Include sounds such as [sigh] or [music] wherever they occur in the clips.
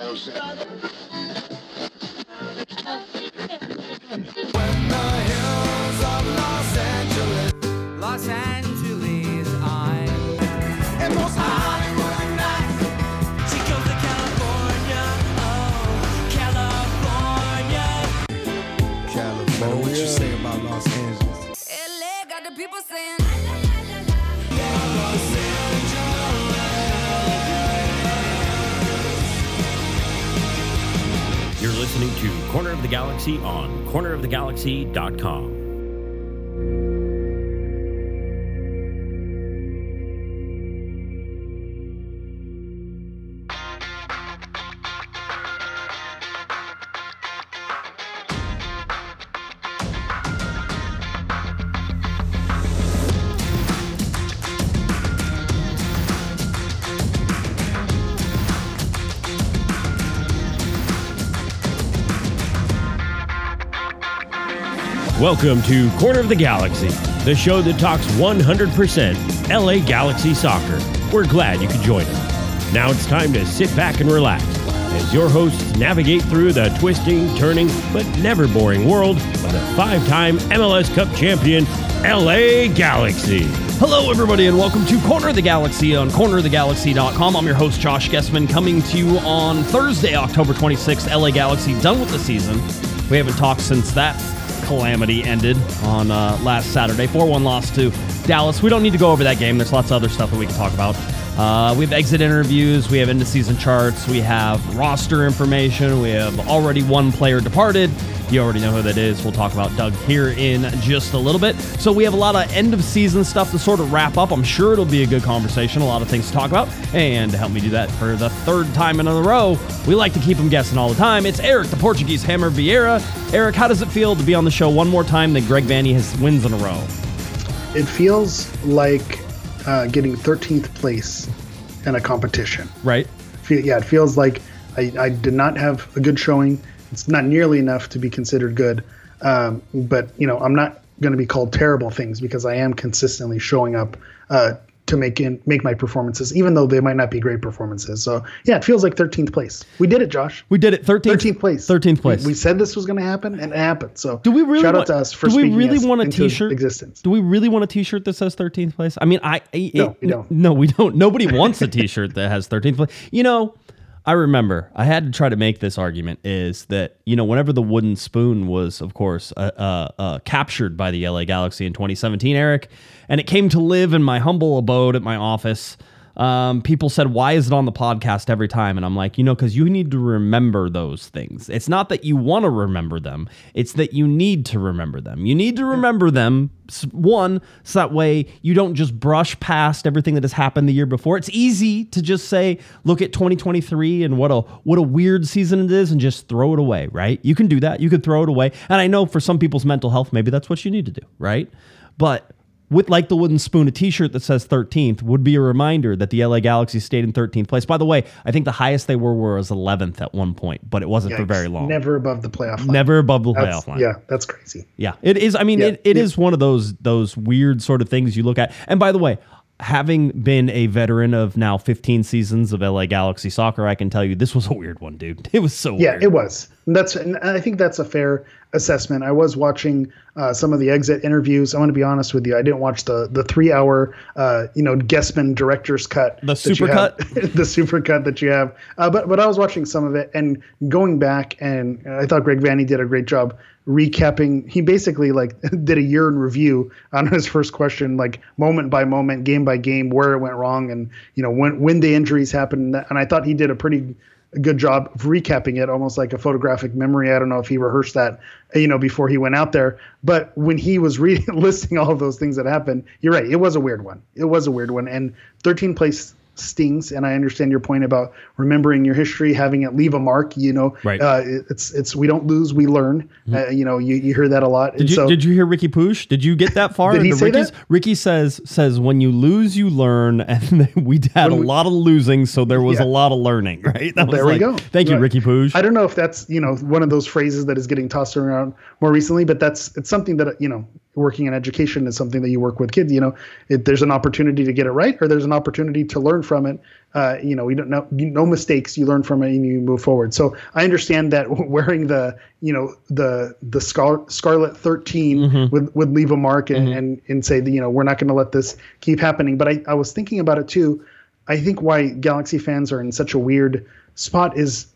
Los Angeles, Corner of the Galaxy on cornerofthegalaxy.com. Welcome to Corner of the Galaxy, the show that talks 100% LA Galaxy soccer. We're glad you could join us. Now it's time to sit back and relax as your hosts navigate through the twisting, turning, but never boring world of the five time MLS Cup champion LA Galaxy. Hello, everybody, and welcome to Corner of the Galaxy on cornerofthegalaxy.com. I'm your host, Josh Guesman, coming to you on Thursday, October 26th. LA Galaxy done with the season. We haven't talked since that calamity ended on uh, last Saturday. 4 1 loss to Dallas. We don't need to go over that game. There's lots of other stuff that we can talk about. Uh, we have exit interviews, we have end of season charts, we have roster information, we have already one player departed. You already know who that is. We'll talk about Doug here in just a little bit. So we have a lot of end of season stuff to sort of wrap up. I'm sure it'll be a good conversation, a lot of things to talk about. And to help me do that for the third time in a row, we like to keep them guessing all the time. It's Eric, the Portuguese Hammer Vieira. Eric, how does it feel to be on the show one more time than Greg Vanney has wins in a row? It feels like uh, getting 13th place in a competition. Right? Yeah, it feels like I, I did not have a good showing. It's not nearly enough to be considered good. Um, but, you know, I'm not going to be called terrible things because I am consistently showing up uh, to make in, make my performances, even though they might not be great performances. So, yeah, it feels like 13th place. We did it, Josh. We did it. 13th, 13th place. 13th place. We, we said this was going to happen, and it happened. So, Do we really shout want, out to us for Do we really want a T-shirt? existence. Do we really want a T-shirt that says 13th place? I mean, I, I No, it- we don't. No, we don't. Nobody wants a T-shirt that has 13th place. You know, I remember I had to try to make this argument is that you know whenever the wooden spoon was, of course, uh, uh, uh, captured by the LA Galaxy in 2017, Eric, and it came to live in my humble abode at my office. Um, people said, "Why is it on the podcast every time?" And I'm like, you know, because you need to remember those things. It's not that you want to remember them; it's that you need to remember them. You need to remember them. One, so that way you don't just brush past everything that has happened the year before. It's easy to just say, "Look at 2023 and what a what a weird season it is," and just throw it away. Right? You can do that. You could throw it away. And I know for some people's mental health, maybe that's what you need to do. Right? But with like the wooden spoon, a T-shirt that says 13th would be a reminder that the LA Galaxy stayed in 13th place. By the way, I think the highest they were was 11th at one point, but it wasn't for very long. Never above the playoff line. Never above the That's- playoff line. Yeah, that's crazy. Yeah, it is. I mean, Yeah, it, it yeah. is one of those those weird sort of things you look at. And by the way, having been a veteran of now 15 seasons of LA Galaxy soccer, I can tell you this was a weird one, dude. [laughs] It was so Yeah, weird. it was. And that's and I think that's a fair assessment. I was watching uh, some of the exit interviews. I want to be honest with you. I didn't watch the the three hour uh, you know Guesman director's cut. The super cut? [laughs] the super cut that you have. Uh, but but I was watching some of it and going back and I thought Greg Vanney did a great job recapping. He basically like [laughs] did a year in review on his first question, like moment by moment, game by game, where it went wrong, and you know when when the injuries happened. And I thought he did a pretty good job of recapping it, almost like a photographic memory. I don't know if he rehearsed that, you know, before he went out there. But when he was [laughs] listing all of those things that happened, you're right. It was a weird one. It was a weird one. And 13 place stings. And I understand your point about remembering your history, having it leave a mark. You know, Right. Mm-hmm. Uh, it- it's it's we don't lose, we learn. Uh, you know, you, you hear that a lot. Did you, did you hear Riqui Puig? Did you get that [laughs] far? Did he say Ricky's? that? Ricky says says when you lose, you learn, [laughs] and we had a we- lot of losing, so there was Yeah. a lot of learning. [laughs] Right? That was there we go. Thank you, Riqui Puig. I don't know if that's you know one of those phrases that is getting tossed around more recently, but that's it's something that you know working in education is something that you work with kids. You know, if there's an opportunity to get it right, or there's an opportunity to learn from it. Uh, you know, we don't know no mistakes. You learn from it and you move forward. So I understand that [laughs] wearing the you know the the Scar- Scarlet 13 Mm-hmm. would would leave a mark and and, and say that you know we're not going to let this keep happening. But I I was thinking about it too. I think why Galaxy fans are in such a weird spot is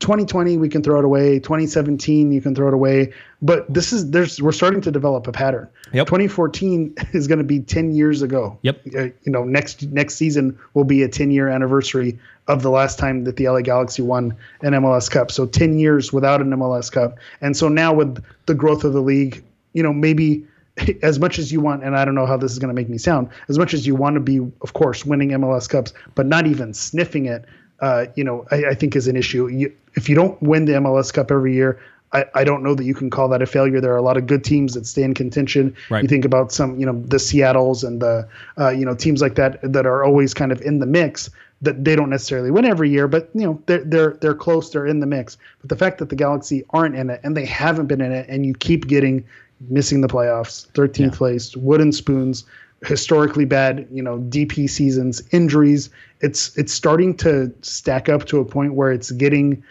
2020 we can throw it away. 2017 you can throw it away. But this is there's we're starting to develop a pattern. Yep. 2014 [laughs] is going to be 10 years ago. Yep. uh, you know next next season will be a 10 year anniversary of the last time that the LA Galaxy won an MLS Cup. So 10 years without an MLS Cup. And so now with the growth of the league you know maybe [laughs] as much as you want and I don't know how this is going to make me sound as much as you want to be of course winning MLS Cups but not even sniffing it uh, you know I, I think is an issue. You, if you don't win the MLS Cup every year I, I don't know that you can call that a failure. There are a lot of good teams that stay in contention. Right. You think about some, you know, the Seattles and the, uh, you know, teams like that that are always kind of in the mix. That they don't necessarily win every year, but you know they're they're they're close. They're in the mix. But the fact that the Galaxy aren't in it and they haven't been in it, and you keep getting missing the playoffs, 13th place, wooden spoons, historically bad, you know, DP seasons, injuries. It's it's starting to stack up to a point where it's getting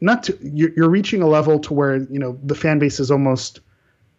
not to you're, you're reaching a level to where you know the fan base is almost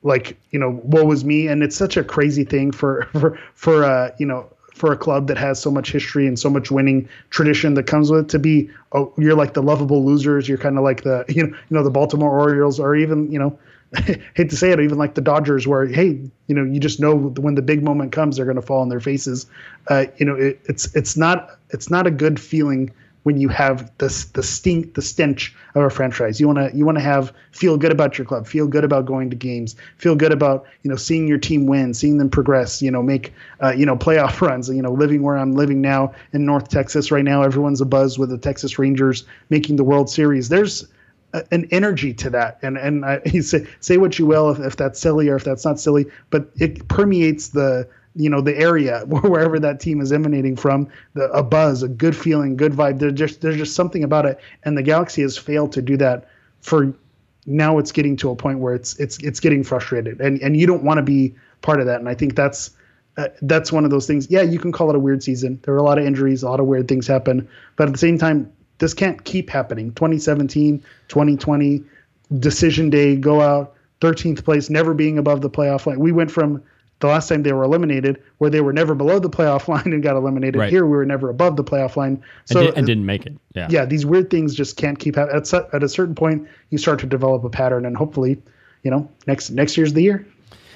like you know woe was me. And it's such a crazy thing for [laughs] for for uh you know for a club that has so much history and so much winning tradition that comes with it to be oh you're like the lovable losers. You're kind of like the [laughs] you know you know the Baltimore Orioles or even you know [laughs] hate to say it even like the Dodgers where hey you know you just know when the big moment comes they're going to fall on their faces. Uh you know it, it's it's not it's not a good feeling when you have this the stink the stench of a franchise. You want to you want to have feel good about your club feel good about going to games feel good about you know seeing your team win seeing them progress you know make uh, you know playoff [laughs] runs you know living where i'm living now in north texas right now everyone's a buzz with the texas rangers making the world series. There's an energy to that and and I, [laughs] say say what you will if, if that's silly or if that's not silly but it permeates the you know the area [laughs] wherever that team is emanating from the a buzz a good feeling good vibe. There's just there's just something about it. And the galaxy has failed to do that for now it's getting to a point where it's it's it's getting frustrated. And and you don't want to be part of that. And i think that's uh, that's one of those things. Yeah you can call it a weird season. There are a lot of injuries a lot of weird things happen. But at the same time this can't keep happening. 2017 2020 decision day go out 13th place never being above the playoff line. We went from the last time they were eliminated where they were never below the playoff [laughs] line and got eliminated Right. here we were never above the playoff line so and, di- and didn't make it. Yeah. yeah, these weird things just can't keep happening. At, at a certain point, you start to develop a pattern, and hopefully, you know, next next year's the year.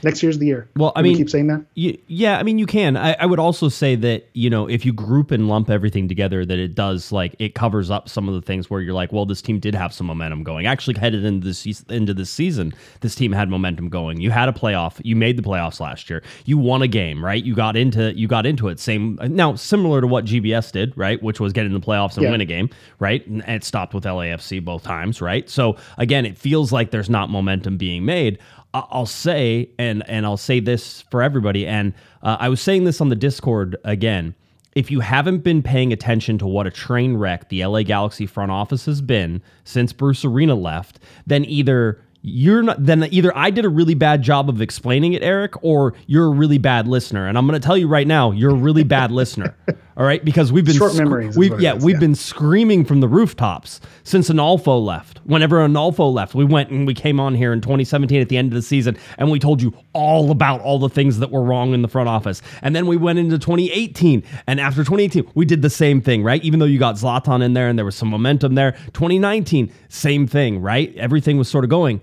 Next year's the year. Well, I Can mean- keep saying that. Y- yeah, I mean, you can. I, I would also say that you know if you group and lump everything together, that it does like it covers up some of the things where you're like, well, this team did have some momentum going. Actually, headed into this into this season, this team had momentum going. You had a playoff. You made the playoffs last year. You won a game, right? You got into you got into it. Same now, similar to what GBS did, right? Which was get in the playoffs and Yeah. win a game, right? And it stopped with LAFC both times, right? So again, it feels like there's not momentum being made. I'll say, and and I'll say this for everybody, and uh, I was saying this on the Discord again. If you haven't been paying attention to what a train wreck the LA Galaxy front office has been since Bruce Arena left, then either you're not then either I did a really bad job of explaining it, Eric, or you're a really bad listener. And I'm going to tell you right now, you're a really bad listener. [laughs] All right, because we've been Short memories We've yeah, is, we've yeah. been screaming from the rooftops since Onalfo left. Whenever Onalfo left, we went and we came on here in 2017 at the end of the season and we told you all about all the things that were wrong in the front office. And then we went into 2018 and after 2018 we did the same thing, right? Even though you got Zlatan in there and there was some momentum there. 2019, same thing, right? Everything was sort of going.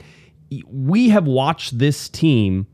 We have watched this team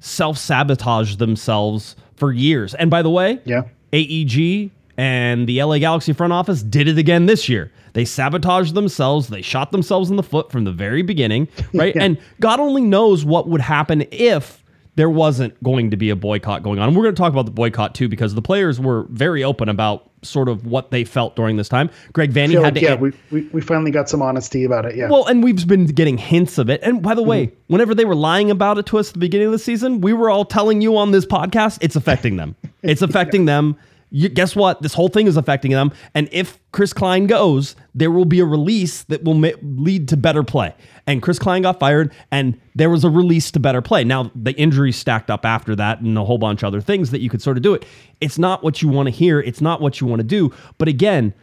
self-sabotage themselves for years. And by the way, Yeah. AEG and the LA Galaxy front office did it again this year. They sabotaged themselves. They shot themselves in the foot from the very beginning, right? [laughs] Yeah. And God only knows what would happen if there wasn't going to be a boycott going on. And we're going to talk about the boycott too because the players were very open about sort of what they felt during this time. Greg Vanney had like, to yeah, we, we we finally got some honesty about it. Yeah. well, and we've been getting hints of it. And by the way, mm-hmm. whenever they were lying about it to us at the beginning of the season, we were all telling you on this podcast it's affecting them. [laughs] It's affecting them. You, guess what? This whole thing is affecting them. And if Chris Klein goes, there will be a release that will ma- lead to better play. And Chris Klein got fired, and there was a release to better play. Now, the injuries stacked up after that and a whole bunch of other things that you could sort of do it. It's not what you want to hear. It's not what you want to do. But again,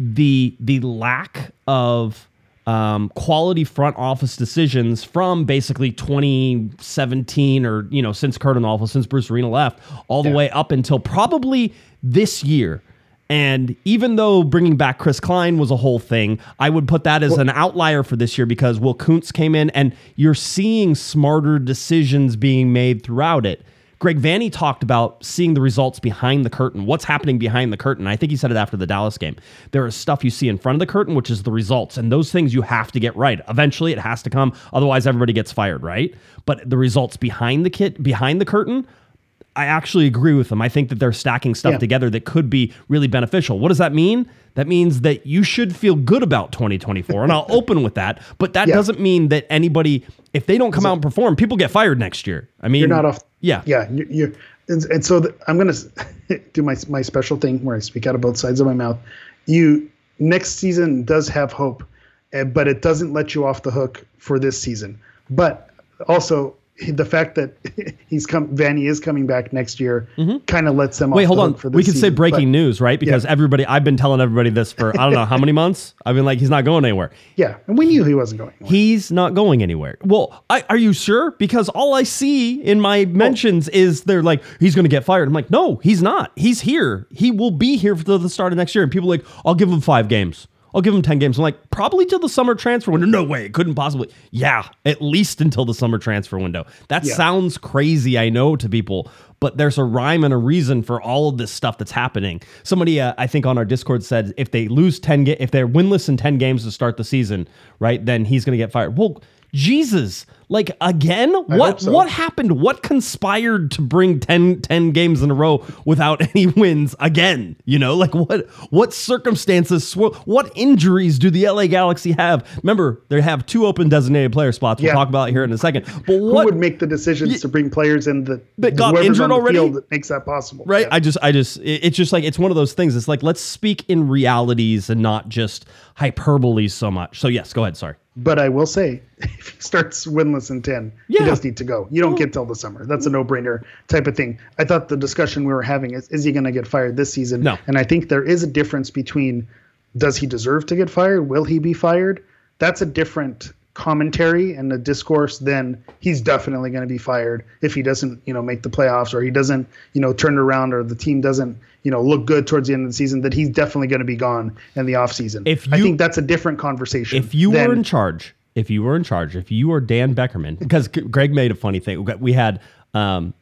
the the lack of um, quality front office decisions from basically 2017 or you know since Curt Onalfo, since Bruce Arena left, all the way up until probably this year. And even though bringing back Chris Klein was a whole thing, I would put that as an outlier for this year because Will Kuntz came in and you're seeing smarter decisions being made throughout it. Greg Vanney talked about seeing the results behind the curtain. What's happening behind the curtain? I think he said it after the Dallas game. There is stuff you see in front of the curtain, which is the results. And those things you have to get right. Eventually it has to come. Otherwise, everybody gets fired, right? But the results behind the kit, behind the curtain, I actually agree with them. I think that they're stacking stuff Yeah. together that could be really beneficial. What does that mean? That means that you should feel good about 2024. And I'll [laughs] open with that. But that Yeah. doesn't mean that anybody, if they don't come out and perform, people get fired next year. I mean, You're not off. Yeah. Yeah. You're, you're and, and so I'm going [laughs] to do my, my special thing where I speak out of both sides of my mouth. You next season does have hope, eh, but it doesn't let you off the hook for this season. But also the fact that [laughs] he's come, Vanney is coming back next year, kind of lets them. Mm-hmm. Wait, hold on. hook For this We could say breaking But, news, right? Because Yeah. everybody, I've been telling everybody this for I don't know how many months. I've been like, he's not going anywhere. [laughs] Yeah, and we knew he wasn't going. anywhere. He's not going anywhere. Well, I, are you sure? Because all I see in my mentions is they're like, he's going to get fired. I'm like, no, he's not. He's here. He will be here for the start of next year. And people are like, I'll give him five games. I'll give him 10 games. I'm like, probably till the summer transfer window. No way. It couldn't possibly. Yeah, at least until the summer transfer window. That Yeah. sounds crazy, I know, to people, but there's a rhyme and a reason for all of this stuff that's happening. Somebody, uh, I think, on our Discord said if they lose 10, ga- if they're winless in 10 games to start the season, right, then he's going to get fired. Well, Jesus, like again, what so. what happened? What conspired to bring 10, 10 games in a row without [laughs] any wins again? You know, like what what circumstances, what injuries do the LA Galaxy have? Remember, they have two open designated player spots. We'll Yeah. talk about it here in a second. But Who would make the decisions to bring players in that, That got injured the already? field that makes that possible? right Yeah. i just i just it- it's just like it's one of those things it's like let's speak in realities and not just hyperbole so much so yes go ahead sorry But I will say, [laughs] if he starts winless in 10, Yeah. he does need to go. You don't get till the summer. That's a no brainer type of thing. I thought the discussion we were having is is he going to get fired this season? No. And I think there is a difference between does he deserve to get fired? Will he be fired? That's a different commentary and a discourse than he's definitely going to be fired if he doesn't, you know, make the playoffs or he doesn't, you know, turn it around or the team doesn't, you know, look good towards the end of the season that he's definitely going to be gone in the offseason. If I think that's a different conversation. if you than- were in charge if you were in charge if you were dan beckerman [laughs] because greg made a funny thing we had um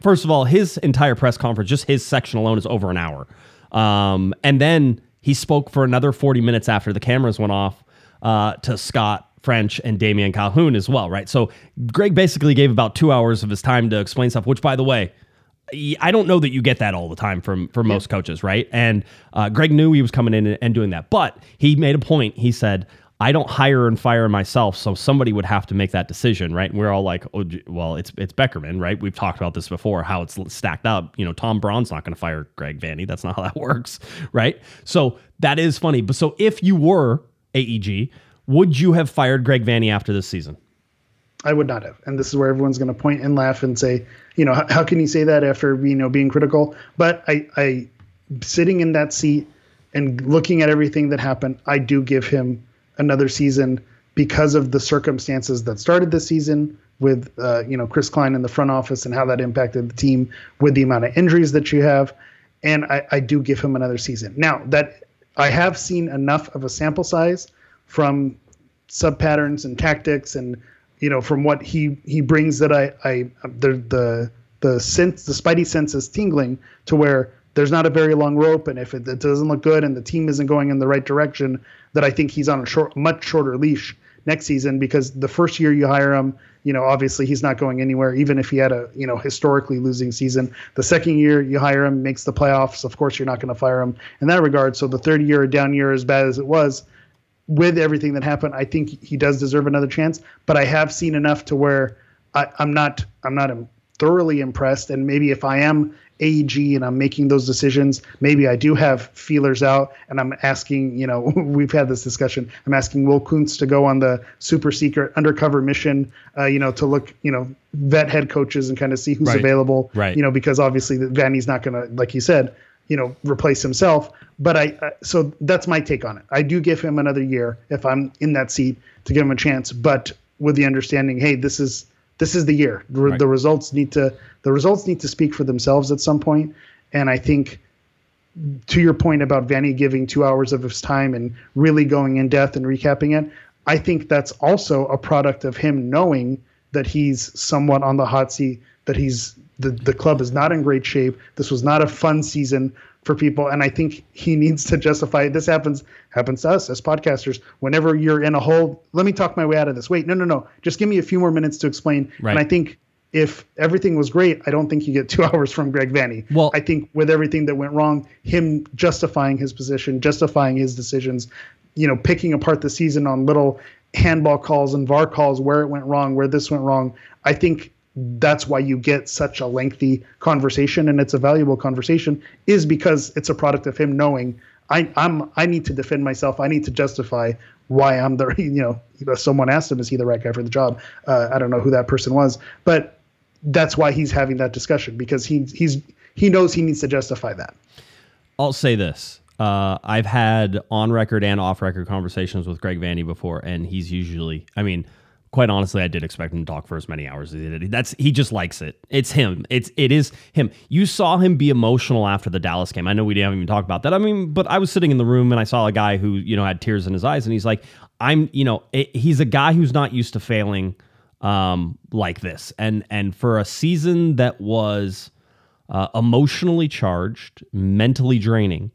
first of all his entire press conference just his section alone is over an hour um and then he spoke for another 40 minutes after the cameras went off uh to scott French and Damian Calhoun as well, right? So Greg basically gave about two hours of his time to explain stuff, which, by the way, I don't know that you get that all the time from from most coaches, right? And uh, Greg knew he was coming in and, and doing that, but he made a point. He said, "I don't hire and fire myself, so somebody would have to make that decision, right?" And we're all like, "Oh, well, it's it's Beckerman, right? We've talked about this before, how it's stacked up. You know, Tom Braun's not going to fire Greg Vanney. That's not how that [laughs] works, right? So that is funny. But so if you were AEG, would you have fired Greg Vanney after this season? I would not have. And this is where everyone's going to point and laugh and say, you know, how, how can you say that after you know being critical? But I, I, sitting in that seat and looking at everything that happened, I do give him another season because of the circumstances that started this season with uh, you know Chris Klein in the front office and how that impacted the team with the amount of injuries that you have. And I, I do give him another season. Now that I have seen enough of a sample size from sub patterns and tactics and you know from what he he brings that I I the the the sense the spidey sense is tingling to where there's not a very long rope and if it, it doesn't look good and the team isn't going in the right direction that I think he's on a short much shorter leash next season because the first year you hire him you know obviously he's not going anywhere even if he had a you know historically losing season. The second year you hire him makes the playoffs of course you're not going to fire him in that regard. So the third year a down year as bad as it was with everything that happened, I think he does deserve another chance. But I have seen enough to where I, I'm not I'm not thoroughly impressed. And maybe if I am AEG and I'm making those decisions, maybe I do have feelers out and I'm asking, you know, [laughs] we've had this discussion. I'm asking Will Kuntz to go on the super secret undercover mission, uh, you know, to look, you know, vet head coaches and kind of see who's Right. available, Right. you know, because obviously Vanney's not going to, like you said, you know, replace himself. But I, uh, so that's my take on it. I do give him another year if I'm in that seat to give him a chance, but with the understanding, hey, this is this is the year. The, Right. the results need to the results need to speak for themselves at some point. And I think to your point about Vanney giving two hours of his time and really going in depth and recapping it, I think that's also a product of him knowing that he's somewhat on the hot seat, that he's the, the club is not in great shape. This was not a fun season for people. And I think he [laughs] needs to justify it. This happens happens to us as podcasters. Whenever you're in a hole, let me talk my way out of this. Wait, no, no, no. Just give me a few more minutes to explain. Right. And I think if everything was great, I don't think you get [laughs] two hours from Greg Vanney. Well- I think with everything that went wrong, him justifying his position, justifying his decisions, you know, picking apart the season on little handball calls and VAR calls, where it went wrong, where this went wrong. I think that's why you get such a lengthy conversation and it's a valuable conversation is because it's a product of him knowing I, I'm I need to defend myself. I need to justify why I'm the [laughs] you know, someone asked him is he the right guy for the job. Uh, I don't know who that person was, but that's why he's having that discussion because he he's he knows he needs to justify that. I'll say this. Uh, I've had on record and off record conversations with Greg Vanney before, and he's usually, I mean, quite honestly, I did expect him to talk for as many hours as he did. That's he just likes it. It's him. It's it is him. You saw him be emotional after the Dallas game. I know we didn't even talk about that. I mean, but I was sitting in the room and I saw a guy who you know had tears in his eyes, and he's like, I'm, you know, it, he's a guy who's not used to failing um, like this, and and for a season that was uh, emotionally charged, mentally draining.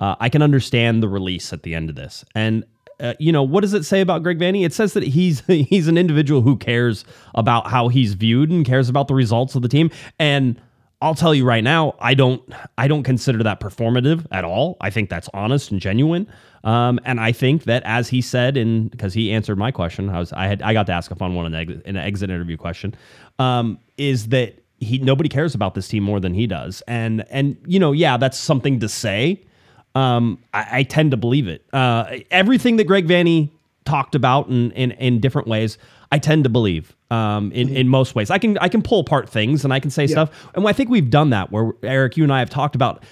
Uh, I can understand the release at the end of this. And uh, you know what does it say about Greg Vanney? It says that he's [laughs] he's an individual who cares about how he's viewed and cares about the results of the team. And I'll tell you right now, I don't I don't consider that performative at all. I think that's honest and genuine. Um, and I think that as he said, in because he answered my question, I was I had I got to ask a fun one in, exit, an exit interview question, um, is that he nobody cares about this team more than he does. And and you know yeah, that's something to say. Um, I, I tend to believe it. Uh, everything that Greg Vanney talked about in, in, in different ways, I tend to believe um, in, in most ways. I can I can pull apart things and I can say stuff, and I think we've done that. Where Eric, you and I have talked about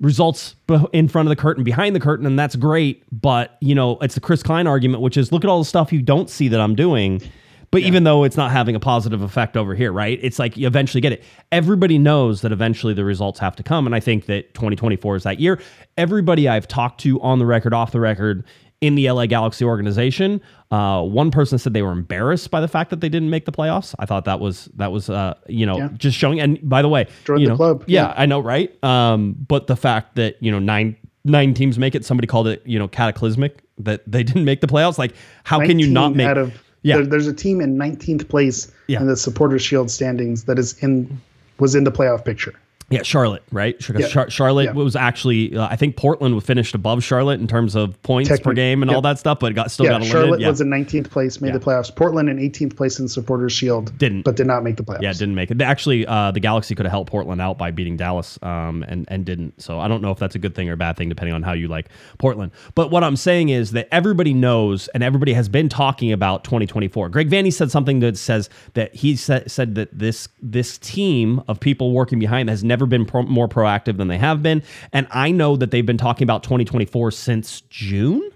results in front of the curtain, behind the curtain, and that's great. But you know, it's the Chris Klein argument, which is look at all the stuff you don't see that I'm doing. But even though it's not having a positive effect over here, right? It's like you eventually get it. Everybody knows that eventually the results have to come. And I think that 2024 is that year. Everybody I've talked to on the record, off the record, in the LA Galaxy organization, uh, one person said they were embarrassed by the fact that they didn't make the playoffs. I thought that was that was uh, you know Yeah. just showing. And by the way, Join you the know, club. Yeah, Yeah. I know, right? Um, but the fact that you know nine nine teams make it, somebody called it you know cataclysmic that they didn't make the playoffs. Like, how can you not make out of Yeah. there- there's a team in 19th place Yeah. in the supporters shield standings that is in was in the playoff picture Yeah, Charlotte, right? Yeah. Char- Charlotte Yeah. was actually, uh, I think Portland finished above Charlotte in terms of points per game and all that stuff, but got still yeah got eliminated. charlotte yeah. Charlotte was in 19th place made the playoffs portland in 18th place in supporters shield Didn't. but did not make the playoffs Yeah, didn't make it. Actually, uh, the Galaxy could have helped Portland out by beating Dallas, um, and and didn't. So I don't know if that's a good thing or a bad thing, depending on how you like Portland. But what I'm saying is that everybody knows, and everybody has been talking about 2024. Greg Vanney said something that says that he said, said that this this team of people working behind has never been pro- more proactive than they have been, and I know that they've been talking about 2024 since June.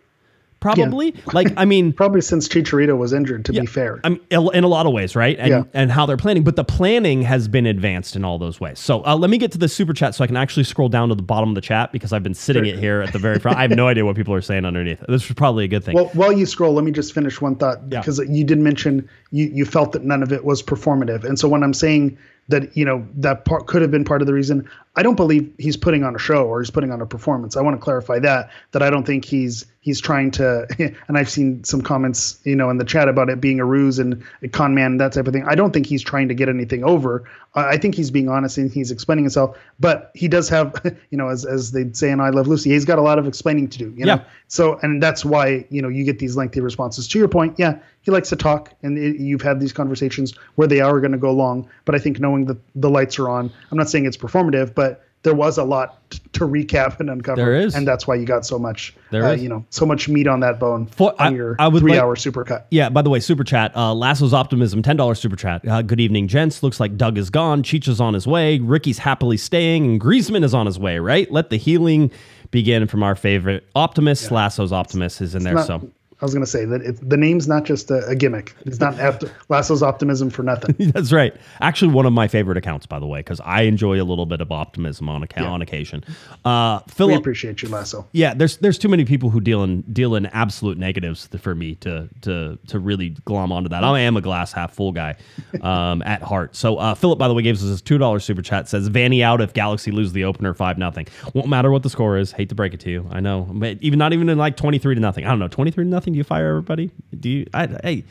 Probably, like I mean, [laughs] probably since chicharito was injured to yeah. be fair I mean, in a lot of ways, right? And Yeah. and how they're planning, but the planning has been advanced in all those ways. So uh, let me get to the super chat so I can actually scroll down to the bottom of the chat because I've been sitting it here at the very front. I have no idea what people are saying underneath. This is probably a good thing. Well, while you scroll, let me just finish one thought Yeah. because you did mention you you felt that none of it was performative, and so when I'm saying that you know that part could have been part of the reason, I don't believe he's putting on a show or he's putting on a performance. I want to clarify that that I don't think he's he's trying to. [laughs] And I've seen some comments you know in the chat about it being a ruse and a con man that type of thing. I don't think he's trying to get anything over. I think he's being honest and he's explaining himself, but he does have [laughs] you know as as they say in I Love Lucy, he's got a lot of explaining to do. You know? Yeah. So, and that's why you know you get these lengthy responses. To your point, yeah, he likes to talk, and it, you've had these conversations where they are going to go long. But I think knowing that the lights are on. I'm not saying it's performative, but there was a lot to recap and uncover. There is. and that's why you got so much. There uh, is. you know, so much meat on that bone For- on I- your I would like- three-hour supercut. Yeah, by the way, super chat. Uh, Lasso's optimism, ten dollars super chat. Uh, good evening, gents. Looks like Doug is gone. Cheech is on his way. Ricky's happily staying, and Griezmann is on his way. Right? Let the healing begin from our favorite optimist. Lasso's optimist is in there. Not- so I was going to say that the name's not just a, a gimmick. It's not [laughs] after Lasso's optimism for nothing. [laughs] That's right. Actually, one of my favorite accounts, by the way, because I enjoy a little bit of optimism on account Yeah. on occasion. Uh, we appreciate you, Lasso. yeah, there's there's too many people who deal in deal in absolute negatives for me to to to really glom onto that. I am a glass half full guy [laughs] um, at heart. So uh, Philip, by the way, gives us his two dollars super chat. Says Vanney out if Galaxy lose the opener five nothing. Won't matter what the score is. Hate to break it to you. I know, but even not even in like twenty three to nothing. I don't know, twenty three to nothing. Do you fire everybody? Do you? I, hey,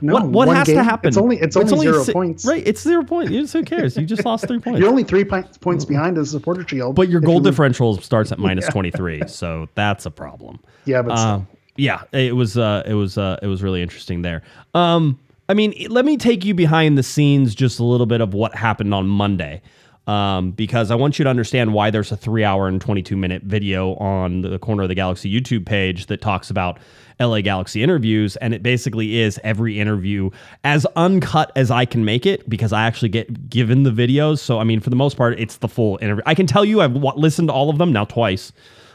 No, what what has to happen? It's only- it's only zero points. Right, it's zero points. Who cares? You just lost three [laughs] points. You're only three pi- points behind as a supporter shield. But your goal differential starts at minus [laughs] 23, so that's a problem. Yeah, but Uh, yeah, it was uh, it was uh, it was really interesting there. Um, I mean, let me take you behind the scenes just a little bit of what happened on Monday. Um, because I want you to understand why there's a three hour and 22 minute video on the Corner of the Galaxy YouTube page that talks about LA Galaxy interviews. And it basically is every interview as uncut as I can make it because I actually get given the videos. So, I mean, for the most part, it's the full interview. I can tell you I've wa- listened to all of them now twice.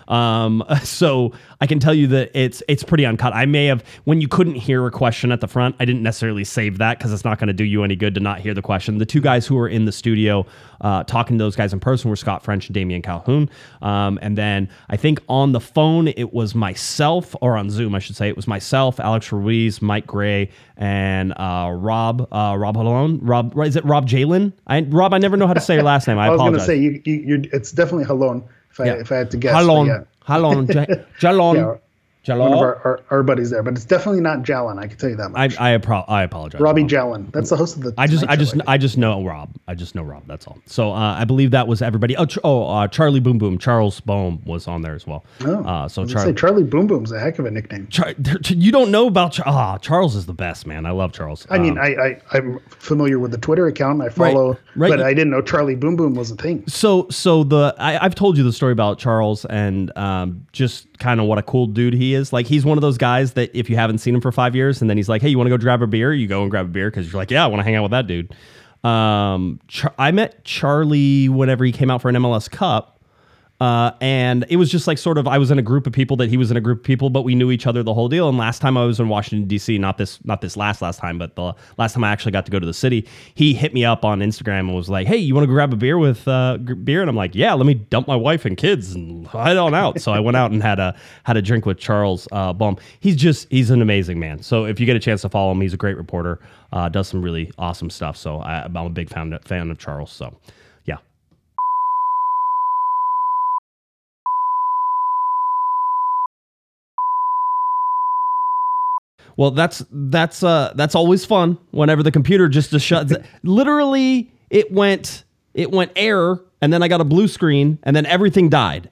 Um, [laughs] so I can tell you that it's it's pretty uncut. I may have when you couldn't hear a question at the front, I didn't necessarily save that because it's not going to do you any good to not hear the question. The two guys who were in the studio uh, talking to those guys in person were Scott French and Damian Calhoun. Um, and then I think on the phone it was myself, or on Zoom I should say, it was myself, Alex Ruiz, Mike Gray, and uh, Rob uh, Rob Halone. Rob is it Rob Jalen? I Rob, I never know how to say your last name. I, [laughs] I was going to say you, you, it's definitely Halon. If I if I had to guess, but Halon, yeah. Halon, Ja- [laughs] Jalon, Jalon. one of our, our, our buddies there, but it's definitely not Jalen. I can tell you that much. I I, I apologize. Robbie Rob. Jalen. That's the host of the. I just I just think. I just know Rob. I just know Rob. That's all. So uh, I believe that was everybody. Oh, Ch- oh uh, Charlie Boom Boom, Charles Boehm was on there as well. Oh, uh, so I Charlie. say Charlie Boom Boom's a heck of a nickname. Char- you don't know about Char- ah Charles is the best man. I love Charles. I mean, Um, I, I I'm familiar with the Twitter account. I follow, right. but I didn't know Charlie Boom Boom was a thing. so so the I, I've told you the story about Charles and um, just kind of what a cool dude he is. Like he's one of those guys that if you haven't seen him for five years and then he's like, hey, you want to go grab a beer? You go and grab a beer because you're like, yeah, I want to hang out with that dude. Um, Char- I met Charlie whenever he came out for an MLS Cup. Uh, and it was just like sort of I was in a group of people that he was in a group of people, but we knew each other the whole deal. And last time I was in Washington D.C., not this not this last last time, but the last time I actually got to go to the city, he hit me up on Instagram and was like, "Hey, you want to grab a beer with uh, beer?" And I'm like, "Yeah, let me dump my wife and kids and head on out." so I went out and had a had a drink with Charles uh, Boehm. He's just he's an amazing man. So if you get a chance to follow him, he's a great reporter, uh, does some really awesome stuff. So I, I'm a big fan fan of Charles. So yeah. Well, that's that's uh that's always fun whenever the computer just shuts. Literally, it went it went error, and then I got a blue screen, and then everything died.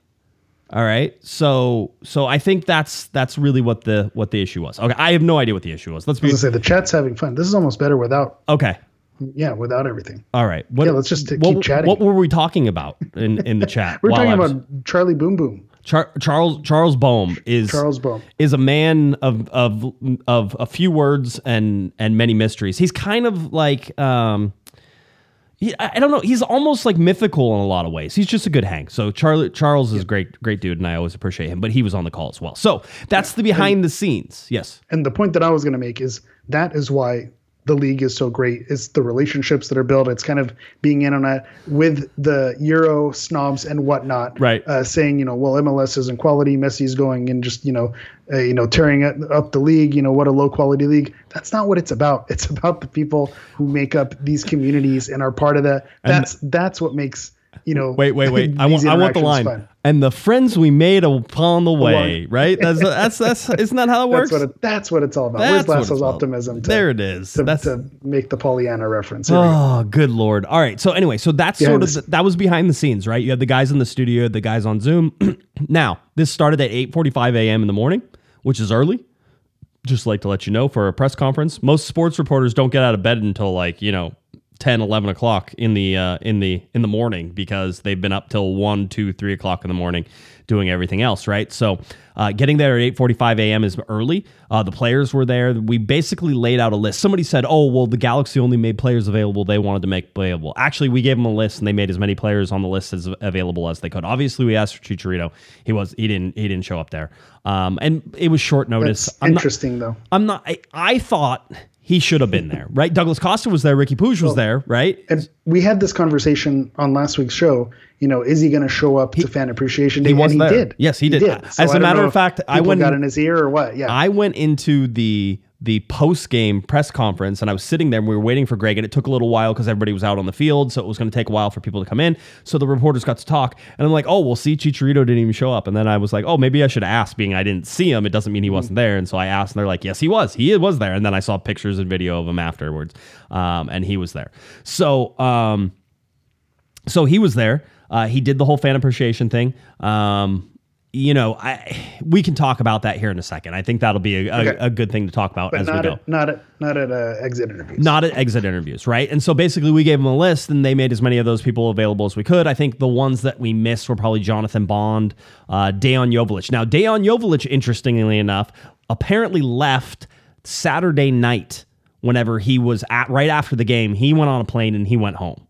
All right, so so I think that's that's really what the what the issue was. Okay, I have no idea what the issue was. Let's I be was gonna say the chat's having fun. This is almost better without, okay. yeah, without everything. All right, what, Yeah, let's just t- what, keep chatting. What were we talking about in in the chat? [laughs] We're talking was- about Charlie Boom Boom, Char- Charles Charles Boehm is Charles Boehm. is a man of of of a few words and and many mysteries. He's kind of like um he, I don't know. He's almost like mythical in a lot of ways. He's just a good hang. So Charlie Charles is a great great dude, and I always appreciate him. But he was on the call as well. So that's the behind the scenes. Yes. And the point that I was going to make is that is why the league is so great. It's the relationships that are built. It's kind of being in on it with the Euro snobs and whatnot. Right. Uh, saying, you know, well, MLS isn't quality. Messi's going and just, you know, uh, you know, tearing up the league. You know, what a low quality league. That's not what it's about. It's about the people who make up these communities and are part of that. That's that's what makes you know. Wait, wait, wait. [laughs] I want I want the line. fun. And the friends we made upon the way, [laughs] right? That's that's that's isn't that how it [laughs] works? That's what it, that's what it's all about. That's Where's Lasso's optimism? To, there it is. To, That's to make the Pollyanna reference. Here. Oh, good lord! All right. So anyway, so that's Behind sort of the, that was behind the scenes, right? You had the guys in the studio, the guys on Zoom. [clears throat] now this started at eight forty-five a.m. in the morning, which is early. Just like to let you know for a press conference, most sports reporters don't get out of bed until like you know 10 11 o'clock in the uh, in the in the morning because they've been up till 1 2 3 o'clock in the morning doing everything else right? So uh, getting there at 8.45 a.m is early. Uh, the players were there. We basically laid out a list. Somebody said oh well the galaxy only made players available. They wanted to make available actually we gave them a list and they made as many players on the list as available as they could. Obviously we asked for chicharito. He was he didn't he didn't show up there. Um, and it was short notice. That's I'm not- interesting though. I'm not. I, I thought he should have been there, right? Douglas Costa was there. Riqui Puig was there, right? And we had this conversation on last week's show. You know, is he going to show up to fan appreciation day? he was and there. he did. Yes, he did. As So a I don't matter of fact, I went- got in his ear or what. Yeah. I went into the the post game press conference and I was sitting there and we were waiting for Greg and it took a little while because everybody was out on the field, so it was going to take a while for people to come in. So the reporters got to talk and I'm like, oh, well, see, Chicharito didn't even show up. And then I was like, oh, maybe I should ask, being I didn't see him. It doesn't mean he wasn't there. And so I asked and they're like, yes, he was. He was there. And then I saw pictures and video of him afterwards, um, and he was there. So. Um, so he was there. Uh, he did the whole fan appreciation thing. Um, you know, I we can talk about that here in a second. I think that'll be a, a, Okay. a good thing to talk about but as we go. at, not at not at uh, exit interviews. Not at exit interviews, right? And so basically, we gave them a list, and they made as many of those people available as we could. I think the ones that we missed were probably Jonathan Bond, uh, Dejan Joveljić. Now, Dejan Joveljić, interestingly enough, apparently left Saturday night. Whenever he was at right after the game, he went on a plane and he went home.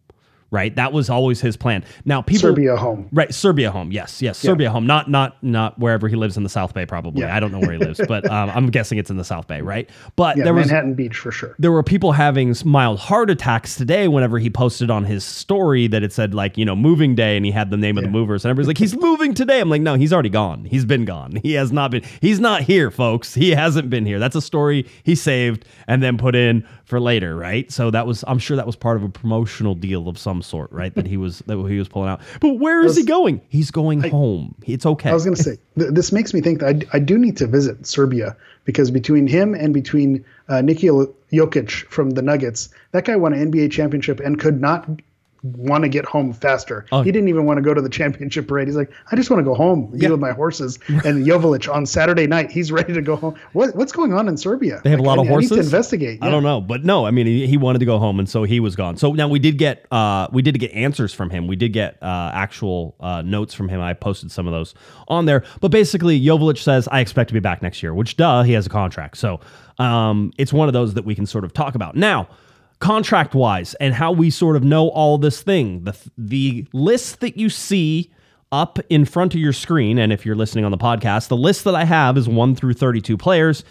Right, that was always his plan. Now, people Serbia home. Right, Serbia home. Yes, yes, Serbia home. Not not not wherever he lives in the South Bay. Probably. Yeah. I don't know where he lives, but [laughs] um, I'm guessing it's in the South Bay. Right. But Yeah, there was Manhattan Beach for sure. there were people having mild heart attacks today whenever he posted on his story that it said like you know moving day and he had the name of the movers and everybody's like he's [laughs] moving today i'm like no he's already gone he's been gone he has not been he's not here folks he hasn't been here that's a story he saved and then put in for later right so that was i'm sure that was part of a promotional deal of some sort right that he [laughs] was that he was pulling out. But where is he going? He's going home. It's okay. I was going to say th- this makes me think that I, I do need to visit Serbia because between him and between uh, Nikola Jokic from the Nuggets, that guy won an NBA championship and could not want to get home faster. Oh. He didn't even want to go to the championship parade. He's like, I just want to go home, Yeah. with my horses. And Jovic on Saturday night, he's ready to go home. What, what's going on in Serbia? They have Like, a lot I- of I need horses. to investigate. I don't know, but no, I mean he, he wanted to go home, and so he was gone. So now we did get uh, we did get answers from him. We did get uh, actual uh, notes from him. I posted some of those on there. But basically, Jovic says I expect to be back next year. Which duh, he has a contract. So um, it's one of those that we can sort of talk about now. Contract wise, and how we sort of know all this thing, the the list that you see up in front of your screen, and if you're listening on the podcast, the list that I have is one through 32 players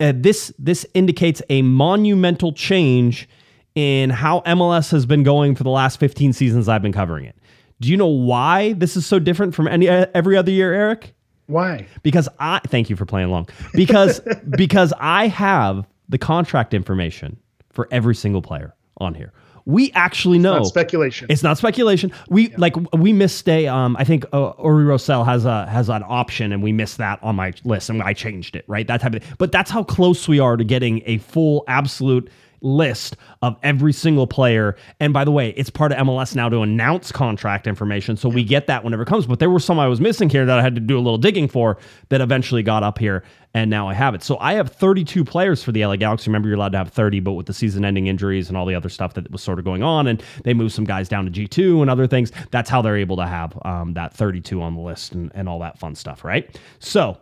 uh, this this indicates a monumental change in how MLS has been going for the last 15 seasons I've been covering it. Do you know why this is so different from any every other year, Eric? Why? Because I thank you for playing along. Because [laughs] because I have the contract information for every single player on here. We actually know Not speculation. it's not speculation. We like we missed a. Um, I think uh, Uri Rosell has a has an option, and we missed that on my list, and I changed it. Right, that type of. Thing. But that's how close we are to getting a full, absolute list of every single player. And by the way, it's part of MLS now to announce contract information, so we get that whenever it comes. But there were some I was missing here that I had to do a little digging for that eventually got up here, and now I have it. So I have 32 players for the LA Galaxy. Remember, you're allowed to have 30, but with the season-ending injuries and all the other stuff that was sort of going on, and they moved some guys down to G2 and other things. That's how they're able to have um, that 32 on the list and, and all that fun stuff, right? So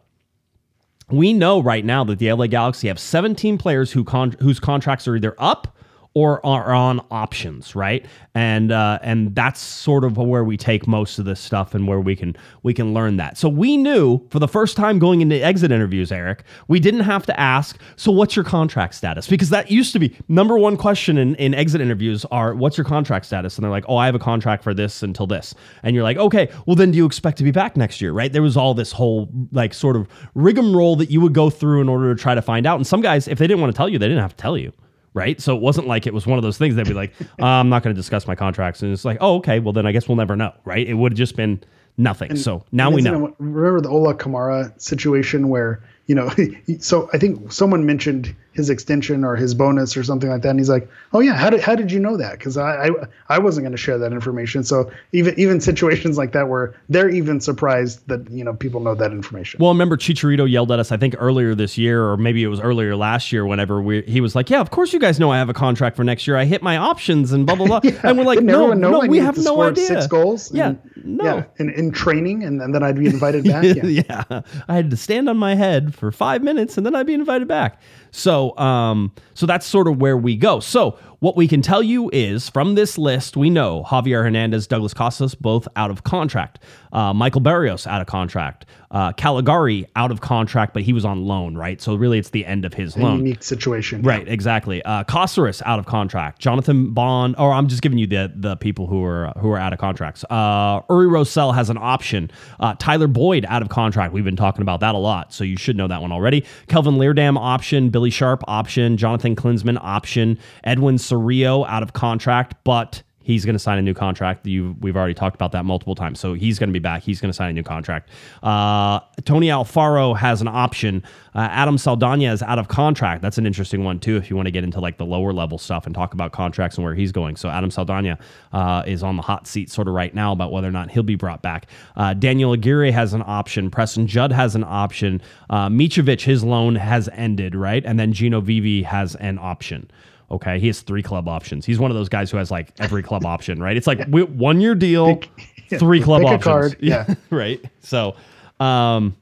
we know right now that the LA Galaxy have 17 players who con- whose contracts are either up or are on options, right? And uh, and that's sort of where we take most of this stuff and where we can we can learn that. So we knew for the first time going into exit interviews, Eric, we didn't have to ask, so what's your contract status? Because that used to be number one question in, in exit interviews are what's your contract status? And they're like, oh, I have a contract for this until this. And you're like, okay, well then do you expect to be back next year, right? There was all this whole like sort of rigmarole that you would go through in order to try to find out. And some guys, if they didn't want to tell you, they didn't have to tell you right? So it wasn't like it was one of those things they'd be like, [laughs] uh, I'm not going to discuss my contracts. And it's like, oh, okay, well, then I guess we'll never know, right? It would have just been nothing. so now we know. remember the Ola Kamara situation where you know, [laughs] so I think someone mentioned his extension or his bonus or something like that, and he's like, "Oh yeah, how did how did you know that? Because I, I I wasn't going to share that information." So even even situations [laughs] like that where they're even surprised that you know people know that information. Well, I remember Chicharito yelled at us, I think earlier this year, or maybe it was earlier last year, whenever we he was like, "Yeah, of course you guys know I have a contract for next year. I hit my options and blah blah blah." [laughs] Yeah, and we're like, didn't "No, no, we have no idea." Six goals. Yeah, and- no. Yeah, in, in training, and, and then I'd be [laughs] invited back. Yeah. yeah. I had to stand on my head for five minutes and then I'd be invited back. So, um, so that's sort of where we go. So, what we can tell you is from this list, we know Javier Hernandez, Douglas Costas, both out of contract. Uh, Michael Barrios out of contract. Uh, Calegari out of contract, but he was on loan, right? So really, it's the end of his loan. Unique situation. Right, exactly. Uh, Kosaris out of contract. Jonathan Bond, or I'm just giving you the the people who are who are out of contracts. Uh, Uri Rosell has an option. Uh, Tyler Boyd out of contract. We've been talking about that a lot, so you should know that one already. Kelvin Leerdam option. Billy Sharp option. Jonathan Klinsmann option. Edwin Cerrillo out of contract, but He's going to sign a new contract. You, we've already talked about that multiple times. So he's going to be back. He's going to sign a new contract. Uh, Tony Alfaro has an option. Uh, Adam Saldana is out of contract. That's an interesting one too. If you want to get into like the lower level stuff and talk about contracts and where he's going. So Adam Saldana uh, is on the hot seat sort of right now about whether or not he'll be brought back. Uh, Daniel Aguirre has an option. Preston Judd has an option. Uh, Mitrovic, his loan has ended, right? And then Gino Vivi has an option. Okay, he has three club options. He's one of those guys who has like every club [laughs] option, right? It's like we- one year deal, [laughs] yeah, three club options. card, [laughs] yeah. right. So, um,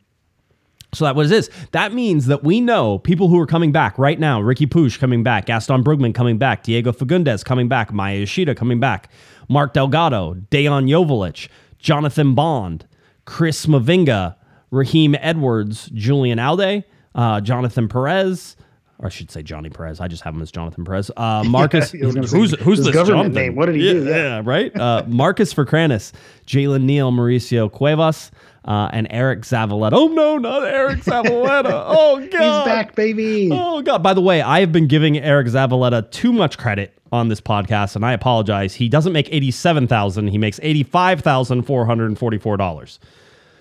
so that what it is. That means that we know people who are coming back right now. Riqui Puig coming back, Gaston Brugman coming back, Diego Fagundes coming back, Maya Yoshida coming back, Mark Delgado, Dejan Joveljić, Jonathan Bond, Chris Mavinga, Raheem Edwards, Julian Aude, uh, Jonathan Perez. Or I should say Johnny Perez. I just have him as Jonathan Perez. Uh, [laughs] Marcus, was gonna say, who's who's his this government Jonathan? name. What did he yeah, do? Yeah. Yeah, right. [laughs] Uh, Marcus Ferkranus, Jalen Neal, Mauricio Cuevas, uh, and Eriq Zavaleta. Oh no, not Eriq Zavaleta. [laughs] Oh god, He's back, baby. Oh god. By the way, I have been giving Eriq Zavaleta too much credit on this podcast, and I apologize. He doesn't make eighty-seven thousand. He makes eighty-five thousand four hundred and forty-four dollars.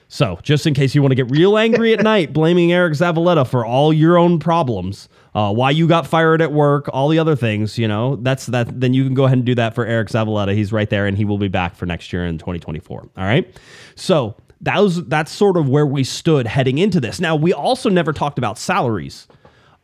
So, just in case you want to get real angry at night, blaming Eriq Zavaleta for all your own problems, uh, why you got fired at work, all the other things, you know, that's that. Then you can go ahead and do that for Eriq Zavaleta. He's right there, and he will be back for next year in 2024. All right. So that was that's sort of where we stood heading into this. Now we also never talked about salaries.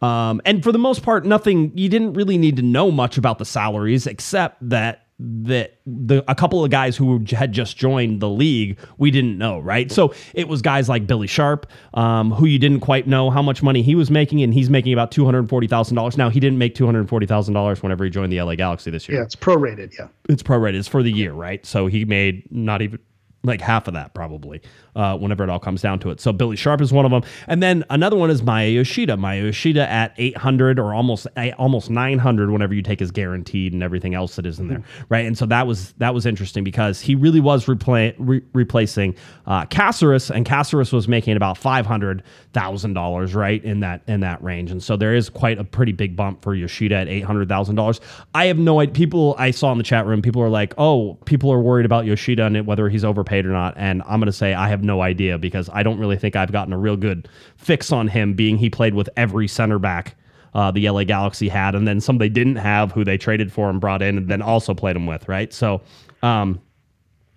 Um, and for the most part, nothing. You didn't really need to know much about the salaries, except that that the a couple of guys who had just joined the league we didn't know right so it was guys like billy sharp um, who you didn't quite know how much money he was making and he's making about $240000 now he didn't make $240000 whenever he joined the la galaxy this year Yeah, it's prorated. Yeah. it's prorated. It's for the year, right? So he made not even like half of that probably uh, whenever it all comes down to it. So Billy Sharp is one of them, and then another one is Maya Yoshida. Maya Yoshida at 800 or almost eh, almost 900 whenever you take his guaranteed and everything else that is in there, right? And so that was that was interesting because he really was repla- re- replacing uh, Caceres, and Caceres was making about five hundred thousand dollars, right in that in that range. And so there is quite a pretty big bump for Yoshida at eight hundred thousand dollars. I have no idea. People I saw in the chat room, people are like, "Oh, people are worried about Yoshida and whether he's overpaid or not." And I'm going to say I have no idea because I don't really think I've gotten a real good fix on him, being he played with every center back. Uh, the LA Galaxy had, and then some they didn't have, who they traded for and brought in, and then also played him with, right? So, um,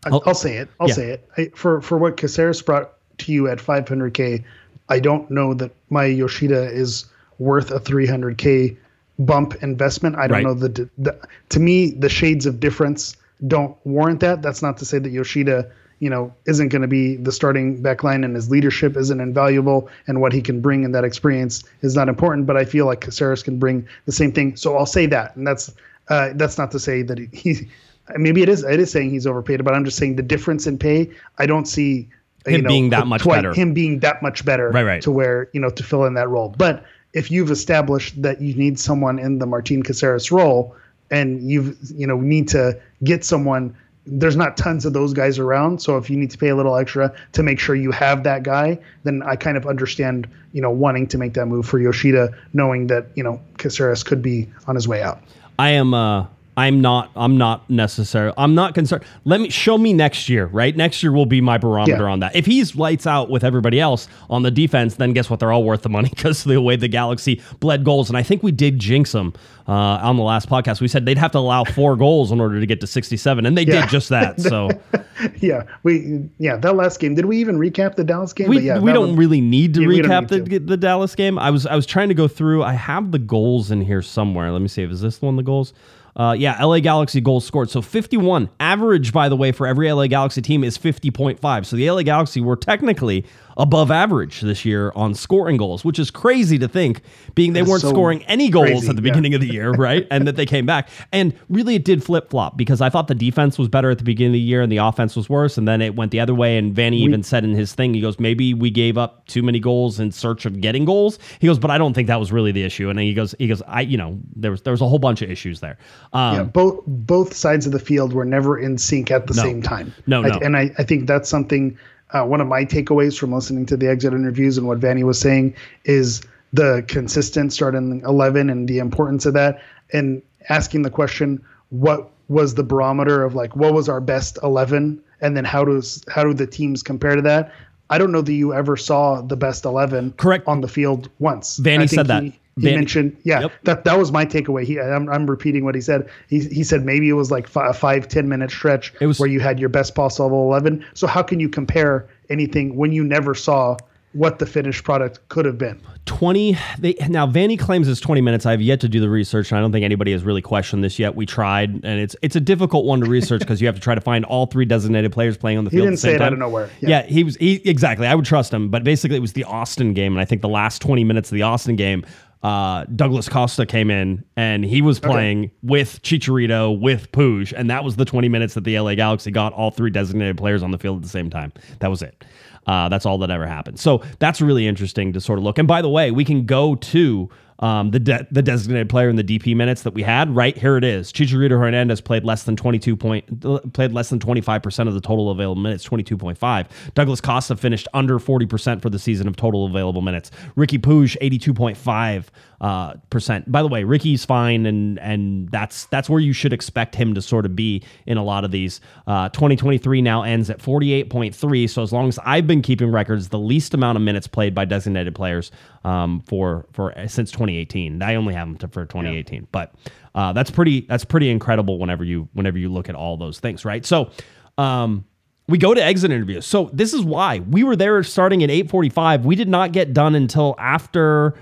I- I'll say it. I'll yeah. say it. I, for for what Caceres brought to you at 500k, I don't know that Maya Yoshida is worth a 300k bump investment. I don't Right. know the, the to me the shades of difference don't warrant that. That's not to say that Yoshida, you know, isn't going to be the starting back line and his leadership isn't invaluable and what he can bring in that experience is not important. But I feel like Caceres can bring the same thing. So I'll say that, and that's uh, that's not to say that he. he Maybe it is. It is saying he's overpaid, but I'm just saying the difference in pay. I don't see Him being that much twi- better. Him being that much better, Right, right. to where you know to fill in that role. But if you've established that you need someone in the Martin Caceres role, and you've you know need to get someone, there's not tons of those guys around. So if you need to pay a little extra to make sure you have that guy, then I kind of understand you know wanting to make that move for Yoshida, knowing that you know Caceres could be on his way out. I am uh I'm not. I'm not necessarily. I'm not concerned. Let me show me next year. Right, next year will be my barometer Yeah. on that. If he's lights out with everybody else on the defense, then guess what? They're all worth the money [laughs] because the way the Galaxy bled goals. And I think we did jinx them uh, on the last podcast. We said they'd have to allow four goals in order to get to 67, and they Yeah. did just that. So [laughs] Yeah, we yeah that last game. Did we even recap the Dallas game? we, yeah, we don't one- really need to recap need the the Dallas game. I was I was trying to go through. I have the goals in here somewhere. Let me see. If is this the one the goals? Uh, yeah, LA Galaxy goals scored. So 51. Average, by the way, for every LA Galaxy team is 50.5. So the LA Galaxy were technically above average this year on scoring goals, which is crazy to think, being they weren't so scoring any goals crazy, at the yeah. beginning of the year, right? and that they came back. And really, it did flip flop because I thought the defense was better at the beginning of the year and the offense was worse. And then it went the other way. And Vanney even said in his thing, he goes, maybe we gave up too many goals in search of getting goals. He goes, but I don't think that was really the issue. And then he goes, he goes, I, you know, there was there was a whole bunch of issues there. Um, Yeah, both both sides of the field were never in sync at the No. same time. No, I- no. and I, I think that's something. Uh, one of my takeaways from listening to the exit interviews and what Vanney was saying is the consistent starting eleven and the importance of that, and asking the question, what was the barometer of like what was our best eleven, and then how does how do the teams compare to that? I don't know that you ever saw the best eleven Correct. on the field once. Vanney said that. He, mentioned, yeah, Yep. that that was my takeaway. He, I'm, I'm repeating what he said. He, he said maybe it was like fi- a five ten minute stretch was- where you had your best possible eleven. So how can you compare anything when you never saw what the finished product could have been? 20 they now Vanney claims it's 20 minutes. I've yet to do the research and I don't think anybody has really questioned this yet. We tried and it's it's a difficult one to research because you have to try to find all three designated players playing on the field. He field. didn't at the same say it time. out of nowhere. Yeah. Yeah. he was he exactly. I would trust him, but basically it was the Austin game and I think the last 20 minutes of the Austin game uh, Douglas Costa came in and he was playing with Chicharito, with Puig, and that was the 20 minutes that the LA Galaxy got all three designated players on the field at the same time. That was it. Uh, that's all that ever happened. So that's really interesting to sort of look. And by the way, we can go to um, the de- the designated player in the DP minutes that we had. Right here it is. Chicharito Hernandez played less than twenty two point played less than twenty five percent of the total available minutes, twenty two point five. Douglas Costa finished under forty percent for the season of total available minutes. Ricky point five uh, percent. By the way, Ricky's fine, and and that's that's where you should expect him to sort of be in a lot of these. Uh, 2023 now ends at 48.3. So as long as I've been keeping records, the least amount of minutes played by designated players um, for for since 2018. I only have them to, for 2018, but uh, that's pretty that's pretty incredible. Whenever you whenever you look at all those things, right? So. Um, we go to exit interviews. So this is why we were there starting at 8:45. We did not get done until after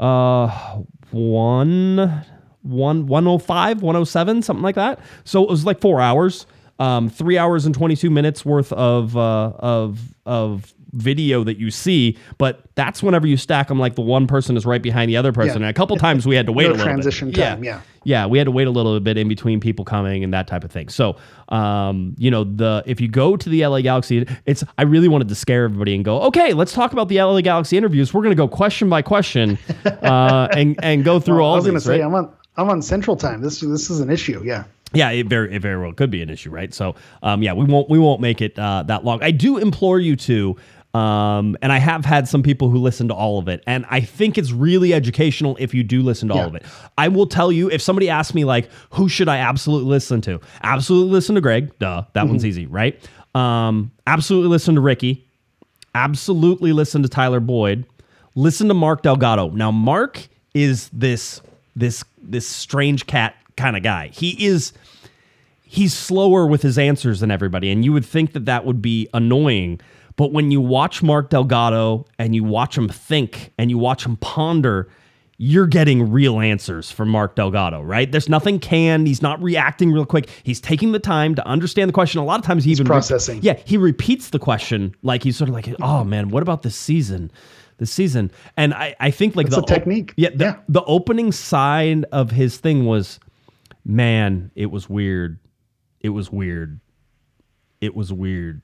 uh 1 1 105, 107, something like that. So it was like 4 hours. Um 3 hours and 22 minutes worth of uh of of video that you see, but that's whenever you stack them like the one person is right behind the other person. Yeah. And a couple times we had to wait No a little transition bit. time, yeah. Yeah, Yeah, we had to wait a little bit in between people coming and that type of thing. So, um, you know, the if you go to the LA Galaxy, it's I really wanted to scare everybody and go, okay, let's talk about the LA Galaxy interviews. We're going to go question by question, [laughs] uh, and and go through all. I was going to say right? I'm on I'm on Central Time. This this is an issue. Yeah. Yeah, it very it very well could be an issue, right? So, um, yeah, we won't we won't make it uh, that long. I do implore you to, um, and I have had some people who listen to all of it, and I think it's really educational if you do listen to all of it. I will tell you if somebody asks me like, who should I absolutely listen to? Absolutely listen to Greg. Duh, that one's easy, right? Um, absolutely listen to Ricky. Absolutely listen to Tyler Boyd. Listen to Mark Delgado. Now, Mark is this this this strange cat kind of guy. He is he's slower with his answers than everybody, and you would think that that would be annoying. But when you watch Mark Delgado and you watch him think and you watch him ponder, you're getting real answers from Mark Delgado, right? There's nothing canned. He's not reacting real quick. He's taking the time to understand the question. A lot of times he even re- processing. yeah, he repeats the question like he's sort of like, "Oh man, what about this season?" This season, and I, I think like It's the technique. yeah, the, Yeah. the opening side of his thing was, man, it was weird. It was weird. It was weird.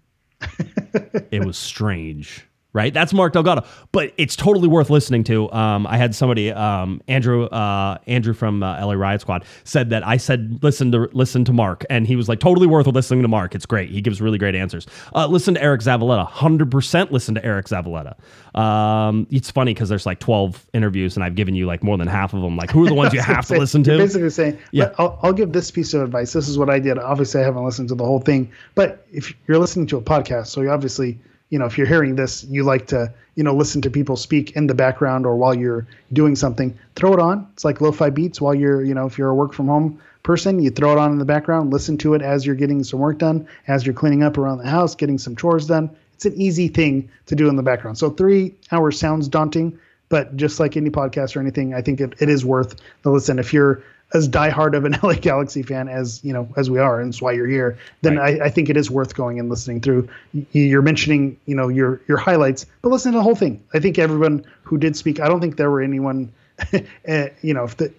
It was strange. Right? That's Mark Delgado, but it's totally worth listening to. Um, I had somebody, um, Andrew, uh, Andrew from uh, LA Riot Squad, said that I said listen to listen to Mark, and he was like totally worth listening to Mark. It's great. He gives really great answers. Uh, listen to Eriq Zavaleta, hundred percent. Listen to Eriq Zavaleta. Um, it's funny because there's like twelve interviews, and I've given you like more than half of them. Like, who are the ones you [laughs] have to Say- listen you're to? Basically saying, yeah, I'll, I'll give this piece of advice. This is what I did. Obviously, I haven't listened to the whole thing, but if you're listening to a podcast, so you obviously, you know, if you're hearing this, you like to, you know, listen to people speak in the background or while you're doing something. Throw it on. It's like lo-fi beats while you're, you know, if you're a work from home person, you throw it on in the background, listen to it as you're getting some work done, as you're cleaning up around the house, getting some chores done. It's an easy thing to do in the background. So three hours sounds daunting, but just like any podcast or anything, I think it, it is worth the listen. If you're as diehard of an [laughs] LA Galaxy fan as you know as we are, and it's why you're here, then I, I think it is worth going and listening through. You're mentioning you know your your highlights, but listen to the whole thing. I think everyone who did speak, I don't think there were anyone, [laughs] eh, you know, if the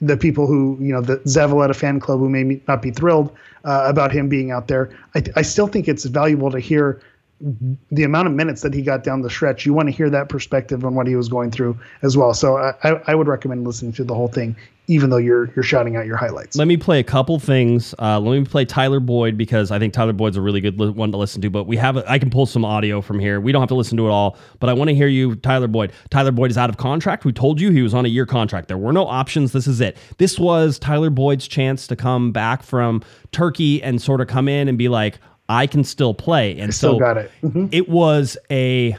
the people who you know the Zavaleta fan club who may not be thrilled uh, about him being out there. I, I still think it's valuable to hear the amount of minutes that he got down the stretch. You want to hear that perspective on what he was going through as well. So I, I, would recommend listening to the whole thing, even though you're you're shouting out your highlights. Let me play a couple things. Uh, let me play Tyler Boyd because I think Tyler Boyd's a really good li- one to listen to. But we have, a, I can pull some audio from here. We don't have to listen to it all, but I want to hear you, Tyler Boyd. Tyler Boyd is out of contract. We told you he was on a year contract. There were no options. This is it. This was Tyler Boyd's chance to come back from Turkey and sort of come in and be like, I can still play. And Still so got it. Mhm. it was a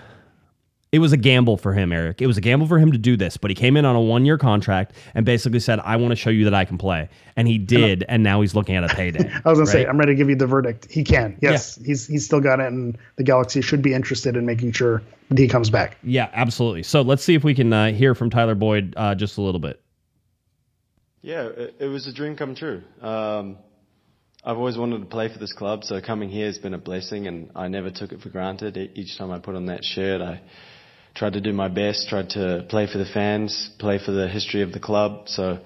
it was a gamble for him, Eric. It was a gamble for him to do this, but he came in on a one year contract and basically said, I want to show you that I can play. And he did, and now he's looking at a payday. [laughs] I was gonna say? I'm ready to give you the verdict. He can. Yes, he's he's still got it, and the Galaxy should be interested in making sure that he comes back. Yeah, absolutely. So let's see if we can uh, hear from Tyler Boyd uh, just a little bit. Yeah, it, it was a dream come true. Um, I've always wanted to play for this club, so coming here has been a blessing, and I never took it for granted. Each time I put on that shirt, I tried to do my best, tried to play for the fans, play for the history of the club. So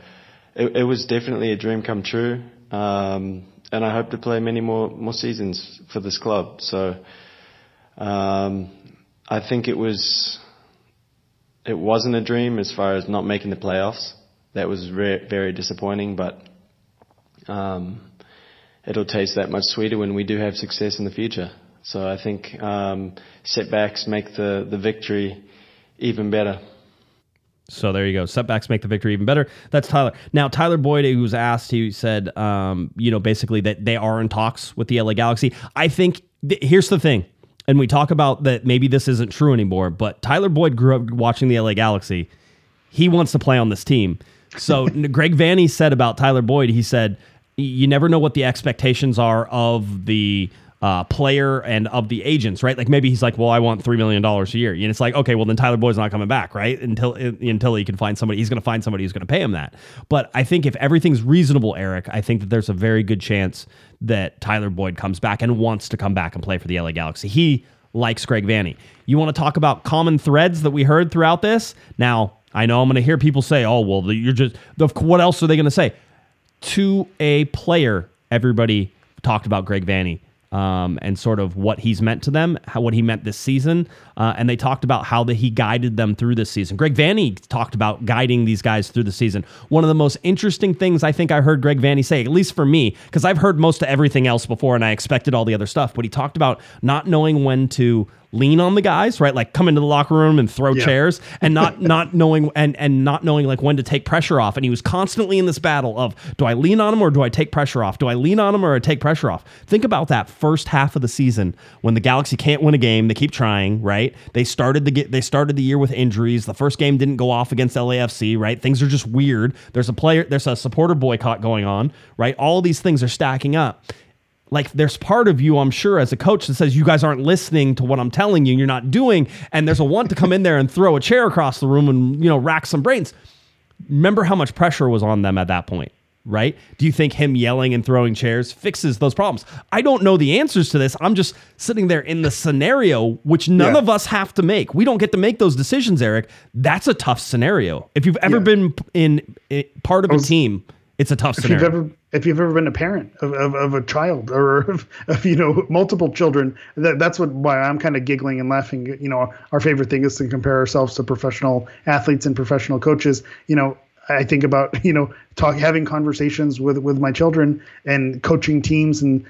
it, it was definitely a dream come true, um, and I hope to play many more more seasons for this club. So um, I think it was it wasn't a dream as far as not making the playoffs. That was re- very disappointing, but um, it'll taste that much sweeter when we do have success in the future. So I think um, setbacks make the, the victory even better. So there you go. Setbacks make the victory even better. That's Tyler. Now, Tyler Boyd, who was asked, he said, um, you know, basically that they are in talks with the LA Galaxy. I think th- here's the thing, and we talk about that maybe this isn't true anymore, but Tyler Boyd grew up watching the LA Galaxy. He wants to play on this team. So [laughs] Greg Vanney said about Tyler Boyd, he said, you never know what the expectations are of the uh, player and of the agents, right? Like maybe he's like, well, I want three million dollars a year, and it's like, okay, well then Tyler Boyd's not coming back, right? Until until he can find somebody, he's going to find somebody who's going to pay him that. But I think if everything's reasonable, Eric, I think that there's a very good chance that Tyler Boyd comes back and wants to come back and play for the LA Galaxy. He likes Greg Vanney. You want to talk about common threads that we heard throughout this? Now, I know I'm going to hear people say, "Oh, well, you're just what else are they going to say?" To a player, everybody talked about Greg Vanney um, and sort of what he's meant to them, how what he meant this season, uh, and they talked about how that he guided them through this season. Greg Vanney talked about guiding these guys through the season. One of the most interesting things I think I heard Greg Vanney say, at least for me, because I've heard most of everything else before and I expected all the other stuff, but he talked about not knowing when to lean on the guys, right? Like come into the locker room and throw Yeah. chairs and not [laughs] not knowing and and not knowing like when to take pressure off. And he was constantly in this battle of do I lean on him or do I take pressure off? Do I lean on him or I take pressure off? Think about that first half of the season when the Galaxy can't win a game, they keep trying, right? They started the get they started the year with injuries. The first game didn't go off against LAFC, right? Things are just weird. There's a player, there's a supporter boycott going on, right? All these things are stacking up like there's part of you i'm sure as a coach that says you guys aren't listening to what i'm telling you and you're not doing and there's a want to come in there and throw a chair across the room and you know rack some brains remember how much pressure was on them at that point right? Do you think him yelling and throwing chairs fixes those problems? I don't know the answers to this. I'm just sitting there in the scenario which none Yeah. of us have to make. We don't get to make those decisions eric. That's a tough scenario. If you've ever Yeah. been in, in part of a team it's a tough if you've ever if you've ever been a parent of, of, of a child or [laughs] of, of you know multiple children that, that's what why i'm kind of giggling and laughing. You know our favorite thing is to compare ourselves to professional athletes and professional coaches. You know i think about [laughs] you know talk having conversations with with my children and coaching teams and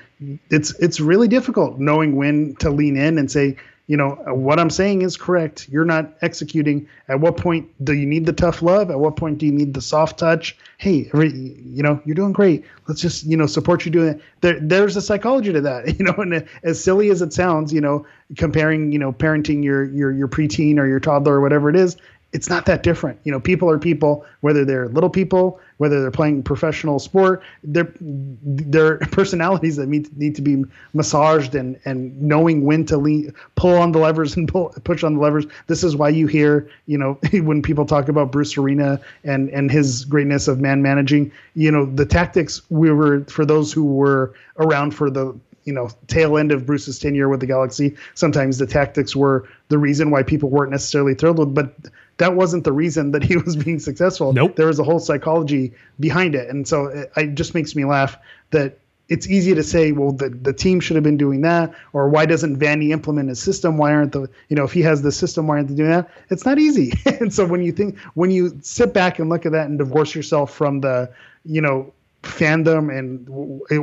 it's it's really difficult knowing when to lean in and say you know what i'm saying is correct. You're not executing. At what point do you need the tough love? At what point do you need the soft touch? Hey every, you know you're doing great. Let's just you know support you doing it there there's a psychology to that [laughs] you know and as silly as it sounds you know comparing you know parenting your your your preteen or your toddler or whatever it is it's not that different. You know, people are people, whether they're little people, whether they're playing professional sport, their [laughs] personalities that need, need to be massaged and and knowing when to lean, pull on the levers and pull, push on the levers. This is why you hear, you know, [laughs] when people talk about Bruce Arena and and his greatness of man managing, you know, the tactics we were for those who were around for the you know tail end of Bruce's tenure with the Galaxy. Sometimes the tactics were the reason why people weren't necessarily thrilled with, but that wasn't the reason that he [laughs] was being successful. Nope. There was a whole psychology behind it, and so it, it just makes me laugh that it's easy to say, well, the, the team should have been doing that, or why doesn't Vanney implement his system? Why aren't the you know if he has the system, why aren't they doing that? It's not easy. [laughs] and so when you think when you sit back and look at that and divorce yourself from the you know fandom and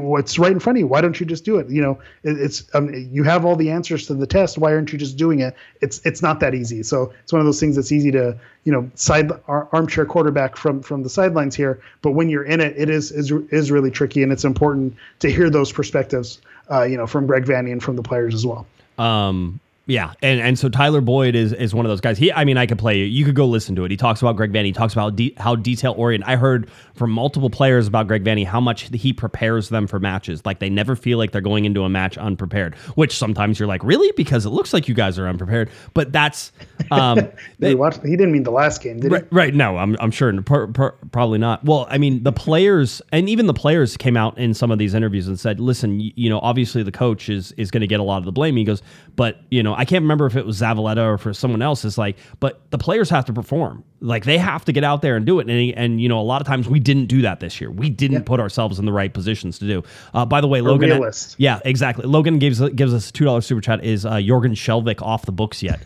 what's right in front of you. Why don't you just do it? You know it, it's um, you have all the answers to the test. Why aren't you just doing it? It's it's not that easy. So it's one of those things that's easy to you know side ar- armchair quarterback from from the sidelines here. But when you're in it it is is is really tricky and it's important to hear those perspectives uh, you know from Greg Vanney and from the players as well. Um, yeah, and and so Tyler Boyd is is one of those guys. He, I mean, I could play. You you could go listen to it. He talks about Greg Vanney. He talks about de- how detail oriented. I heard from multiple players about Greg Vanney how much he prepares them for matches. Like they never feel like they're going into a match unprepared. Which sometimes you're like, really, because it looks like you guys are unprepared. But that's um, [laughs] he, watched, he didn't mean the last game did right, he right. No, I'm I'm sure pr- pr- probably not. Well, I mean, the players and even the players came out in some of these interviews and said, listen, you, you know, obviously the coach is is going to get a lot of the blame. He goes, but you know, I can't remember if it was Zavaleta or for someone else. It's like, but the players have to perform. Like they have to get out there and do it. And and you know, a lot of times we didn't do that this year. We didn't put ourselves in the right positions to do. Uh, by the way, Logan. realist. Yeah, exactly. Logan gives gives us a two dollar super chat. Is uh, Jørgen Skjelvik off the books yet?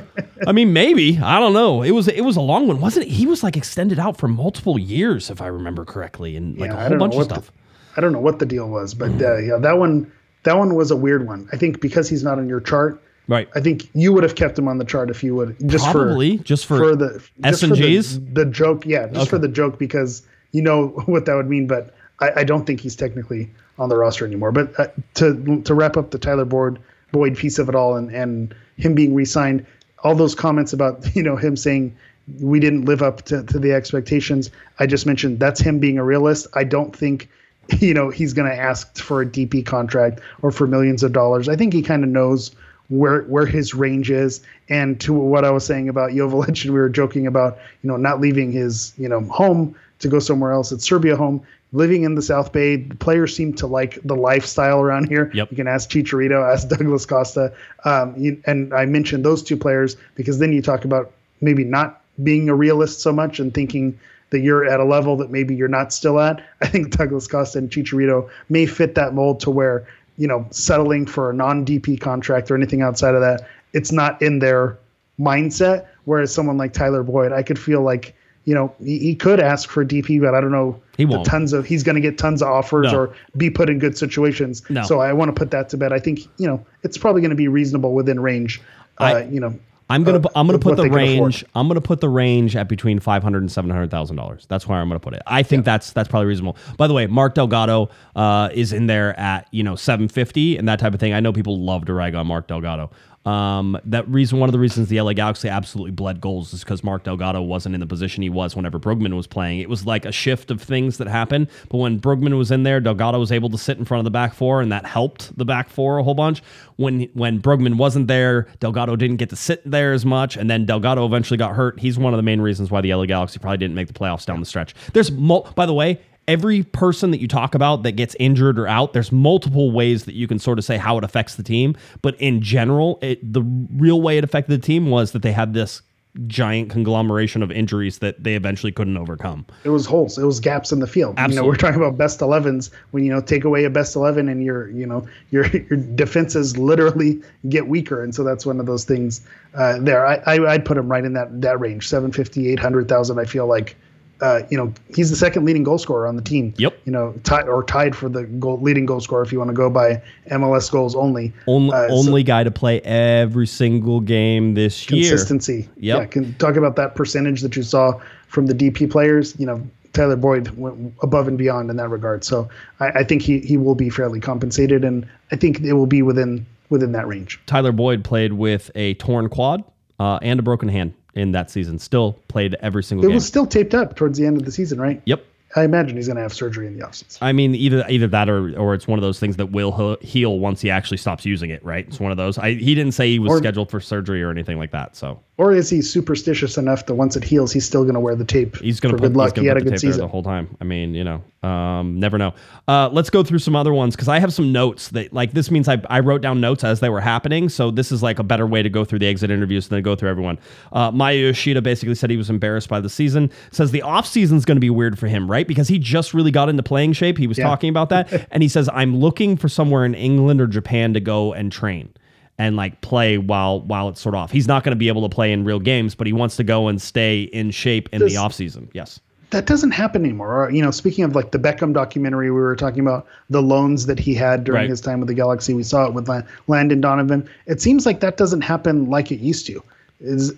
[laughs] I mean, maybe. I don't know. It was it was a long one, wasn't it? He was like extended out for multiple years, if I remember correctly, and like Yeah, a whole bunch of stuff. The, I don't know what the deal was, but uh, yeah, that one that one was a weird one. I think because he's not on your chart, right. I think you would have kept him on the chart if you would just Probably for just for, the S and Gs. The, joke, yeah, just for the joke because you know [laughs] what that would mean. But I, I don't think he's technically on the roster anymore. But uh, to to wrap up the Tyler Boyd Boyd piece of it all and and him being re-signed, all those comments about [laughs] you know him saying we didn't live up to, to the expectations. I just mentioned that's him being a realist. I don't think [laughs] you know he's going to ask for a DP contract or for millions of dollars. I think he kind of knows where where his range is. And to what I was saying about Joveljić, we were joking about you know not leaving his you know home to go somewhere else. It's Serbia home. Living in the South Bay, the players seem to like the lifestyle around here. Yep. You can ask Chicharito, ask Douglas Costa, um, you, and I mentioned those two players because then you talk about maybe not being a realist so much and thinking that you're at a level that maybe you're not still at. I think Douglas Costa and Chicharito may fit that mold to where, you know, settling for a non DP contract or anything outside of that, it's not in their mindset. Whereas someone like Tyler Boyd, I could feel like, you know, he, he could ask for a DP, but I don't know He won't. tons of he's going to get tons of offers No. or be put in good situations. No. So I want to put that to bed. I think, you know, it's probably going to be reasonable within range. Uh, I- you know, I'm gonna uh, I'm gonna put the range. I'm gonna put the range at between five hundred and seven hundred thousand dollars. That's where I'm gonna put it. I think that's that's probably reasonable. By the way, Mark Delgado uh, is in there at you know seven fifty and that type of thing. I know people love to rag on Mark Delgado. Um, that reason, one of the reasons the LA Galaxy absolutely bled goals is because Mark Delgado wasn't in the position he was whenever Brugman was playing. It was like a shift of things that happened. But when Brugman was in there, Delgado was able to sit in front of the back four, and that helped the back four a whole bunch. When when Brugman wasn't there, Delgado didn't get to sit there as much, and then Delgado eventually got hurt. He's one of the main reasons why the LA Galaxy probably didn't make the playoffs down the stretch. There's, mul- by the way, every person that you talk about that gets injured or out, there's multiple ways that you can sort of say how it affects the team. But in general, it, the real way it affected the team was that they had this giant conglomeration of injuries that they eventually couldn't overcome. It was holes. It was gaps in the field. Absolutely. You know, we're talking about best 11s when you know take away a best 11 and your you know your [laughs] your defenses literally get weaker, and so that's one of those things. Uh, there, I, I I'd put him right in that that range, 750, 800,000. I feel like. Uh, you know, he's the second leading goal scorer on the team. Yep. You know, tied or tied for the goal, leading goal scorer if you want to go by MLS goals only. Only, Uh, so- only guy to play every single game this year. consistency. Yep. Yeah, can talk about that percentage that you saw from the DP players. You know, Tyler Boyd went above and beyond in that regard. So I, I think he he will be fairly compensated, and I think it will be within within that range. Tyler Boyd played with a torn quad uh, and a broken hand in that season. Still played every single It game. was still taped up towards the end of the season, right? yep. I imagine he's going to have surgery in the offseason. I mean, either either that or or it's one of those things that will heal once he actually stops using it. Right? It's one of those. I, he didn't say he was Or- scheduled for surgery or anything like that. So Or is he superstitious enough that once it heals, he's still going to wear the tape? he's going for to good luck. He had a the good tape season. the whole time. I mean, you know, um, never know. Uh, let's go through some other ones because I have some notes that like this means I, I wrote down notes as they were happening. So this is like a better way to go through the exit interviews than to go through everyone. Uh, Maya Yoshida basically said he was embarrassed by the season. Says the off season is going to be weird for him, right? Because he just really got into playing shape. He was Yeah. talking about that, [laughs] and he says I'm looking for somewhere in England or Japan to go and train and like play while while it's sort of off. He's not going to be able to play in real games, but he wants to go and stay in shape in Does- the off season. Yes. that doesn't happen anymore. Uh, you know, speaking of like the Beckham documentary, we were talking about the loans that he had during Right. his time with the Galaxy. We saw it with Landon Donovan. It seems like that doesn't happen like it used to. Is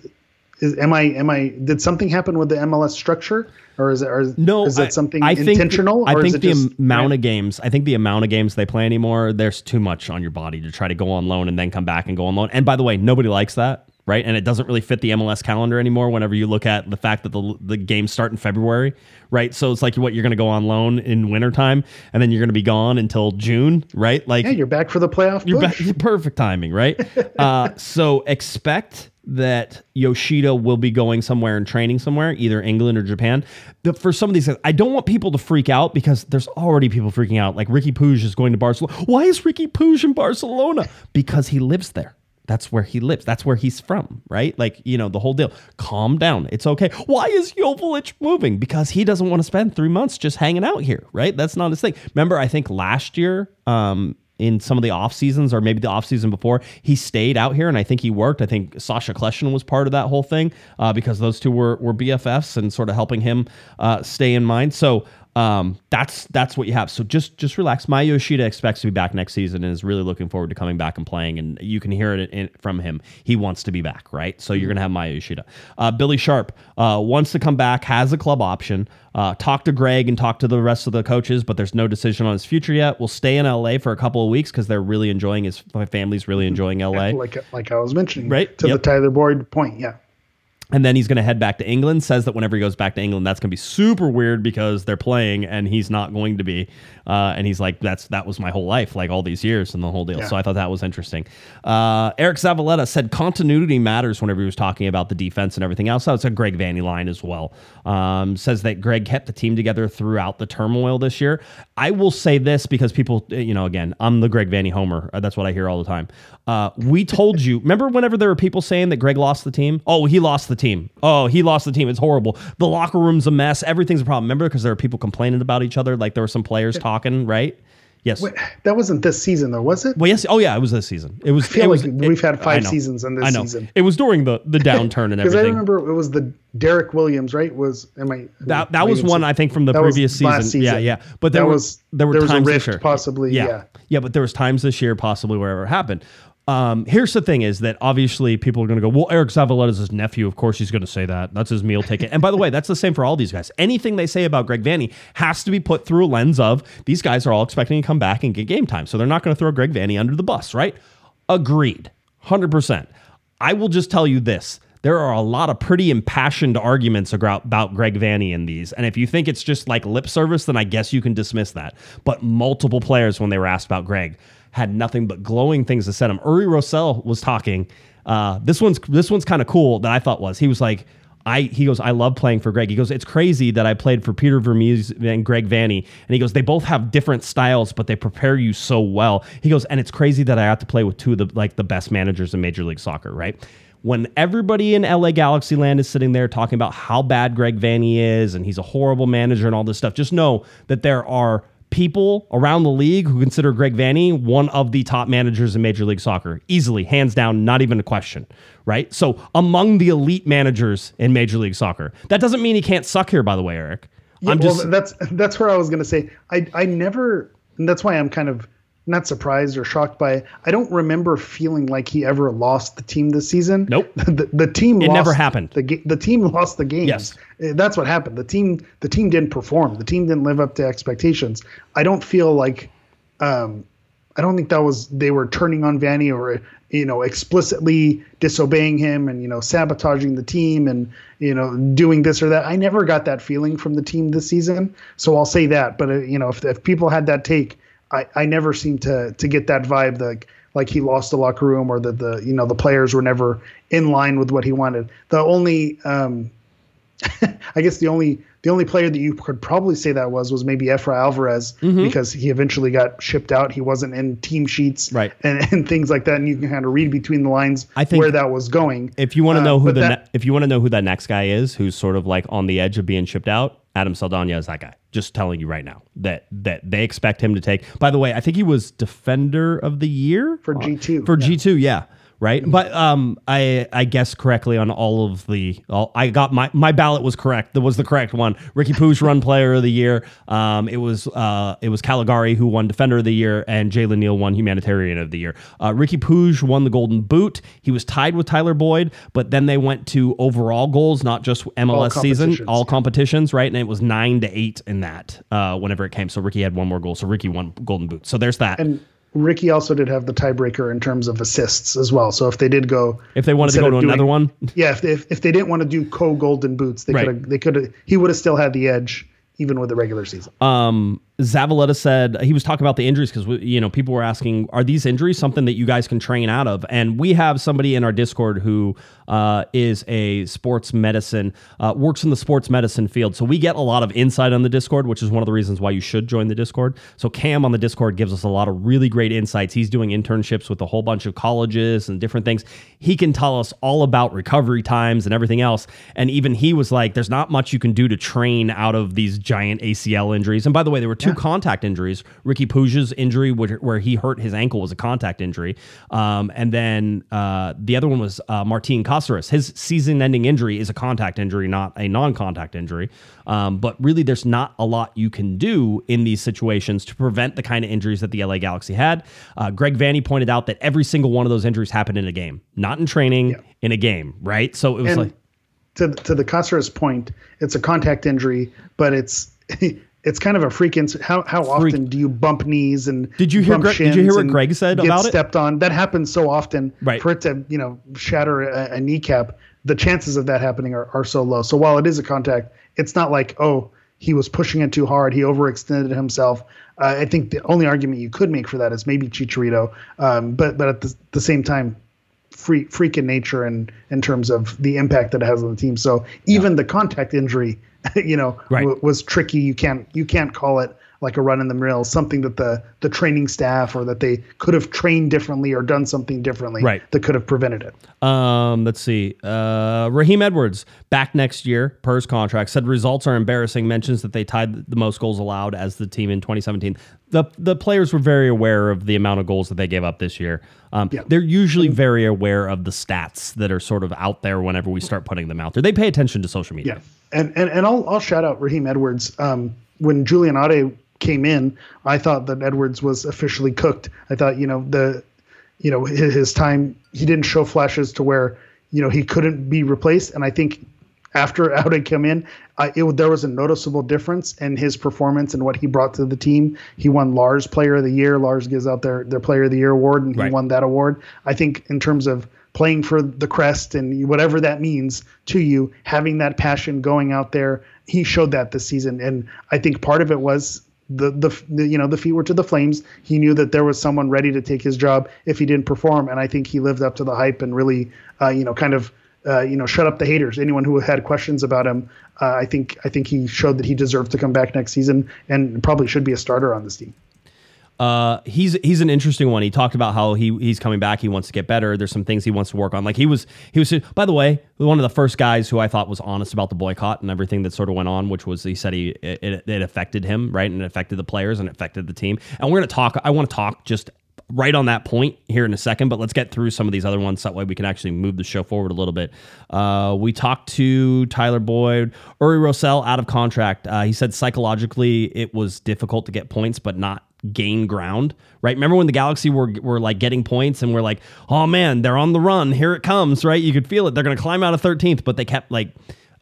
is am I am I did something happen with the MLS structure or is it or is, No, is that something I think, intentional? I or think is it the just amount of games. I think the amount of games they play anymore. There's too much on your body to try to go on loan and then come back and go on loan. And by the way, nobody likes that, right? And it doesn't really fit the MLS calendar anymore. Whenever you look at the fact that the the games start in February, right? So it's like what you're going to go on loan in wintertime, and then you're going to be gone until June, right? Like yeah, you're back for the playoff. you're push. back, [laughs] perfect timing, right? [laughs] uh, so expect that Yoshida will be going somewhere and training somewhere, either England or Japan. The, for some of these, I don't want people to freak out because there's already people freaking out. Like Riqui Puig is going to Barcelona. Why is Riqui Puig in Barcelona? Because he lives there. That's where he lives. That's where he's from, right? Like, you know, the whole deal. Calm down. It's okay. Why is Joveljić moving? Because he doesn't want to spend three months just hanging out here, right? That's not his thing. Remember, I think last year, um, in some of the off seasons or maybe the off season before, he stayed out here and I think he worked. I think Sacha Kljestan was part of that whole thing uh, because those two were were BFFs and sort of helping him uh, stay in mind. So um, that's that's what you have. So just just relax. Maya Yoshida expects to be back next season and is really looking forward to coming back and playing. And you can hear it in, from him. He wants to be back, right? So you're gonna have Maya Yoshida. Uh, Billy Sharp uh, wants to come back, has a club option. Uh, talk to Greg and talk to the rest of the coaches, but there's no decision on his future yet. We'll stay in LA for a couple of weeks because they're really enjoying his my family's really enjoying LA. like like I was mentioning, Right, To yep. the Tyler Boyd point, yeah. And then he's going to head back to England. Says that whenever he goes back to England, that's going to be super weird because they're playing and he's not going to be. Uh, and he's like, "That's that was my whole life, like all these years and the whole deal." Yeah. So I thought that was interesting. Uh, Eriq Zavaleta said continuity matters whenever he was talking about the defense and everything else. That's a Greg Vanney line as well. Um, says that Greg kept the team together throughout the turmoil this year. I will say this because people, uh, you know, again, I'm the Greg Vanney homer. Uh, That's what I hear all the time. Uh, we told you. Remember whenever there were people saying that Greg lost the team? Oh, he lost the team. Oh, he lost the team. It's horrible. The locker room's a mess. Everything's a problem. Remember because there were people complaining about each other. Like there were some players talking, right? Yes. Wait, that wasn't this season though, was it? Well, yes. Oh, yeah. It was this season. It was. I feel it was, like we've had five seasons in this I know. season. It was during the the [laughs] downturn and everything. Because I remember it was the Derrick Williams, right? Was am I that that was one I think from the previous last season. Yeah, yeah. But there That were was- there were there was a times rift this year. possibly, yeah. yeah. But there was times this year possibly where it happened. Um, here's the thing: is that obviously people are going to go, well, Eriq Zavaleta's his nephew. Of course, he's going to say that. That's his meal ticket. And by the way, that's the same for all these guys. Anything they say about Greg Vanney has to be put through a lens of these guys are all expecting to come back and get game time, so they're not going to throw Greg Vanney under the bus, right? Agreed, hundred percent. I will just tell you this. There are a lot of pretty impassioned arguments about Greg Vanney in these. And if you think it's just like lip service, then I guess you can dismiss that. But multiple players, when they were asked about Greg, had nothing but glowing things to to him. Uri Rosell was talking. Uh, this one's this one's kind of cool that I thought was. He was like, I he goes, I love playing for Greg. He goes, it's crazy that I played for Peter Vermes and Greg Vanney. And he goes, they both have different styles, but they prepare you so well. He goes, and it's crazy that I have to play with two of the like the best managers in Major League Soccer, right? when everybody in LA Galaxy land is sitting there talking about how bad Greg Vanney is and he's a horrible manager and all this stuff, just know that there are people around the league who consider Greg Vanney one of the top managers in Major League Soccer. Easily, hands down, not even a question, right? So, among the elite managers in Major League Soccer. That doesn't mean he can't suck here, by the way, Eric. Yeah, I'm well, just that's that's where I was going to say. I I never. And that's why I'm kind of not surprised or shocked by it. I don't remember feeling like he ever lost the team this season. Nope. [laughs] the, the team It lost never happened. The ga- the team lost the games. Yes. Uh, That's what happened. The team the team didn't perform. The team didn't live up to expectations. I don't feel like um I don't think that was they were turning on Vanney or you know explicitly disobeying him and you know sabotaging the team and you know doing this or that. I never got that feeling from the team this season. So I'll say that. But uh, you know if if people had that take, I I never seemed to to get that vibe that like he lost the locker room or that the you know the players were never in line with what he wanted. The only um [laughs] I guess the only the only player that you could probably say that was was maybe Efra Alvarez because he eventually got shipped out. He wasn't in team sheets Right. and, [laughs] and things like that, and you can kind of read between the lines I think- where that was going. if you want to Uh, know who the that- ne- if you want to know who that next guy is, who's sort of like on the edge of being shipped out, Adam Saldana is that guy. Just telling you right now that that they expect him to take. By the way, I think he was defender of the year For G2, For yeah. G two, yeah. Right, but um, I I guessed correctly on all of the. All, I got my my ballot was correct. That was the correct one. Riqui Puig run player of the year. Um, it was uh, it was Calegari who won defender of the year, and Jalen Neal won humanitarian of the year. Uh, Riqui Puig won the Golden Boot. He was tied with Tyler Boyd, but then they went to overall goals, not just MLS season, all competitions, right? And it was nine to eight in that uh, whenever it came. So Ricky had one more goal, so Ricky won Golden Boot. So there's that. and Ricky also did have the tiebreaker in terms of assists as well. So if they did go, if they wanted to go to doing- another one, yeah, if they, if, if they didn't want to do co golden boots, they Right. could have they could have he would have still had the edge even with the regular season. um, Zavaleta said he was talking about the injuries because you know people were asking, are these injuries something that you guys can train out of? And we have somebody in our Discord who uh, is a sports medicine, uh, works in the sports medicine field, so we get a lot of insight on the Discord, which is one of the reasons why you should join the Discord. So Cam on the Discord gives us a lot of really great insights. He's doing internships with a whole bunch of colleges and different things. He can tell us all about recovery times and everything else. And even he was like, "There's not much you can do to train out of these giant ACL injuries." And by the way, there were two contact injuries. Riqui Puig's injury, which, where he hurt his ankle, was a contact injury, um, and then uh, the other one was uh, Martin Caceres. His season-ending injury is a contact injury, not a non-contact injury. Um, but really, there's not a lot you can do in these situations to prevent the kind of injuries that the LA Galaxy had. Uh, Greg Vanny pointed out that every single one of those injuries happened in a game, not in training, in a game, right? So it was And like. to to the Caceres point, it's a contact injury, but it's [laughs] it's kind of a freak. Ins- how how Freak. often do you bump knees and Did you hear did you hear what Greg said get about it? Stepped on. That happens so often. Right. For it to you know shatter a, a kneecap, the chances of that happening are, are so low. So while it is a contact, it's not like oh he was pushing it too hard, he overextended himself. Uh, I think the only argument you could make for that is maybe Chicharito, um, but but at the, the same time, freak freak in nature and in terms of the impact that it has on the team. So even the contact injury, [laughs] you know, Right. w- was tricky. You can't you can't call it like a run in the mill, something that the the training staff or that they could have trained differently or done something differently Right. that could have prevented it. Um, let's see. Uh, Raheem Edwards back next year per his contract said results are embarrassing. Mentions that they tied the most goals allowed as the team in 2017. The the players were very aware of the amount of goals that they gave up this year. Um, Yeah. They're usually very aware of the stats that are sort of out there whenever we start putting them out there. They pay attention to social media. Yeah, and and and I'll I'll shout out Raheem Edwards. Um, when Julian Aude came in, I thought that Edwards was officially cooked. I thought you know the, you know his, his time he didn't show flashes to where you know he couldn't be replaced, and I think after [laughs] Aude came in, I, it there was a noticeable difference in his performance and what he brought to the team. He won Lars Player of the Year. Lars gives out their their Player of the Year award, and he won that award. I think in terms of playing for the crest and whatever that means to you, having that passion going out there, he showed that this season. And I think part of it was the, the the you know the feet were to the flames. He knew that there was someone ready to take his job if he didn't perform, and I think he lived up to the hype and really uh, you know kind of. Uh, you know, shut up the haters. Anyone who had questions about him, uh, I think I think he showed that he deserved to come back next season and probably should be a starter on this team. Uh, he's he's an interesting one. He talked about how he he's coming back. He wants to get better. There's some things he wants to work on. Like he was he was. By the way, one of the first guys who I thought was honest about the boycott and everything that sort of went on, which was he said he it, it affected him right and it affected the players and it affected the team. And we're gonna talk. I want to talk just right on that point here in a second, but let's get through some of these other ones. So That way we can actually move the show forward a little bit. Uh, we talked to Tyler Boyd, Uri Rosell out of contract. Uh, he said psychologically it was difficult to get points, but not gain ground, right? Remember when the Galaxy were were like getting points and we're like, oh man, they're on the run. Here it comes, right? You could feel it. They're going to climb out of 13th, but they kept like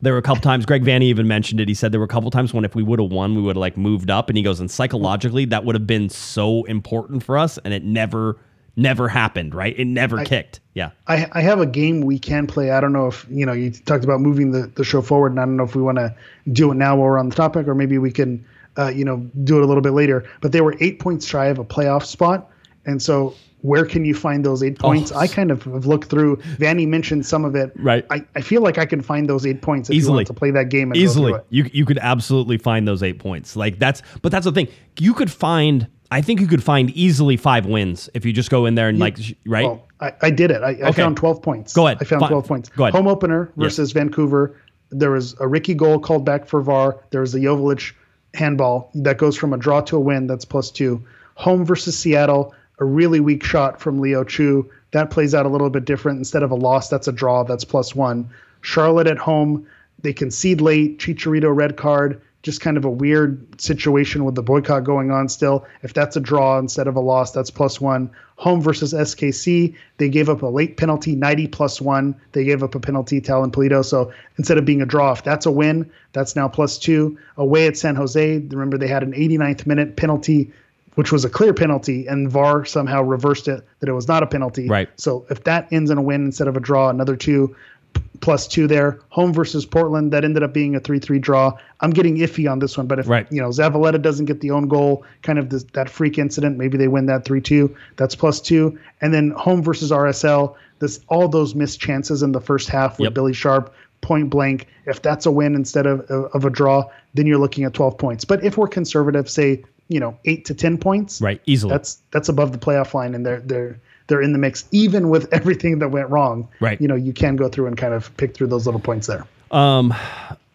there were a couple times Greg Vanney even mentioned it. He said there were a couple times when if we would have won, we would have like moved up. And he goes, and psychologically, that would have been so important for us, and it never, never happened. Right? It never I, kicked. Yeah. I, I have a game we can play. I don't know if you know. You talked about moving the, the show forward, and I don't know if we want to do it now while we're on the topic, or maybe we can, uh, you know, do it a little bit later. But they were eight points shy of a playoff spot, and so where can you find those eight points? Oh. I kind of have looked through. Vanney mentioned some of it. Right. I, I feel like I can find those eight points if Easily. you want to play that game. Easily, you you could absolutely find those eight points. Like that's, but that's the thing. You could find. I think you could find easily five wins if you just go in there and like right. Well, I, I did it. I, I found twelve points. Go ahead. I found twelve points. Go ahead. Home opener versus yes. Vancouver. There was a Ricky goal called back for VAR. There was a Joveljić handball that goes from a draw to a win. That's plus two. Home versus Seattle a really weak shot from Leo Chu. That plays out a little bit different. Instead of a loss, that's a draw. That's plus one. Charlotte at home, they concede late. Chicharito red card. Just kind of a weird situation with the boycott going on still. If that's a draw instead of a loss, that's plus one. Home versus SKC, they gave up a late penalty, 90 plus one. They gave up a penalty to Alan Pulido. So instead of being a draw, if that's a win, that's now plus two. Away at San Jose, remember they had an 89th minute penalty which was a clear penalty, and VAR somehow reversed it that it was not a penalty. Right. So if that ends in a win instead of a draw, another two plus two there. Home versus Portland, that ended up being a three-three draw. I'm getting iffy on this one, but if right. you know Zavaleta doesn't get the own goal, kind of this, that freak incident, maybe they win that three-two. That's plus two. And then home versus RSL, this all those missed chances in the first half with yep. Billy Sharp point blank. If that's a win instead of of a draw, then you're looking at 12 points. But if we're conservative, say you know eight to ten points. Right, easily. That's that's above the playoff line, and they're they're they're in the mix, even with [laughs] everything that went wrong. Right. You know, you can go through and kind of pick through those little points there. Um,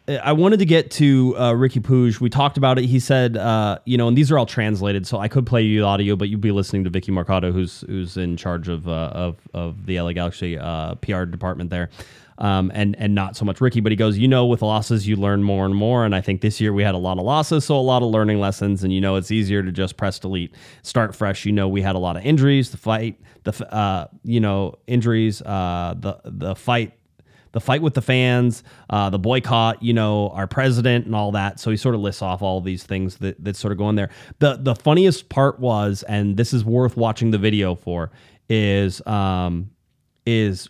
I wanted to get to uh, Riqui Puig. We talked about it. He said, uh, you know, and these are all translated, so I could play you the audio, but you'd be listening to Vicky Mercado, who's who's in charge of uh, of of the LA Galaxy uh, PR department there um, and and not so much Riqui. But he goes, you know, with losses you learn more and more. And I think this year we had a lot of losses, so a lot of learning lessons. And you know, it's easier to just press delete, start fresh. You know, we had a lot of injuries. The fight, the uh, you know, injuries. Uh, the the fight the fight with the fans, uh, the boycott, you know, our president and all that. So he sort of lists off all of these things that, that sort of go in there. The the funniest part was, and this is worth watching the video for, is um, is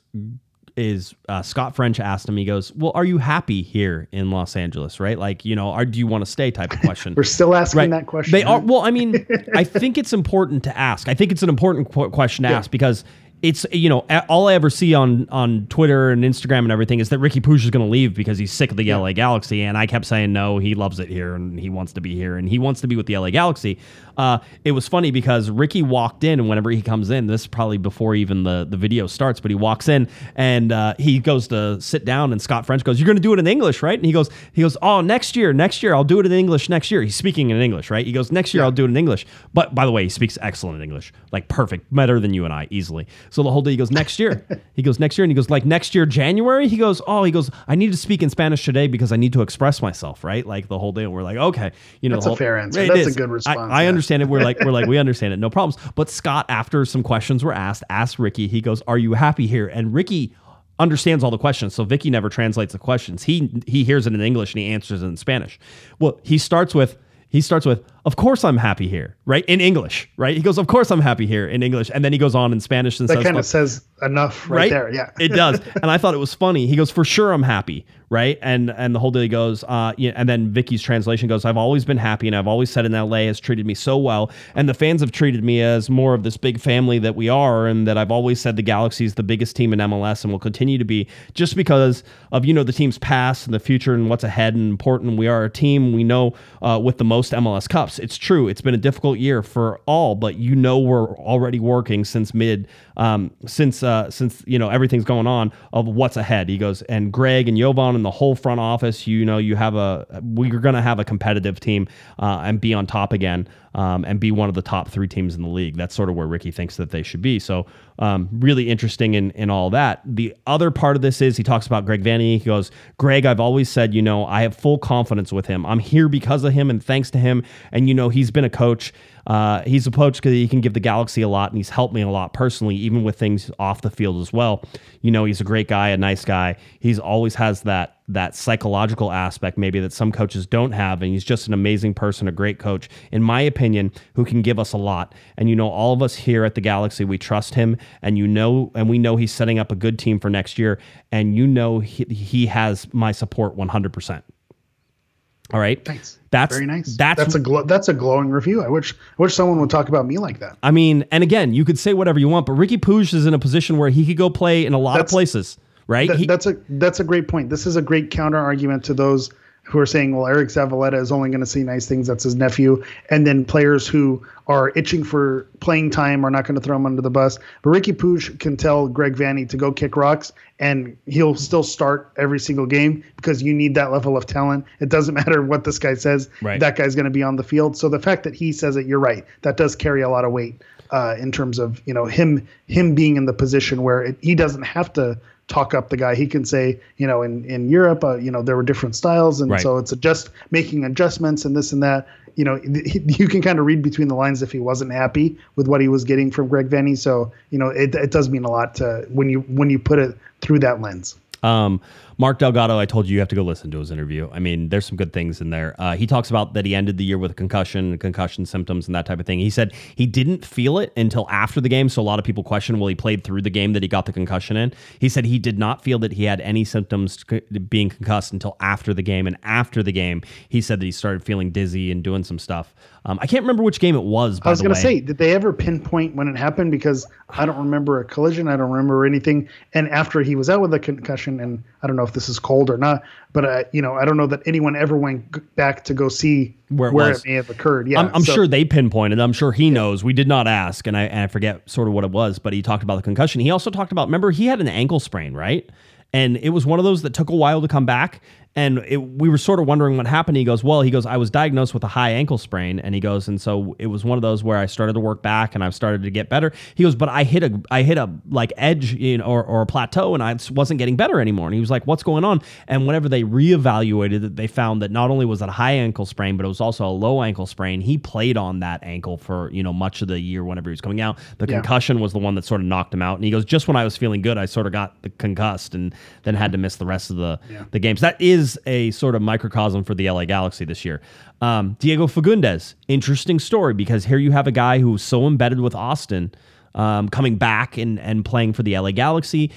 is uh, Scott French asked him. He goes, "Well, are you happy here in Los Angeles? Right? Like, you know, are do you want to stay?" Type of [laughs] question. We're still asking right? that question. They are. Well, I mean, [laughs] I think it's important to ask. I think it's an important qu- question to yeah. ask because it's you know all I ever see on on Twitter and Instagram and everything is that Riqui Puig is going to leave because he's sick of the yeah. LA Galaxy, and I kept saying no, he loves it here and he wants to be here and he wants to be with the LA Galaxy. Uh, it was funny because Riqui walked in, and whenever he comes in, this is probably before even the the video starts, but he walks in and uh, he goes to sit down, and Scott French goes, "You're going to do it in English, right?" And he goes, "He goes, oh, next year, next year, I'll do it in English next year." He's speaking in English, right? He goes, "Next year, yeah. I'll do it in English." But by the way, he speaks excellent English, like perfect, better than you and I easily. So the whole day he goes, "Next year," [laughs] he goes, "Next year," and he goes, "Like next year, January." He goes, "Oh," he goes, "I need to speak in Spanish today because I need to express myself, right?" Like the whole day, and we're like, "Okay, you know." That's whole, a fair answer. That's a good response. I, I yeah. understand it. We're like, we're like like [laughs] we understand it, no problems. But Scott, after some questions were asked, asked Riqui, he goes, "Are you happy here?" And Riqui understands all the questions. So Vicky never translates the questions. He he hears it in English and he answers it in Spanish. Well, he starts with he starts with, "Of course I'm happy here," right in English, right? He goes, "Of course I'm happy here" in English, and then he goes on in Spanish and that says, "That kind of says enough right, right, there." Yeah, it does. [laughs] And I thought it was funny. He goes, "For sure I'm happy," right? And and the whole day he goes, uh, yeah, and then Vicky's translation goes, "I've always been happy, and I've always said in LA has treated me so well, and the fans have treated me as more of this big family that we are, and that I've always said the Galaxy is the biggest team in MLS and will continue to be, just because of you know the team's past and the future and what's ahead and important. We are a team we know uh, with the most MLS Cups." It's true. It's been a difficult year for all, but you know we're already working since mid, um, since uh, since you know everything's going on of what's ahead. He goes and Greg and Jovan and the whole front office. You know you have a we're going to have a competitive team uh, and be on top again um, and be one of the top three teams in the league. That's sort of where Riqui thinks that they should be. So um, really interesting in in all that. The other part of this is he talks about Greg Vanney. He goes, Greg, I've always said, you know, I have full confidence with him. I'm here because of him and thanks to him. And you know, he's been a coach. Uh, he's a coach because he can give the Galaxy a lot, and he's helped me a lot personally, even with things off the field as well. You know, he's a great guy, a nice guy. He's always has that that psychological aspect maybe that some coaches don't have, and he's just an amazing person, a great coach, in my opinion, who can give us a lot. And you know, all of us here at the Galaxy, we trust him, and you know, and we know he's setting up a good team for next year, and you know, he, he has my support 100 percent. All right. Thanks. That's very nice. That's that's a glo- that's a glowing review. I wish I wish someone would talk about me like that. I mean, and again, you could say whatever you want, but Riqui Puig is in a position where he could go play in a lot That's- of places, right? That- He- that's a that's a great point. This is a great counter argument to those who are saying, well, Eriq Zavaleta is only going to see nice things. That's his nephew, and then players who are itching for playing time are not going to throw him under the bus. But Riqui Puig can tell Greg Vanney to go kick rocks, and he'll still start every single game because you need that level of talent. It doesn't [laughs] matter what this guy says; Right. that guy's going to be on the field. So the fact that he says it, you're right. That does carry a lot of weight uh, in terms of you know him him being in the position where it, he doesn't have to talk up the guy. He can say, you know, in in Europe, uh, you know, there were different styles, and Right. so it's just making adjustments and this and that. You know, he, [laughs] you can kind of read between the lines if he wasn't happy with what he was getting from Greg Vanney. So you know, it it does mean a lot to when you when you put it through that lens. Um, Mark Delgado, I told you you have to go listen to his interview. I mean, there's some good things in there. Uh, he talks about that he ended the year with a concussion, concussion symptoms, and that type of thing. He said he didn't feel it until after the game. So a lot of people question, well, he played through the game that he got the concussion in. He said he did not feel that he had any symptoms being concussed until after the game. And after the game, he said that he started feeling dizzy and doing some stuff. Um, I can't remember which game it was. By I was going to say, did they ever pinpoint when it happened? Because I don't remember a collision. I don't remember anything. And after he was out with a concussion, and I don't know if this is cold or not, but uh, you know, I don't know that anyone ever went back to go see Where where it it, may have occurred. Yeah, I'm, I'm so- sure they pinpointed. I'm sure he knows. We did not ask, and I, and I forget sort of what it was, but he talked about the concussion. He also talked about. Remember, he had an ankle sprain, right? And it was one of those that took a while to come back. And it, we were sort of wondering what happened. He goes, "Well, he goes, I was diagnosed with a high ankle sprain, and he goes, and so it was one of those where I started to work back, and I've started to get better. He goes, but I hit a, I hit a like edge, you know, or, or a plateau, and I wasn't getting better anymore. And he was like, "What's going on?" And whenever they reevaluated it, they found that not only was it a high ankle sprain, but it was also a low ankle sprain. He played on that ankle for you know much of the year whenever he was coming out. The Yeah. concussion was the one that sort of knocked him out. And he goes, just when I was feeling good, I sort of got the concussed and then had to miss the rest of the the games. That is a sort of microcosm for the LA Galaxy this year. Um, Diego Fagúndez, interesting story because here you have a guy who's so embedded with Austin, um, coming back and and playing for the LA Galaxy.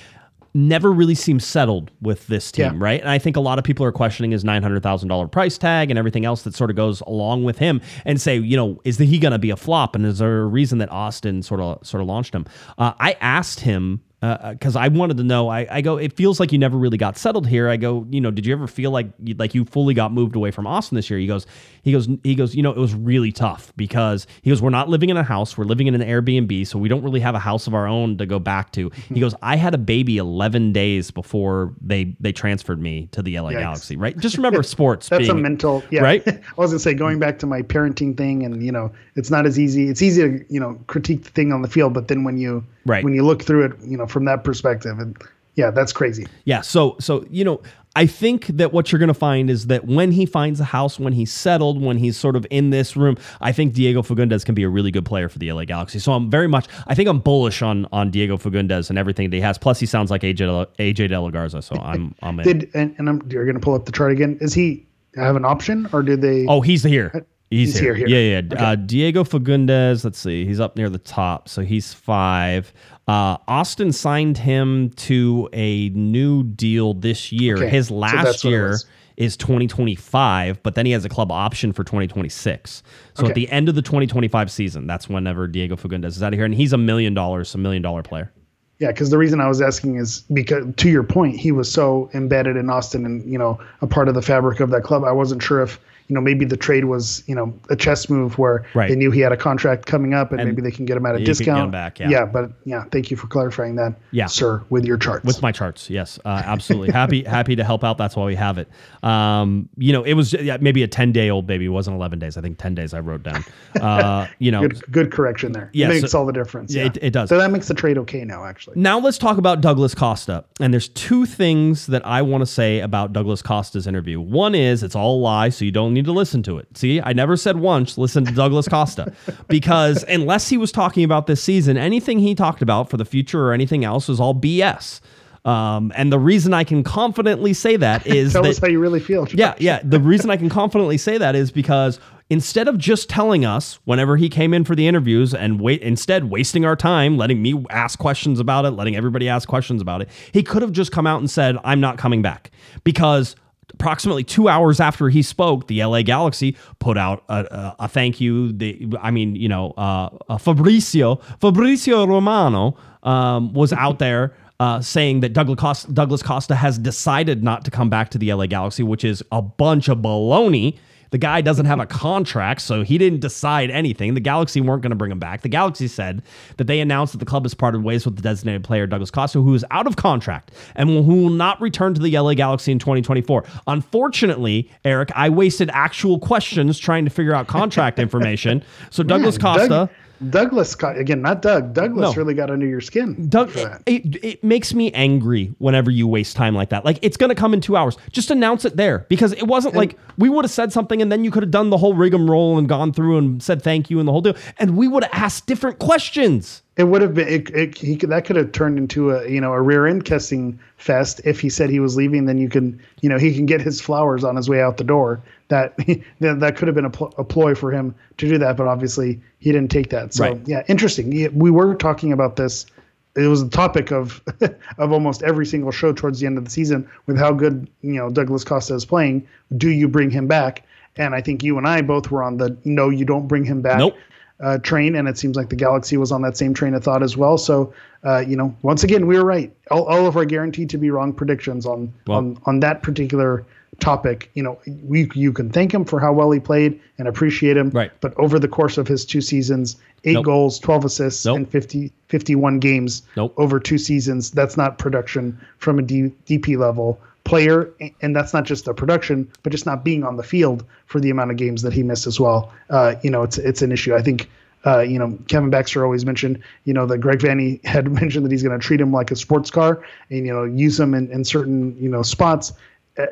Never really seems settled with this team, Yeah. right? And I think a lot of people are questioning his nine hundred thousand dollar price tag and everything else that sort of goes along with him, and say, you know, is he going to be a flop? And is there a reason that Austin sort of sort of launched him? Uh, I asked him Uh, because I wanted to know. I, I go, it feels like you never really got settled here. I go, you know, did you ever feel like you, like you fully got moved away from Austin this year? He goes, he goes, he goes, you know, it was really tough because he goes, we're not living in a house, we're living in an Airbnb, so we don't really have a house of our own to go back to. Mm-hmm. He goes, I had a baby 11 days before they they transferred me to the LA Yikes. Galaxy, right? Just remember [laughs] sports. That's a mental, yeah. right? [laughs] I was gonna say going back to my parenting thing, and you know, it's not as easy. It's easy to you know critique the thing on the field, but then when you Right. when you look through it, you know, from that perspective, and yeah, that's crazy. Yeah. So so you know, I think that what you're going to find is that when he finds a house, when he's settled, when he's sort of in this room, I think Diego Fagúndez can be a really good player for the LA Galaxy. So I'm very much, I think I'm bullish on on Diego Fagúndez and everything that he has. Plus, he sounds like AJ De- AJ DeLaGarza. So I'm I'm in. Did and, and I'm you're gonna pull up the chart again. Is he have an option, or did they? Oh, he's here. Uh, He's, He's here. here. Yeah, yeah. Uh, Diego Fagúndez. Let's see. He's up near the top, so he's five. Uh, Austin signed him to a new deal this year. Okay, His last it year is 2025, but then he has a club option for 2026. So at the end of the 2025 season, that's whenever Diego Fagúndez is out of here, and he's a million dollars, a million dollar player. Yeah, because the reason I was asking is because, to your point, he was so embedded in Austin and you know a part of the fabric of that club. I wasn't sure if you know maybe the trade was you know a chess move where Right. they knew he had a contract coming up and, And maybe they can get him at a discount. back, yeah. but yeah, thank you for clarifying that, Yeah. sir, with your charts. with my charts yes uh, absolutely happy [laughs] happy to help out that's why we have it um, you know it was yeah, maybe a 10 day old baby it wasn't 11 days i think 10 days i wrote down uh, [laughs] you know good, good correction there. Yeah, it makes so- all the difference. Yeah, Yeah, it- it does. So that makes the trade okay now, actually. Now let's talk about Douglas Costa. And there's two things that I want to say about Douglas Costa's interview. One is it's all a lie, so you don't need to listen to it. See, I never said once listen to Douglas Costa because unless he was talking about this season, anything he talked about for the future or anything else was all BS. Um, and the reason I can confidently say that [laughs] is Tell that us how you really feel. [laughs] yeah, yeah. The reason I can confidently say that is because instead of just telling us whenever he came in for the interviews and wait, instead wasting our time, letting me ask questions about it, letting everybody ask questions about it, he could have just come out and said, "I'm not coming back," because. Approximately two hours after he spoke, the LA Galaxy put out a, a, a thank you. I mean, you know, uh, uh, Fabrizio Fabrizio Romano um, was out there uh, saying that Douglas Costa, Douglas Costa has decided not to come back to the LA Galaxy, which is a bunch of baloney. The guy doesn't have a contract, so he didn't decide anything. The Galaxy weren't going to bring him back. The Galaxy said that they announced that the club has parted ways with the designated player Douglas Costa, who is out of contract and will, who will not return to the LA Galaxy in 2024. Unfortunately, Eric, I wasted actual questions trying to figure out contract [laughs] information. So Douglas Man, Costa. Doug- Douglas, again, not Doug. Douglas No. really got under your skin. Doug, it, it makes me angry whenever you waste time like that. Like it's going to come in two hours. Just announce it there because it wasn't like we would have said something and then you could have done the whole rigmarole and gone through and said thank you and the whole deal, and we would have asked different questions. It would have been it, it, he could, that could have turned into a you know a rear end kissing fest if he said he was leaving. Then you can you know he can get his flowers on his way out the door. [laughs] That that that could have been a, pl- a ploy for him to do that, but obviously he didn't take that. So Right. yeah, interesting. We were talking about this. It was the topic of [laughs] of almost every single show towards the end of the season with how good you know Douglas Costa is playing. Do you bring him back? And I think you and I both were on the no, you don't bring him back Nope. uh, train, and it seems like the Galaxy was on that same train of thought as well. So, uh, you know, once again, we were right. All, all of our guaranteed to be wrong predictions on Well- on on that particular topic. You know, we you can thank him for how well he played and appreciate him. Right. But over the course of his two seasons, eight Nope. goals, 12 assists, Nope. and 50, 51 games Nope. over two seasons. That's not production from a D, DP level player, and that's not just the production, but just not being on the field for the amount of games that he missed as well. Uh, you know, it's it's an issue. I think. Uh, you know, Kevin Baxter always mentioned, you know, that Greg Vanney had [laughs] mentioned that he's going to treat him like a sports car and, you know, use him in, in certain, you know, spots.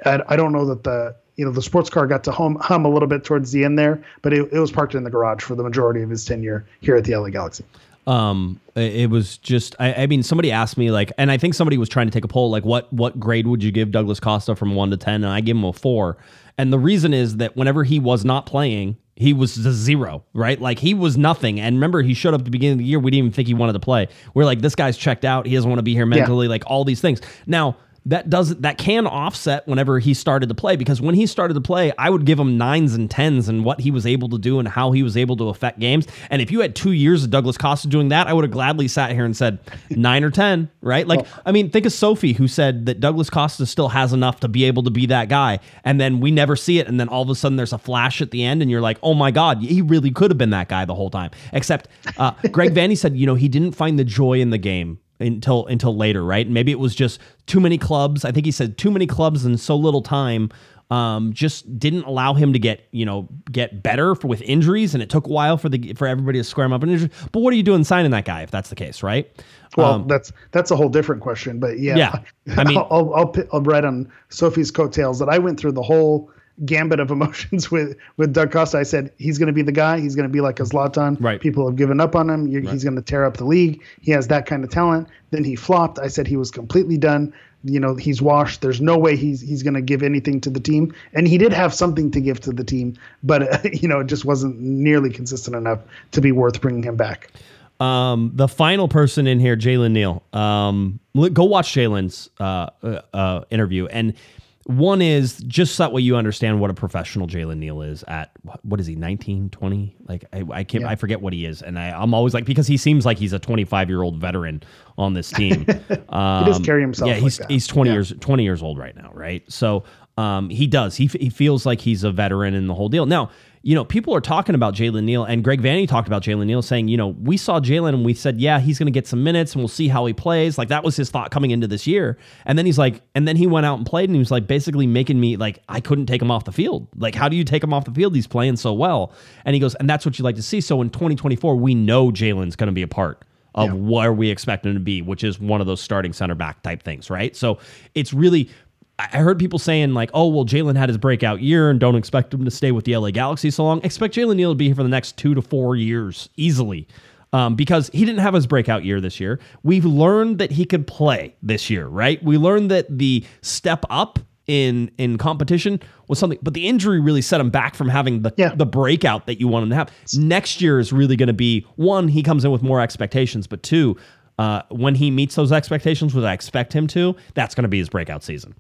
I, I don't know that the, you know, the sports car got to hum, hum a little bit towards the end there, but it, it was parked in the garage for the majority of his tenure here at the LA Galaxy. Um, it was just, I, I mean, somebody asked me like, and I think somebody was trying to take a poll, like, what what grade would you give Douglas Costa from one to ten? And I gave him a four. And the reason is that whenever he was not playing, he was a zero, right? Like he was nothing. And remember, he showed up at the beginning of the year. We didn't even think he wanted to play. We're like, this guy's checked out. He doesn't want to be here mentally. Like all these things. Now that does that can offset whenever he started to play because when he started to play, I would give him nines and tens and what he was able to do and how he was able to affect games. And if you had two years of Douglas Costa doing that, I would have gladly sat here and said [laughs] nine or ten, right? Like, I mean, think of Sophie who said that Douglas Costa still has enough to be able to be that guy, and then we never see it, and then all of a sudden there's a flash at the end, and you're like, oh my god, he really could have been that guy the whole time. Except uh, Greg [laughs] Vanney said, you know, he didn't find the joy in the game until until later, right? Maybe it was just too many clubs. I think he said too many clubs in so little time. Um, just didn't allow him to get you know get better for, with injuries, and it took a while for the for everybody to square him up in injuries. But what are you doing signing that guy if that's the case, right? Well, Um, that's that's a whole different question, but yeah, Yeah. [laughs] I mean- I'll, I'll I'll write on Sophie's coattails that I went through the whole gambit of emotions [laughs] with with Doug Costa. I said he's going to be the guy. He's going to be like a Zlatan. Right. People have given up on him. You He's going to tear up the league. He has that kind of talent. Then he flopped. I said he was completely done. You know, he's washed. There's no way he's he's going to give anything to the team. And he did have something to give to the team, but uh, [laughs] you know, it just wasn't nearly consistent enough to be worth bringing him back. Um, the final person in here, Jalen Neal. Um, go watch Jalen's uh, uh, uh, interview. And one is just so that way you understand what a professional Jalen Neal is at what- is he 19, 20? Like I, I can't I forget what he is, and I, I'm always like because he seems like he's a 25 year old veteran on this team. [laughs] Um, does carry himself Yeah, like he's that. he's 20 years 20 years old right now, right? So Um, he does. He, he feels like he's a veteran in the whole deal. Now, you know, people are talking about Jalen Neal, and Greg Vanney talked about Jalen Neal, saying, you know, we saw Jalen and we said, yeah, he's going to get some minutes and we'll see how he plays. Like that was his thought coming into this year. And then he's like, and then he went out and played, and he was like, basically making me like I couldn't take him off the field. Like, how do you take him off the field? He's playing so well. And he goes, and that's what you like to see. So in 2024, we know Jalen's going to be a part of Yeah. where we expect him to be, which is one of those starting center back type things, right? So it's really. I heard people saying like, "Oh, well, Jalen had his breakout year, and don't expect him to stay with the LA Galaxy so long. Expect Jalen Neal to be here for the next two to four years easily." Um, because he didn't have his breakout year this year. We've learned that he could play this year, right? We learned that the step up in in competition was something, but the injury really set him back from having the Yeah. the breakout that you want him to have. Next year is really going to be one, he comes in with more expectations, but two, uh, when he meets those expectations, which I expect him to, that's going to be his breakout season.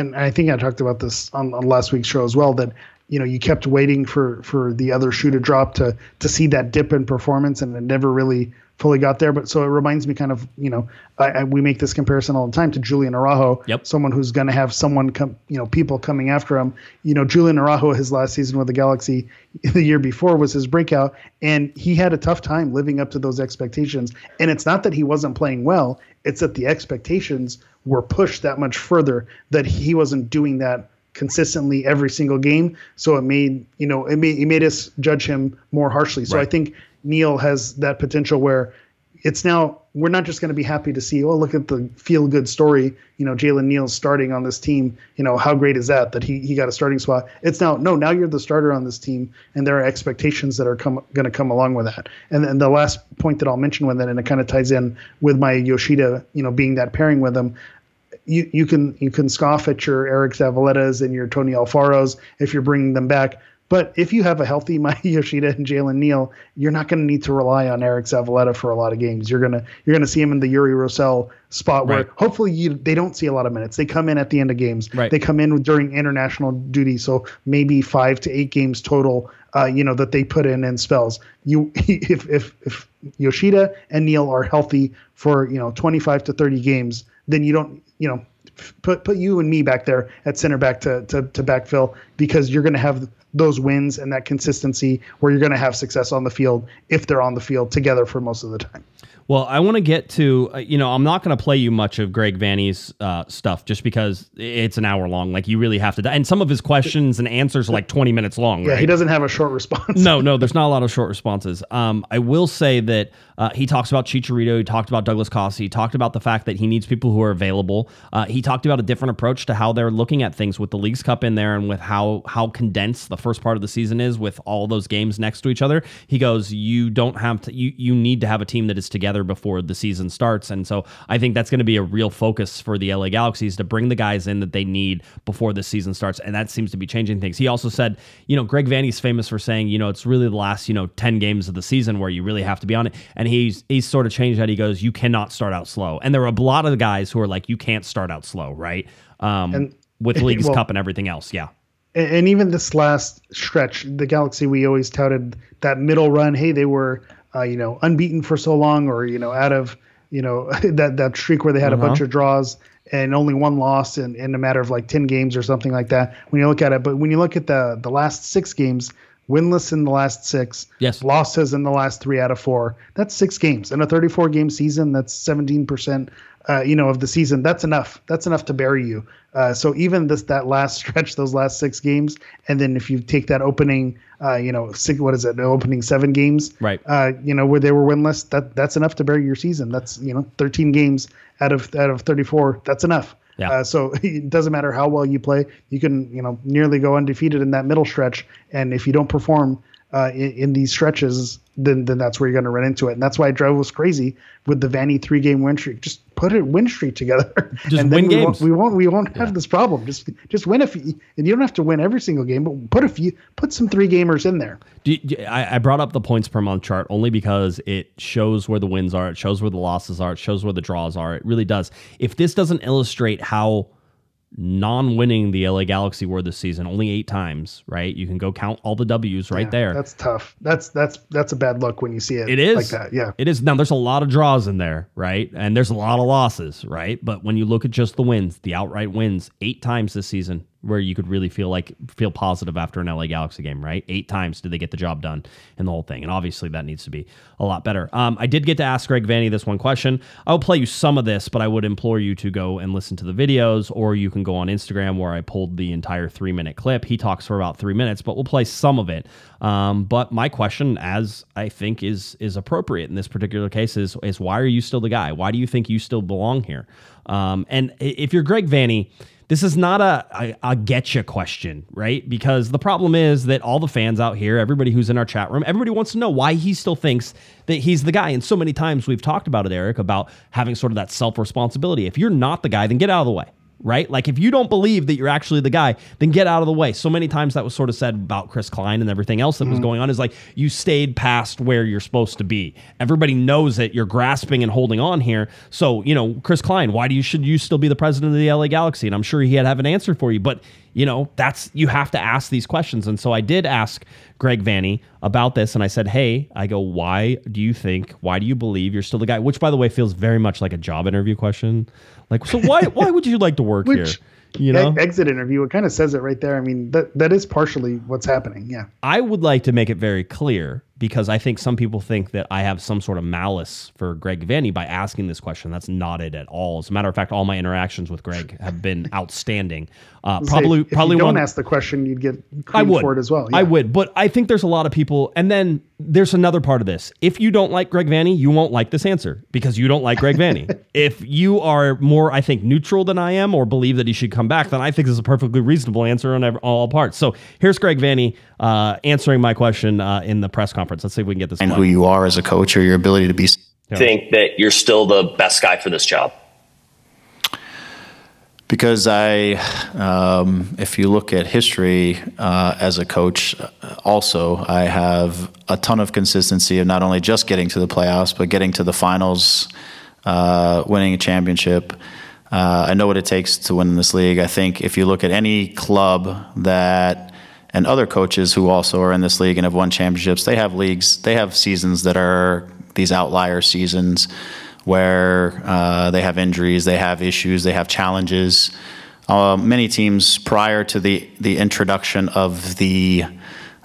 And I think I talked about this on, on last week's show as well. That you know you kept waiting for for the other shoe to drop to to see that dip in performance, and it never really fully got there. But so it reminds me kind of you know I, I, we make this comparison all the time to Julian Araujo, Yep. someone who's going to have someone come you know people coming after him. You know Julian Araujo, his last season with the Galaxy, [laughs] the year before was his breakout, and he had a tough time living up to those expectations. And it's not that he wasn't playing well; it's that the expectations were pushed that much further that he wasn't doing that consistently every single game. So it made you know it made it made us judge him more harshly. So I think Neal has that potential where it's now we're not just going to be happy to see oh look at the feel good story you know Jalen Neal's starting on this team you know how great is that that he he got a starting spot it's now no now you're the starter on this team and there are expectations that are come going to come along with that and then the last point that I'll mention with it and it kind of ties in with my Yoshida you know being that pairing with him you, you can you can scoff at your Eriq Zavaletas and your Tony Alfaros if you're bringing them back. But if you have a healthy [laughs] Maya Yoshida and Jalen Neal, you're not going to need to rely on Eriq Zavaleta for a lot of games. You're gonna you're gonna see him in the Uri Rosell spot where Right. hopefully you they don't see a lot of minutes. They come in at the end of games. Right. They come in during international duty, so maybe five to eight games total. Uh, you know that they put in in spells. You [laughs] if if if Yoshida and Neal are healthy for you know 25 to 30 games, then you don't you know put put you and me back there at center back to to, to backfill because you're going to have those wins and that consistency where you're going to have success on the field if they're on the field together for most of the time. Well, I want to get to, uh, you know, I'm not going to play you much of Greg Vanney's uh, stuff just because it's an hour long. Like, you really have to, and some of his questions and answers are like 20 minutes long. Yeah, right? he doesn't have a short response. no, no, there's not a lot of short responses. Um, I will say that uh, he talks about Chicharito. He talked about Douglas Costa. He talked about the fact that he needs people who are available. Uh, he talked about a different approach to how they're looking at things with the Leagues Cup in there and with how how condensed the first part of the season is with all those games next to each other. He goes, you don't have to. You you need to have a team that is together before the season starts, and so I think that's going to be a real focus for the LA Galaxies to bring the guys in that they need before the season starts, and that seems to be changing things. He also said, you know, Greg Vanney's famous for saying, you know, it's really the last, you know, 10 games of the season where you really have to be on it. And he's he's sort of changed that. He goes, you cannot start out slow. And there are a lot of guys who are like, you can't start out slow, right? Um, And- with League's [laughs] well- Cup and everything else. Yeah. and even this last stretch, the Galaxy, we always touted that middle run. Hey, they were, uh, you know, unbeaten for so long, or you know, out of, you know, [laughs] that that streak where they had Uh-huh. a bunch of draws and only one loss in, in a matter of like ten games or something like that. When you look at it, but when you look at the the last six games, winless in the last six, Yes. losses in the last three out of four. That's six games in a 34 game season. That's 17 percent. Uh, you know, of the season, that's enough. That's enough to bury you. Uh, so even this that last [laughs] stretch, those last six games, and then if you take that opening, uh, you know, six, what is it? The opening seven games, Right. Uh, you know, where they were winless. That that's enough to bury your season. That's you know, 13 games out of out of 34. That's enough. Yeah. Uh, so [laughs] it doesn't matter how well you play. You can, you know, nearly go undefeated in that middle stretch. And if you don't perform uh, in, in these stretches, then then that's where you're going to run into it. And that's why it drove us crazy with the Vanney three game win streak. Just put a win streak together. Just [laughs] and win then we games. Won't, we won't we won't have this problem. Just just win a few, and you don't have to win every single game, but put a few, put some three gamers in there. Do you- I, I brought up the points per month chart only because it shows where the wins are, it shows where the losses are, it shows where the draws are. It really does. If this doesn't illustrate how non-winning the LA Galaxy were this season, only eight times, right? You can go count all the W's right Yeah, there. That's tough. That's that's that's a bad look when you see it. It is like that. Yeah. It is. Now there's a lot of draws in there, right? And there's a lot of losses, right? But when you look at just the wins, the outright wins, eight times this season, where you could really feel like feel positive after an LA Galaxy game, right? Eight times did they get the job done in the whole thing, and obviously that needs to be a lot better. Um, I did get to ask Greg Vanney this one question. I'll play you some of this, but I would implore you to go and listen to the videos, or you can go on Instagram where I pulled the entire three minute clip. He talks for about three minutes, but we'll play some of it. Um, but my question, as I think is is appropriate in this particular case, is is why are you still the guy? Why do you think you still belong here? Um, and if you're Greg Vanney this is not a, a, a get you question, right? Because the problem is that all the fans out here, everybody who's in our chat room, everybody wants to know why he still thinks that he's the guy. And so many times we've talked about it, Eric, about having sort of that self responsibility. If you're not the guy, then get out of the way right? Like if you don't believe that you're actually the guy, then get out of the way. So many times that was sort of said about Chris Klein and everything else that mm-hmm. was going on is like you stayed past where you're supposed to be. Everybody knows that you're grasping and holding on here. So, you know, Chris Klein, why do you should you still be the president of the LA Galaxy? And I'm sure he had have an answer for you, but you know, that's you have to ask these questions. And so I did ask Greg Vanney about this and I said, Hey, I go, why do you think, why do you believe you're still the guy? Which by the way feels very much like a job interview question. Like, so why why would you like to work Which, here? You know, exit interview. It kind of says it right there. I mean, that that is partially what's happening. Yeah. I would like to make it very clear because I think some people think that I have some sort of malice for Greg Vanney by asking this question. That's not it at all. As a matter of fact, all my interactions with Greg [laughs] have been outstanding. Uh, probably, if probably you don't one, ask the question, you'd get I would. for it as well. Yeah. I would, but I think there's a lot of people. And then there's another part of this. If you don't like Greg Vanney, you won't like this answer because you don't like Greg Vanney. [laughs] if you are more, I think, neutral than I am, or believe that he should come back, then I think this is a perfectly reasonable answer on all parts. So here's Greg Vanney uh, answering my question uh, in the press conference. Let's see if we can get this. And who you are as a coach or your ability to be. I think that you're still the best guy for this job. Because I, um, if you look at history uh, as a coach, also, I have a ton of consistency of not only just getting to the playoffs, but getting to the finals, uh, winning a championship. Uh, I know what it takes to win in this league. I think if you look at any club that and other coaches who also are in this league and have won championships, they have leagues, they have seasons that are these outlier seasons where uh, they have injuries, they have issues, they have challenges. Uh, many teams prior to the the introduction of the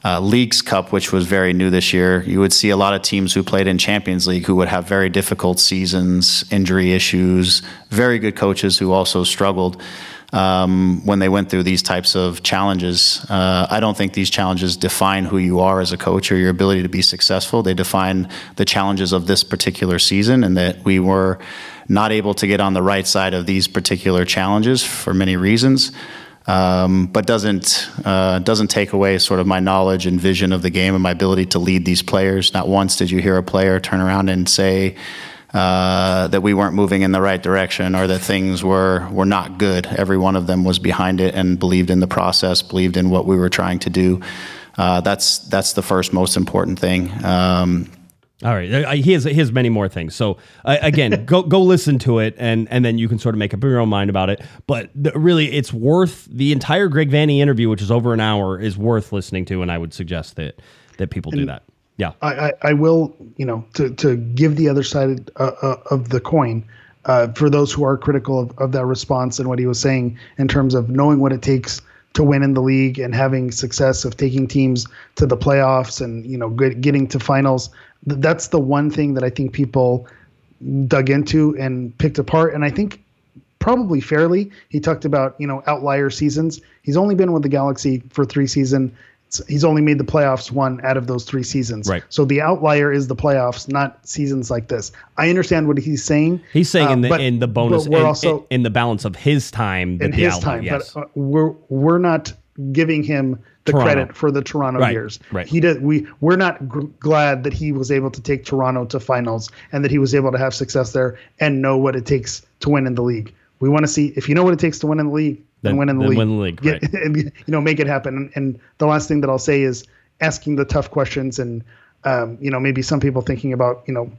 uh, Leagues Cup, which was very new this year, you would see a lot of teams who played in Champions League who would have very difficult seasons, injury issues, very good coaches who also struggled um, when they went through these types of challenges. Uh, I don't think these challenges define who you are as a coach or your ability to be successful. They define the challenges of this particular season, and that we were not able to get on the right side of these particular challenges for many reasons. Um, but doesn't uh, doesn't take away sort of my knowledge and vision of the game and my ability to lead these players. Not once did you hear a player turn around and say, uh, that we weren't moving in the right direction or that things were were not good. Every one of them was behind it and believed in the process, believed in what we were trying to do. Uh, that's that's the first most important thing. Um, all right, he has he has many more things. So uh, again, [laughs] go go listen to it, and and then you can sort of make up your own mind about it. But the, really, it's worth the entire Greg Vanney interview, which is over an hour, is worth listening to, and I would suggest that that people do that. Yeah, I, I, I, will, you know, to, to give the other side uh, uh, of the coin uh, for those who are critical of, of that response and what he was saying in terms of knowing what it takes to win in the league and having success of taking teams to the playoffs and you know getting to finals. That's the one thing that I think people dug into and picked apart, and I think probably fairly. He talked about you know outlier seasons. He's only been with the Galaxy for three seasons he's only made the playoffs one out of those three seasons. Right. So the outlier is the playoffs, not seasons like this. I understand what he's saying. He's saying uh, in the but, in the bonus, we're in, also in the balance of his time. In his outlier, time, yes. but uh, we're we're not giving him the Toronto. credit for the Toronto right, years. Right. He did. We we're not g- glad that he was able to take Toronto to finals and that he was able to have success there and know what it takes to win in the league. We want to see if you know what it takes to win in the league, then, win in the league. Win the league, Get, right. [laughs] and, you know, make it happen. And, and, the last thing that I'll say is asking the tough questions, and um, you know, maybe some people thinking about you know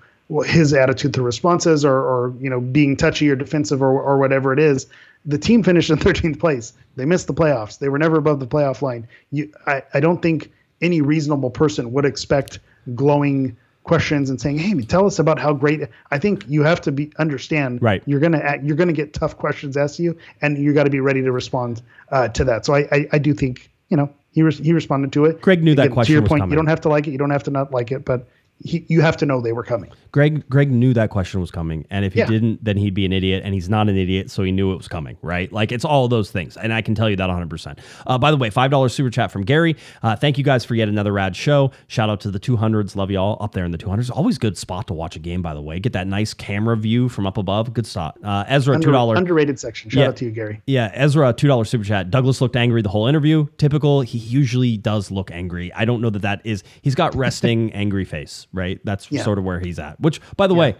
his attitude to responses, or or you know, being touchy or defensive, or or whatever it is. The team finished in [laughs] 13th place. They missed the playoffs. They were never above the playoff line. You, I, I don't think any reasonable person would expect glowing questions and saying, "Hey, tell us about how great." I think you have to be understand. Right. You're gonna act- you're gonna get tough questions asked to you, and you got to be ready to respond uh, to that. So I, I I do think you know he res- he responded to it. Greg knew that question To your point, coming. you don't have to like it. You don't have to not like it, but he, you have to know they were coming. Greg Greg knew that question was coming, and if he Yeah. didn't, then he'd be an idiot, and he's not an idiot, so he knew it was coming, right? Like it's all those things, and I can tell you that 100. percent uh, By the way, five dollars super chat from Gary. Uh, thank you guys for yet another rad show. Shout out to the 200s, love y'all up there in the 200s. Always good spot to watch a game, by the way. Get that nice camera view from up above. Good spot. Uh, Ezra, two dollar underrated section. Shout Yeah. out to you, Gary. Yeah, Ezra, two dollar super chat. Douglas looked angry the whole interview. Typical. He usually does look angry. I don't know that that is. He's got resting [laughs] angry face, right? That's Yeah. sort of where he's at. Which, by the way,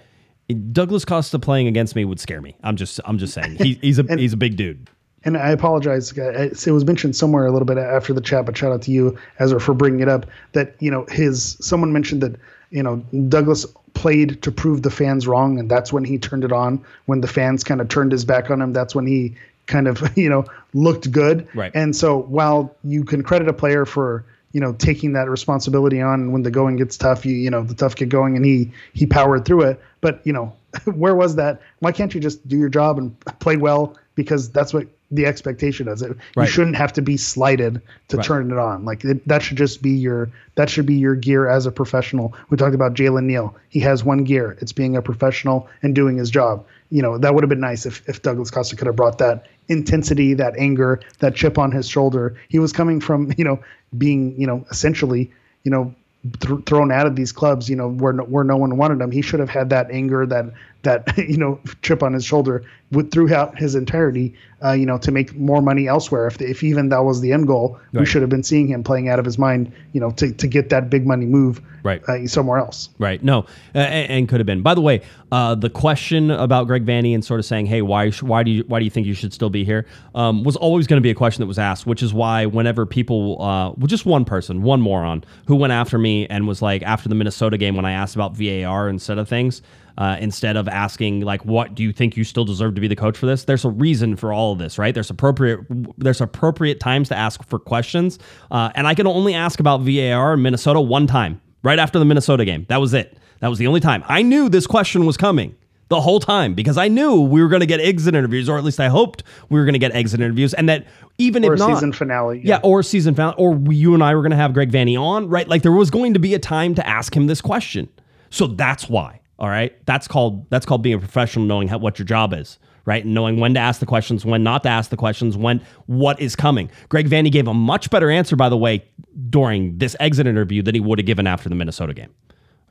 Douglas Costa playing against me would scare me. I'm just, I'm just saying. He, he's a, [laughs] he's a big dude. and I apologize. It was mentioned somewhere a little bit after the chat, but shout out to you, Ezra, for bringing it up. That you know, his someone mentioned that you know Douglas played to prove the fans wrong, and that's when he turned it on. When the fans kind of turned his back on him, that's when he kind of [laughs] you know looked good. Right. And so while you can credit a player for you know taking that responsibility on when the going gets tough, you you know the tough get going, and he he powered through it. But you know [laughs] where was that? Why can't you just do your job and play well? Because that's what the expectation is. It, Right. You shouldn't have to be slighted to Right. turn it on. Like it, that should just be your that should be your gear as a professional. We talked about Jalen Neal. He has one gear. It's being a professional and doing his job. You know that would have been nice if if Douglas Costa could have brought that intensity, that anger, that chip on his shoulder. He was coming from you know being you know essentially you know th- thrown out of these clubs, you know, where no, where no one wanted him. He should have had that anger, that that [laughs] you know chip on his shoulder with throughout his entirety, uh, you know, to make more money elsewhere. If if even that was the end goal, we should have been seeing him playing out of his mind, you know, to to get that big money move Right. uh, somewhere else. Right. No, uh, and, and could have been. By the way, uh, the question about Greg Vanney and sort of saying, "Hey, why why do you why do you think you should still be here?" Um, was always going to be a question that was asked, which is why whenever people, uh, well, just one person, one moron, who went after me and was like, after the Minnesota game when I asked about VAR instead of things. Uh, instead of asking like what do you think you still deserve to be the coach for this there's a reason for all of this right there's appropriate there's appropriate times to ask for questions uh, and i can only ask about var in minnesota one time right after the Minnesota game. That was it. That was the only time. I knew this question was coming the whole time because I knew we were going to get exit interviews, or at least I hoped we were going to get exit interviews, and that even Or if not, season finale. yeah, or season finale, or we, you and I were going to have Greg Vanney on, right? Like there was going to be a time to ask him this question. So that's why. All right, that's called that's called being a professional, knowing how, what your job is, right? And knowing when to ask the questions, when not to ask the questions, when what is coming. Greg Vanney gave a much better answer, by the way, during this exit interview than he would have given after the Minnesota game.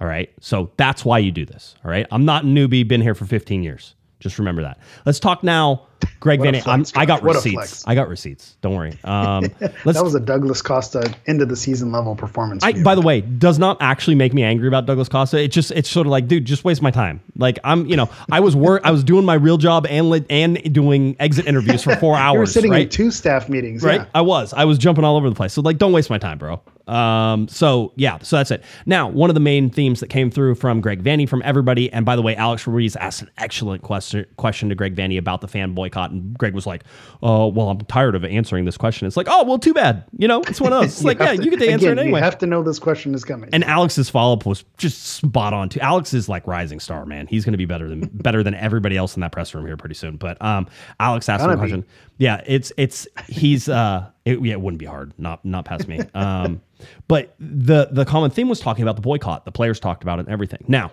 All right, so that's why you do this. All right, I'm not a newbie, been here for 15 years. Just remember that. Let's talk now, Greg What a Vanney. flex, I'm, got What receipts. I got receipts. Don't worry. Um, [laughs] let's that was a Douglas Costa end of the season level performance. I, by the way, does not actually make me angry about Douglas Costa. It just it's sort of like, dude, just waste my time. Like I'm, you know, I was work, I was doing my real job and and doing exit interviews for four hours. [laughs] you were sitting right? in two staff meetings, right? Yeah. I was. I was jumping all over the place. So like, don't waste my time, bro. Um, so yeah, so that's it. Now, one of the main themes that came through from Greg Vanney, from everybody, and by the way, Alex Ruiz asked an excellent question question to Greg Vanney about the fan boycott, and Greg was like, "Oh, well, I'm tired of answering this question." It's like, "Oh, well, too bad." You know, it's one of [laughs] those. It's like, yeah, to- you get to answer again, it anyway. You have to know this question is coming. And Alex's follow up was just spot on too. Alex is like rising star, man. He's going to be better than [laughs] better than everybody else in that press room here pretty soon. But um, Alex asked a question. Yeah, it's it's he's uh, it, yeah, it wouldn't be hard, not not past me. Um, [laughs] but the the common theme was talking about the boycott. The players talked about it and everything. Now.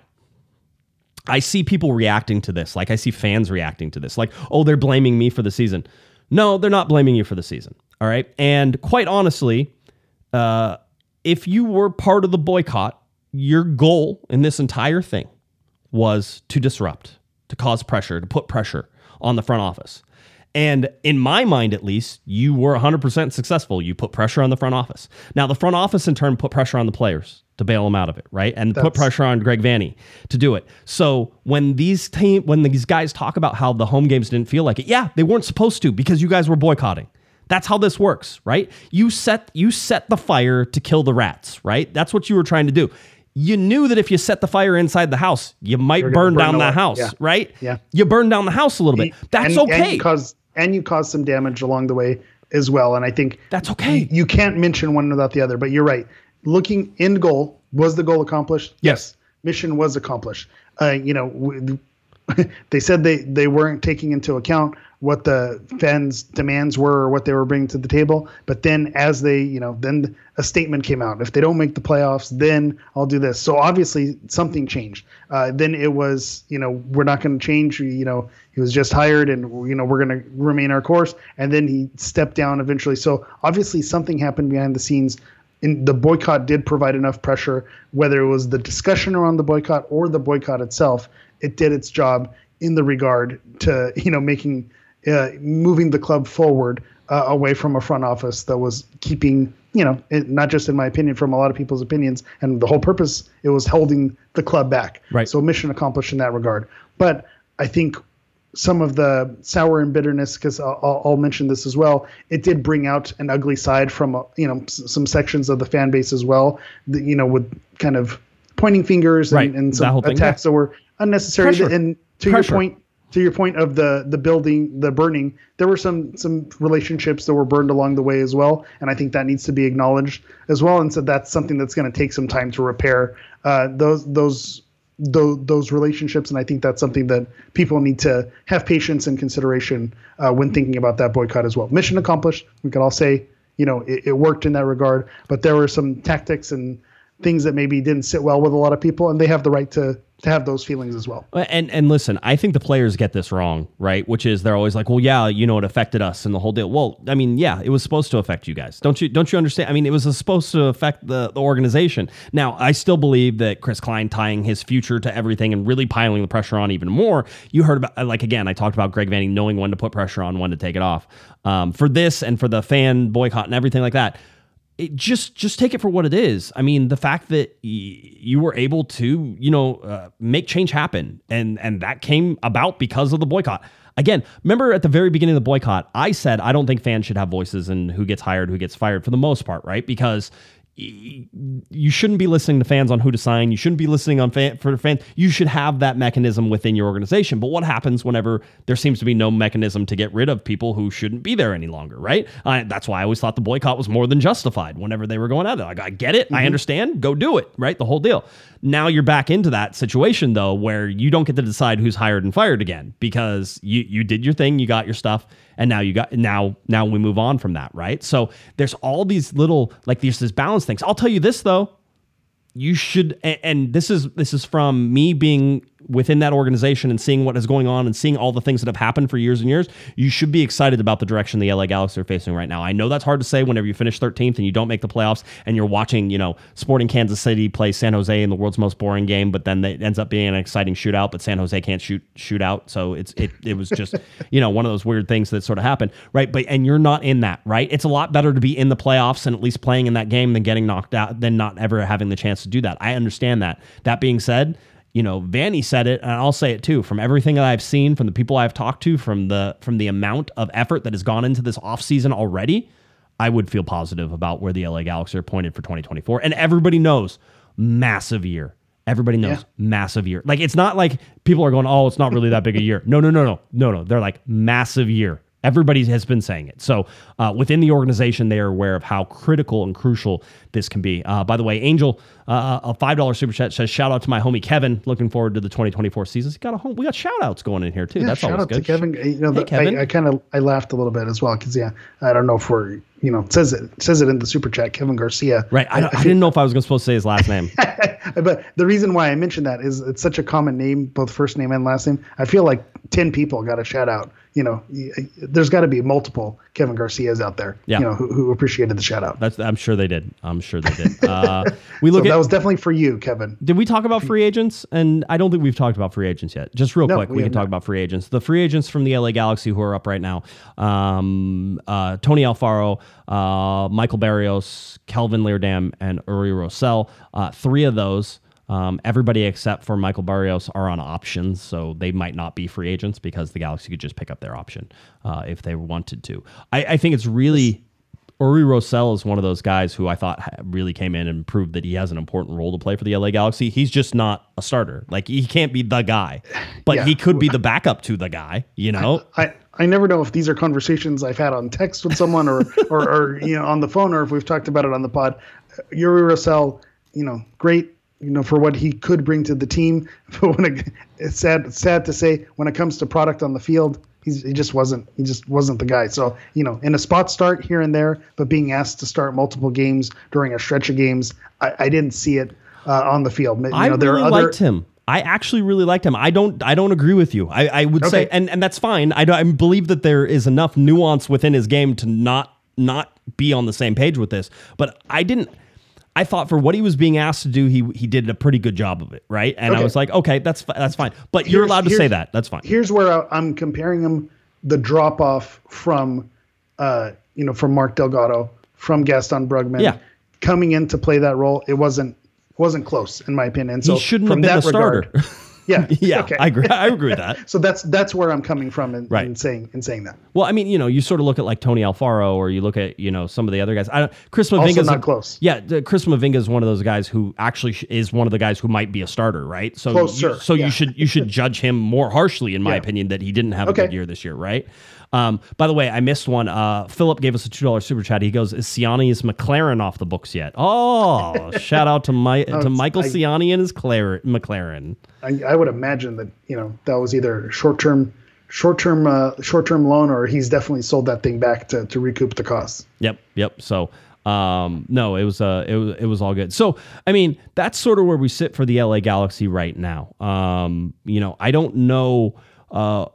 I see people reacting to this. Like I see fans reacting to this. Like, oh, they're blaming me for the season. No, they're not blaming you for the season. All right. And quite honestly, uh, if you were part of the boycott, your goal in this entire thing was to disrupt, to cause pressure, to put pressure on the front office. And in my mind, at least, you were 100% successful. You put pressure on the front office. Now, the front office in turn put pressure on the players to bail them out of it, right? And put pressure on Greg Vanney to do it. So when these team, when these guys talk about how the home games didn't feel like it, yeah, they weren't supposed to because you guys were boycotting. That's how this works, right? You set you set the fire to kill the rats, right? That's what you were trying to do. You knew that if you set the fire inside the house, you might burn, burn down the the house, yeah. right? Yeah. You burn down the house a little bit. That's and, okay. And cause and you cause some damage along the way as well. And I think That's okay. You, can't mention one without the other. But you're right. Looking end goal was the goal accomplished? Yes. mission was accomplished. Uh, you know, w- [laughs] they said they they weren't taking into account what the fans' demands were or what they were bringing to the table. But then, as they, you know, then a statement came out: if they don't make the playoffs, then I'll do this. So obviously, something changed. Uh, then it was, you know, we're not going to change. You know, he was just hired, and you know, we're going to remain our course. And then he stepped down eventually. So obviously, something happened behind the scenes. And the boycott did provide enough pressure, whether it was the discussion around the boycott or the boycott itself. It did its job in the regard to you know making uh, moving the club forward uh, away from a front office that was keeping, you know, it, not just in my opinion, from a lot of people's opinions, and the whole purpose it was holding the club back. Right. So mission accomplished in that regard. But I think some of the sour and bitterness, because I'll, I'll, mention this as well, it did bring out an ugly side from uh, you know some sections of the fan base as well. That, you know, with kind of pointing fingers right. and, and some attacks thing, yeah. that were unnecessary. Pressure. And to Pressure. your point, to your point of the the building the burning there were some some relationships that were burned along the way as well and i think that needs to be acknowledged as well and so that's something that's going to take some time to repair uh, those those those, those relationships and i think that's something that people need to have patience and consideration uh, when thinking about that boycott as well mission accomplished we could all say you know it, it worked in that regard but there were some tactics and things that maybe didn't sit well with a lot of people and they have the right to to have those feelings as well. And and listen, I think the players get this wrong, right? Which is they're always like, "Well, yeah, you know, it affected us and the whole deal." Well, I mean, yeah, it was supposed to affect you guys. Don't you don't you understand? I mean, it was supposed to affect the, the organization. Now, I still believe that Chris Klein tying his future to everything and really piling the pressure on even more. You heard about like again, I talked about Greg Vanney knowing when to put pressure on, when to take it off. Um, for this and for the fan boycott and everything like that it just just take it for what it is. I mean, the fact that y- you were able to, you know, uh, make change happen, and and that came about because of the boycott. Again, remember at the very beginning of the boycott, I said I don't think fans should have voices in who gets hired, who gets fired, for the most part, right? Because you shouldn't be listening to fans on who to sign. You shouldn't be listening on fan, for fans. You should have that mechanism within your organization. But what happens whenever there seems to be no mechanism to get rid of people who shouldn't be there any longer, right? Uh, that's why I always thought the boycott was more than justified whenever they were going at it. Like, I get it. Mm-hmm. I understand. Go do it, right? The whole deal. Now you're back into that situation, though, where you don't get to decide who's hired and fired again because you, you did your thing, you got your stuff and now you got now now we move on from that right? So there's all these little like there's this balance things. I'll tell you this though. You should and, and this is this is from me being within that organization and seeing what is going on and seeing all the things that have happened for years and years, you should be excited about the direction the LA Galaxy are facing right now. I know that's hard to say whenever you finish 13th and you don't make the playoffs and you're watching, you know, Sporting Kansas City play San Jose in the world's most boring game, but then it ends up being an exciting shootout, but San Jose can't shoot shoot out. So it's it it was just, [laughs] you know, one of those weird things that sort of happened, right? But and you're not in that, right? It's a lot better to be in the playoffs and at least playing in that game than getting knocked out than not ever having the chance to do that. I understand that. That being said, you know, Vanney said it, and I'll say it too. From everything that I've seen, from the people I've talked to, from the from the amount of effort that has gone into this offseason already, I would feel positive about where the LA Galaxy are pointed for 2024. And everybody knows, massive year. Everybody knows, yeah. massive year. Like it's not like people are going, oh, it's not really that big a year. No, no, no, no, no, no. They're like massive year. Everybody has been saying it. So uh, within the organization, they are aware of how critical and crucial this can be. Uh, by the way, Angel, uh, a five dollar super chat says shout out to my homie Kevin. Looking forward to the 2024 season. got a home, we got shout outs going in here too. Yeah, That's shout always out good. to Kevin. You know, hey, Kevin. I, I kind of I laughed a little bit as well because yeah, I don't know if we're you know says it, says it in the super chat. Kevin Garcia. Right. I, I, I didn't know if I was supposed to say his last name. [laughs] but the reason why I mentioned that is it's such a common name, both first name and last name. I feel like ten people got a shout out you know, there's got to be multiple Kevin Garcias out there, yeah. you know, who, who appreciated the shout out. That's, I'm sure they did. I'm sure they did. Uh, we look so at, that was definitely for you, Kevin. Did we talk about free agents? And I don't think we've talked about free agents yet. Just real no, quick, we, we can talk not. about free agents. The free agents from the LA Galaxy who are up right now: um, uh, Tony Alfaro, uh, Michael Barrios, Kelvin Leerdam, and Uri Rosell. Uh, three of those um, everybody except for Michael Barrios are on options, so they might not be free agents because the Galaxy could just pick up their option uh, if they wanted to. I, I think it's really. Uri Rosell is one of those guys who I thought really came in and proved that he has an important role to play for the LA Galaxy. He's just not a starter. Like he can't be the guy, but yeah. he could be the backup to the guy. You know, I, I, I never know if these are conversations I've had on text with someone or or, or you know on the phone or if we've talked about it on the pod. Uh, Uri Rosell, you know, great you know, for what he could bring to the team. [laughs] But when it, it's sad, sad to say, when it comes to product on the field, he's he just wasn't he just wasn't the guy. So you know, in a spot start here and there, but being asked to start multiple games during a stretch of games, I, I didn't see it uh, on the field. You I know, there really are other, liked him. I actually really liked him. I don't. I don't agree with you. I, I would say, and and that's fine. I, I believe that there is enough nuance within his game to not not be on the same page with this. But I didn't. I thought for what he was being asked to do, he he did a pretty good job of it, right? And I was like, okay, that's that's fine. But you're allowed to say that. That's fine. Here's where I'm comparing him the drop off from, uh, you know, from Mark Delgado, from Gaston Brugman, Yeah. coming in to play that role. It wasn't wasn't close in my opinion. So he shouldn't have from been that the starter. regard- [laughs] yeah, [laughs] yeah, okay. I agree. I agree with that. [laughs] So that's that's where I'm coming from in, Right. in saying in saying that. Well, I mean, you know, you sort of look at like Tony Alfaro, or you look at you know some of the other guys. I don't. Chris Also Mavinga's not a- close. Yeah, Chris Mavinga is one of those guys who actually sh- is one of the guys who might be a starter, right? So, Closer, you, so yeah. you should you should [laughs] judge him more harshly, in my Yeah. opinion, that he didn't have a good year this year, right? Um, by the way, I missed one. Uh, Philip gave us a two dollar super chat. He goes, "Is Siani's McLaren off the books yet?" Oh, [laughs] shout out to my to Michael I- Siani and his Clare- McLaren. I, I would imagine that you know that was either short term, short term, uh, short term loan, or he's definitely sold that thing back to to recoup the costs. Yep, yep. So, um, no, it was uh, it was it was all good. So, I mean, that's sort of where we sit for the LA Galaxy right now. Um, you know, I don't know. Uh,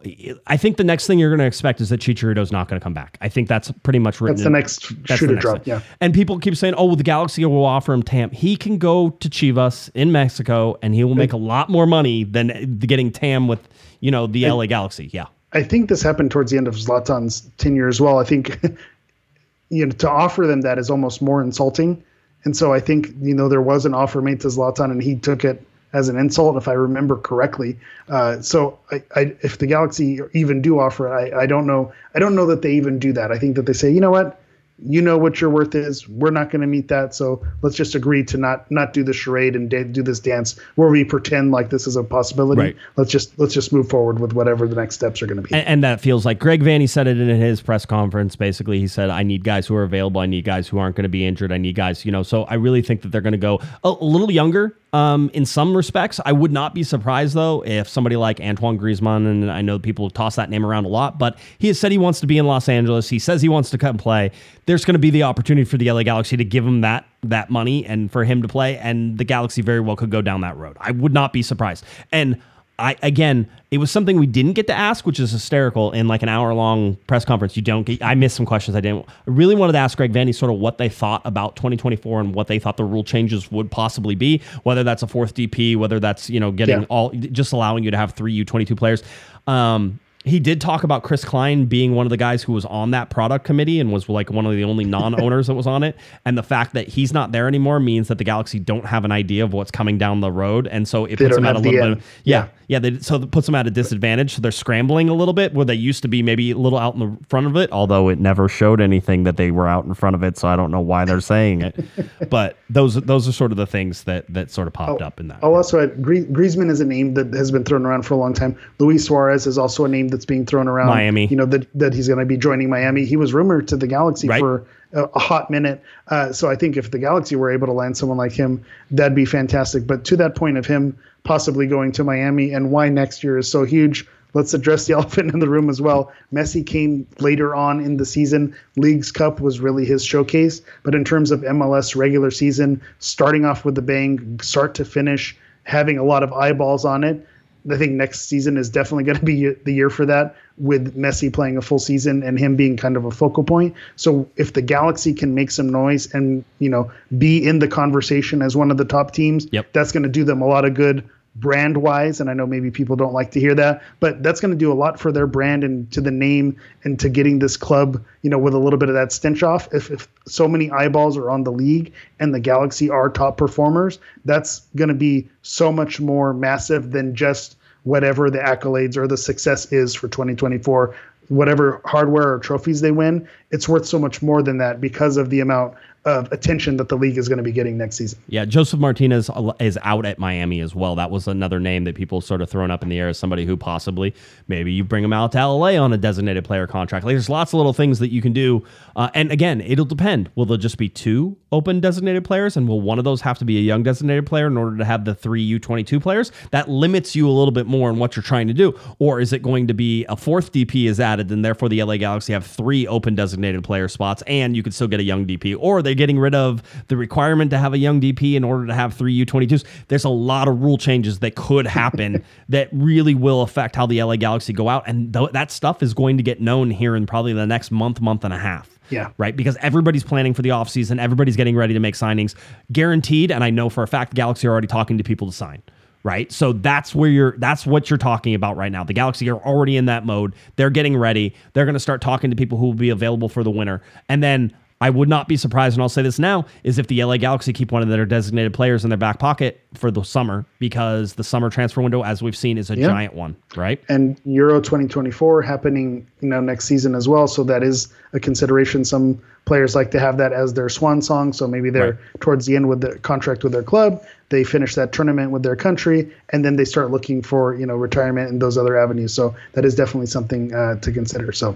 I think the next thing you're going to expect is that Chicharito's not going to come back. I think that's pretty much written. That's the next that's shoe the next drop, thing. yeah. And people keep saying, "Oh, well, the Galaxy will offer him TAM." He can go to Chivas in Mexico, and he will make a lot more money than getting TAM with you know the LA Galaxy. Yeah. I think this happened towards the end of Zlatan's tenure as well. I think [laughs] you know to offer them that is almost more insulting, and so I think you know there was an offer made to Zlatan and he took it as an insult, if I remember correctly. Uh, so I, I, if the Galaxy even do offer it, I, I don't know. I don't know that they even do that. I think that they say, you know what, you know what your worth is. We're not going to meet that, so let's just agree to not not do the charade and da- do this dance where we pretend like this is a possibility. Right. Let's just let's just move forward with whatever the next steps are going to be. And, and that feels like Greg Vanney said it in his press conference. Basically, he said, "I need guys who are available. I need guys who aren't going to be injured. I need guys, you know." So I really think that they're going to go a, a little younger. Um, in some respects, I would not be surprised though if somebody like Antoine Griezmann, and I know people toss that name around a lot, but he has said he wants to be in Los Angeles. He says he wants to come play. There's going to be the opportunity for the LA Galaxy to give him that that money and for him to play, and the Galaxy very well could go down that road. I would not be surprised. And I again, it was something we didn't get to ask, which is hysterical. In like an hour long press conference, you don't get. I missed some questions. I didn't. I really wanted to ask Greg Vanney sort of what they thought about 2024 and what they thought the rule changes would possibly be. Whether that's a fourth DP, whether that's you know getting Yeah. all just allowing you to have three U22 players. Um, he did talk about Chris Klein being one of the guys who was on that product committee and was like one of the only non-owners that was on it. And the fact that he's not there anymore means that the Galaxy don't have an idea of what's coming down the road, and so it They puts them at a little bit. Of, yeah, yeah. They, so it puts them at a disadvantage. So they're scrambling a little bit where they used to be maybe a little out in the front of it. Although it never showed anything that they were out in front of it, so I don't know why they're saying it. [laughs] but those those are sort of the things that that sort of popped oh, up in that. I'll also uh, add Griezmann is a name that has been thrown around for a long time. Luis Suarez is also a name that's being thrown around. Miami. You know that that he's going to be joining Miami. He was rumored to the Galaxy Right. for a, a hot minute. Uh, so I think if the Galaxy were able to land someone like him, that'd be fantastic. But to that point of him possibly going to Miami and why next year is so huge. Let's address the [laughs] elephant in the room as well. Messi came later on in the season. Leagues Cup was really his showcase. But in terms of MLS regular season, starting off with the bang, start to finish, having a lot of eyeballs on it, I think next season is definitely going to be the year for that, with Messi playing a full season and him being kind of a focal point. So if the Galaxy can make some noise and you know be in the conversation as one of the top teams, Yep. that's going to do them a lot of good brand wise. And I know maybe people don't like to hear that, but that's going to do a lot for their brand and to the name and to getting this club, you know, with a little bit of that stench off. If, if so many eyeballs are on the league and the Galaxy are top performers, that's going to be so much more massive than just whatever the accolades or the success is for 2024 whatever hardware or trophies they win it's worth so much more than that because of the amount of attention that the league is going to be getting next season. Yeah, Josef Martinez is out at Miami as well. That was another name that people sort of thrown up in the air as somebody who possibly maybe you bring him out to LA on a designated player contract. Like there's lots of little things that you can do. Uh, and again, it'll depend. Will there just be two open designated players, and will one of those have to be a young designated player in order to have the three U22 players? That limits you a little bit more in what you're trying to do. Or is it going to be a fourth DP is added, and therefore the LA Galaxy have three open designated player spots, and you could still get a young DP? Or they getting rid of the requirement to have a young DP in order to have three U22s. There's a lot of rule changes that could happen [laughs] that really will affect how the LA Galaxy go out. And th- that stuff is going to get known here in probably the next month, month and a half. Yeah. Right. Because everybody's planning for the offseason, everybody's getting ready to make signings. Guaranteed. And I know for a fact the Galaxy are already talking to people to sign right? So that's where you're that's what you're talking about right now. The Galaxy are already in that mode. They're getting ready. They're going to start talking to people who will be available for the winter. And then I would not be surprised, and I'll say this now, is if the LA Galaxy keep one of their designated players in their back pocket for the summer, because the summer transfer window, as we've seen, is a Yeah. giant one, right? and Euro 2024 happening, you know, next season as well. So that is a consideration. Some players like to have that as their swan song. So maybe they're Right. towards the end with the contract with their club. They finish that tournament with their country, and then they start looking for you know retirement and those other avenues. So that is definitely something uh, to consider. So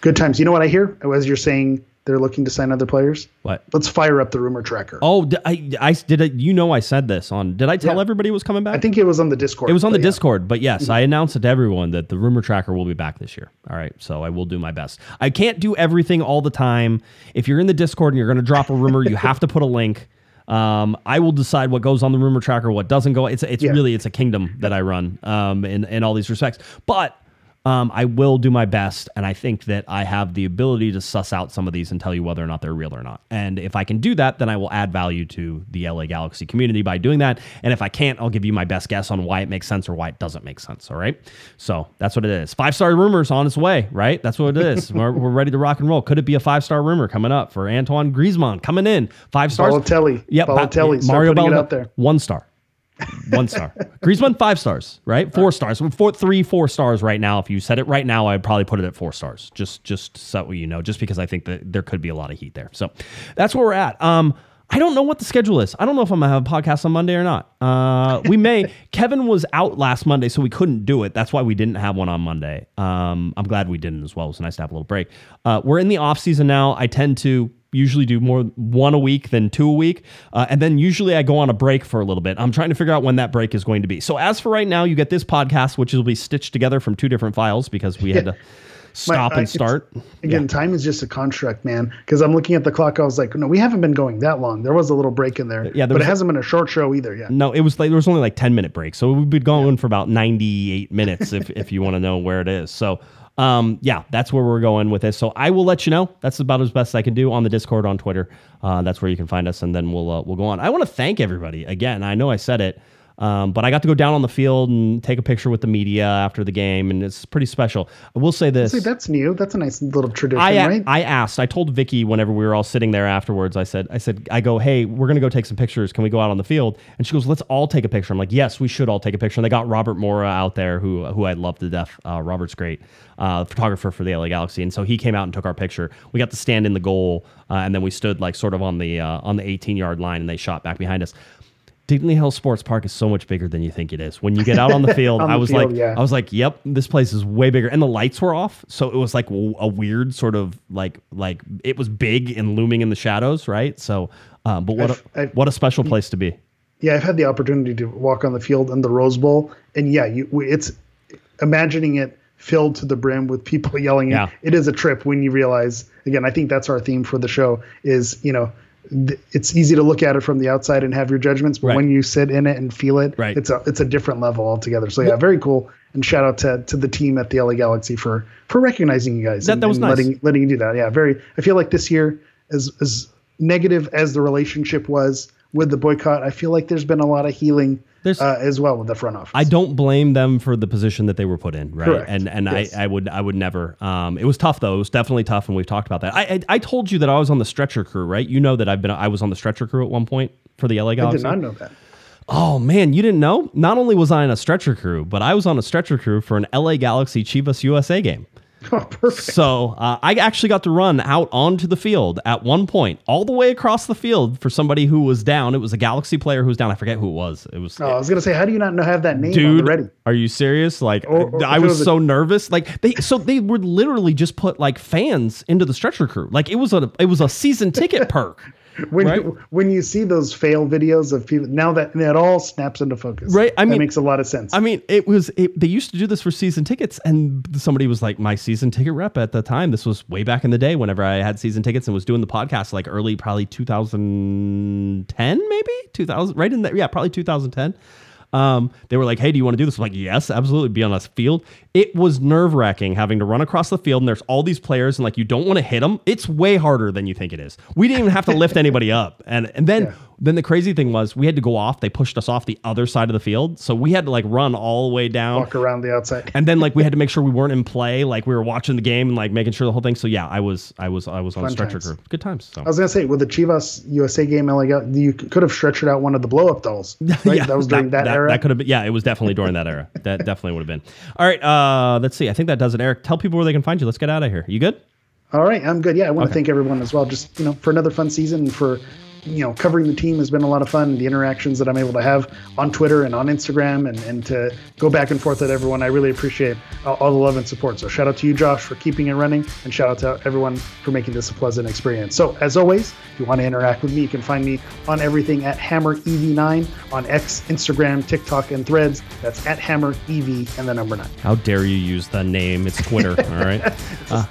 good times. You know what I hear as you're saying they're looking to sign other players. What? Let's fire up the rumor tracker. Oh, I, I did it. You know, I said this on. Did I tell Yeah. everybody it was coming back? I think it was on the Discord. It was on the yeah. Discord, but yes, I announced it to everyone that the rumor tracker will be back this year. All right, so I will do my best. I can't do everything all the time. If you're in the Discord and you're going to drop a rumor, you have to put a link. Um, I will decide what goes on the rumor tracker, what doesn't go. It's it's Yeah. really it's a kingdom that I run um, in in all these respects, but. Um, I will do my best, and I think that I have the ability to suss out some of these and tell you whether or not they're real or not. And if I can do that, then I will add value to the LA Galaxy community by doing that. And if I can't, I'll give you my best guess on why it makes sense or why it doesn't make sense. All right. So that's what it is. Five star rumors on its way, right? That's what it is. [laughs] we're, we're ready to rock and roll. Could it be a five star rumor coming up for Antoine Griezmann coming in? Five stars. Balotelli. Yeah, Balotelli. Start Mario Balotelli. One star. One star. Griezmann five stars, right? Four stars. Four, three, four stars right now. If you said it right now, I'd probably put it at four stars. Just, just so you know, just because I think that there could be a lot of heat there. So that's where we're at. Um, I don't know what the schedule is. I don't know if I'm gonna have a podcast on Monday or not. Uh, we may. [laughs] Kevin was out last Monday, so we couldn't do it. That's why we didn't have one on Monday. Um, I'm glad we didn't as well. It was nice to have a little break. Uh, we're in the off season now. I tend to usually do more one a week than two a week, uh, and then usually I go on a break for a little bit. I'm trying to figure out when that break is going to be. So as for right now, you get this podcast, which will be stitched together from two different files because we had to [laughs] stop I- and start. Again, time is just a construct, man. Because I'm looking at the clock, I was like, no, we haven't been going that long. There was a little break in there, Yeah, there but it hasn't been a short show either. Yeah, No, it was like there was only like 10 minute break, So we've been going for about 98 minutes if, if you want to know where it is. So um, yeah, that's where we're going with this. So I will let you know. That's about as best I can do on the Discord on Twitter. Uh, that's where you can find us, and then we'll uh, we'll go on. I want to thank everybody again. I know I said it, um, but I got to go down on the field and take a picture with the media after the game, and it's pretty special. I will say this: See, that's new. That's a nice little tradition, I right? I asked. I told Vicky whenever we were all sitting there afterwards. I said, I said, I go, hey, we're gonna go take some pictures. Can we go out on the field? And she goes, let's all take a picture. I'm like, yes, we should all take a picture. And they got Robert Mora out there, who who I love to death. Uh, Robert's great, uh, photographer for the LA Galaxy, and so he came out and took our picture. We got to stand in the goal, uh, and then we stood like sort of on the uh, on the 18 yard line, and they shot back behind us. Dignity Health Sports Park is so much bigger than you think it is. When you get out on the [laughs] field, On I the was field, like, yeah. I was like, yep, this place is way bigger, and the lights were off, so it was like a weird sort of like like it was big and looming in the shadows, right? So, um, but what I've- a, I've- what a special place to be. yeah, I've had the opportunity to walk on the field in the Rose Bowl, and yeah, you, it's imagining it filled to the brim with people [laughs] yelling. Yeah. It is a trip when you realize. Again, I think that's our theme for the show. Is you know. Th- It's easy to look at it from the outside and have your judgments, but Right. when you sit in it and feel it, Right. it's a it's a different level altogether. So yeah, very cool. And shout out to, to the team at the LA Galaxy for for recognizing you guys That- and, that was and nice. letting letting you do that. Yeah, very. I feel like this year, as as negative as the relationship was with the boycott, I feel like there's been a lot of healing There's- uh, as well with the front office. I don't blame them for the position that they were put in, right? Correct. And and Yes. I, I would I would never. Um, it was tough though. It was definitely tough, and we've talked about that. I, I I told you that I was on the stretcher crew, right? You know that I've been I was on the stretcher crew at one point for the LA I Galaxy. did not know that. Oh man, you didn't know? Not only was I on a stretcher crew, but I was on a stretcher crew for an LA Galaxy Chivas USA game. [laughs] Oh, perfect. So uh, I actually got to run out onto the field at one point, all the way across the field for somebody who was down. It was a Galaxy player who was down. I forget who it was. It was Oh, I was gonna say, how do you not know have that name dude. ready? Are you serious? Like Or- or I if it was was a- so nervous. Like they so they would literally just put like fans into the stretcher crew. Like it was a it was a season ticket [laughs] perk. When Right. you, when you see those fail videos of people, now that that all snaps into focus, Right, I that mean- makes a lot of sense. I mean, it was it, they used to do this for season tickets, and somebody was like my season ticket rep at the time. This was way back in the day, whenever I had season tickets and was doing the podcast, like early, probably 2010, maybe 2000, right in there, yeah, probably 2010. Um, they were like, "Hey, do you want to do this?" I'm like, "Yes, absolutely." Be on a field. It was nerve wracking having to run across the field, and there's all these players, and like you don't want to hit them. It's way harder than you think it is. We didn't even have to lift anybody up, and and then Yeah. Then the crazy thing was we had to go off. They pushed us off the other side of the field, so we had to like run all the way down. Walk around the outside. And then like we had to make sure we weren't in play, like we were watching the game and like making sure the whole thing. So yeah, I was I was I was on Fun stretcher times. crew. Good times. So I was gonna say with the Chivas USA game, like uh, you could have stretchered out one of the blow up dolls. [laughs] Right? yeah, that was during that, era. That could have been yeah, it was definitely during that era. [laughs] That definitely would have been. All right, uh let's see. I think that does it. Eric, tell people where they can find you. Let's get out of here. You good? All right, I'm good. Yeah, I want Okay. to thank everyone as well. Just you know, for another fun season and for you know covering the team has been a lot of fun. The interactions that I'm able to have on Twitter and on Instagram and and to go back and forth with everyone, I really appreciate all, all the love and support. So shout out to you, Josh, for keeping it running, and shout out to everyone for making this a pleasant experience. So as always, if you want to interact with me, you can find me on everything at Hammer EV9 on X, Instagram, TikTok, and Threads. That's at Hammer EV and the number nine. How dare you use the name? It's Twitter. [laughs] all right.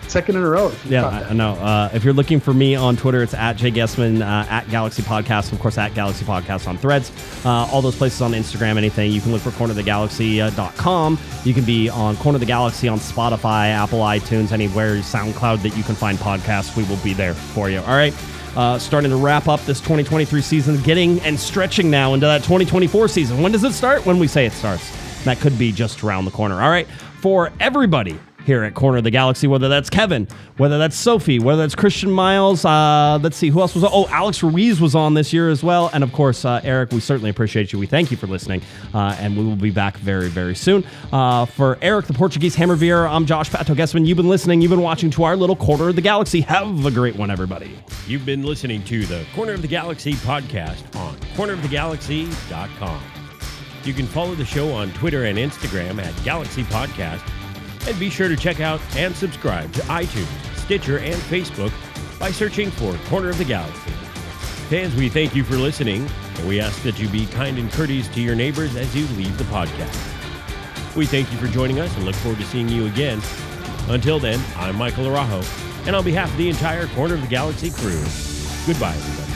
Second in a row. Yeah, I, know. Uh, if you're looking for me on Twitter, it's at Jay Guesman, uh, at Galaxy Podcast, of course, at Galaxy Podcast on Threads. Uh, all those places on Instagram, anything. You can look for cornerthegalaxy.com. You can be on Corner of the Galaxy on Spotify, Apple, iTunes, anywhere, SoundCloud that you can find podcasts. We will be there for you. All right. Uh, starting to wrap up this 2023 season, getting and stretching now into that 2024 season. When does it start? When we say it starts. That could be just around the corner. All right. For everybody here at Corner of the Galaxy, whether that's Kevin, whether that's Sophie, whether that's Christian Miles. Uh, let's see, who else was on? Oh, Alex Ruiz was on this year as well. And of course, uh, Eric, we certainly appreciate you. We thank you for listening. Uh, and we will be back very, very soon. Uh, for Eric, the Portuguese Hammer Vieira, I'm Josh Pato Guesman. You've been listening, you've been watching to our little Corner of the Galaxy. Have a great one, everybody. You've been listening to the Corner of the Galaxy podcast on cornerofthegalaxy.com. You can follow the show on Twitter and Instagram at Galaxy Podcast, and be sure to check out and subscribe to iTunes, Stitcher, and Facebook by searching for Corner of the Galaxy. Fans, we thank you for listening, and we ask that you be kind and courteous to your neighbors as you leave the podcast. We thank you for joining us and look forward to seeing you again. Until then, I'm Michael Arajo, and on behalf of the entire Corner of the Galaxy crew, goodbye, everybody.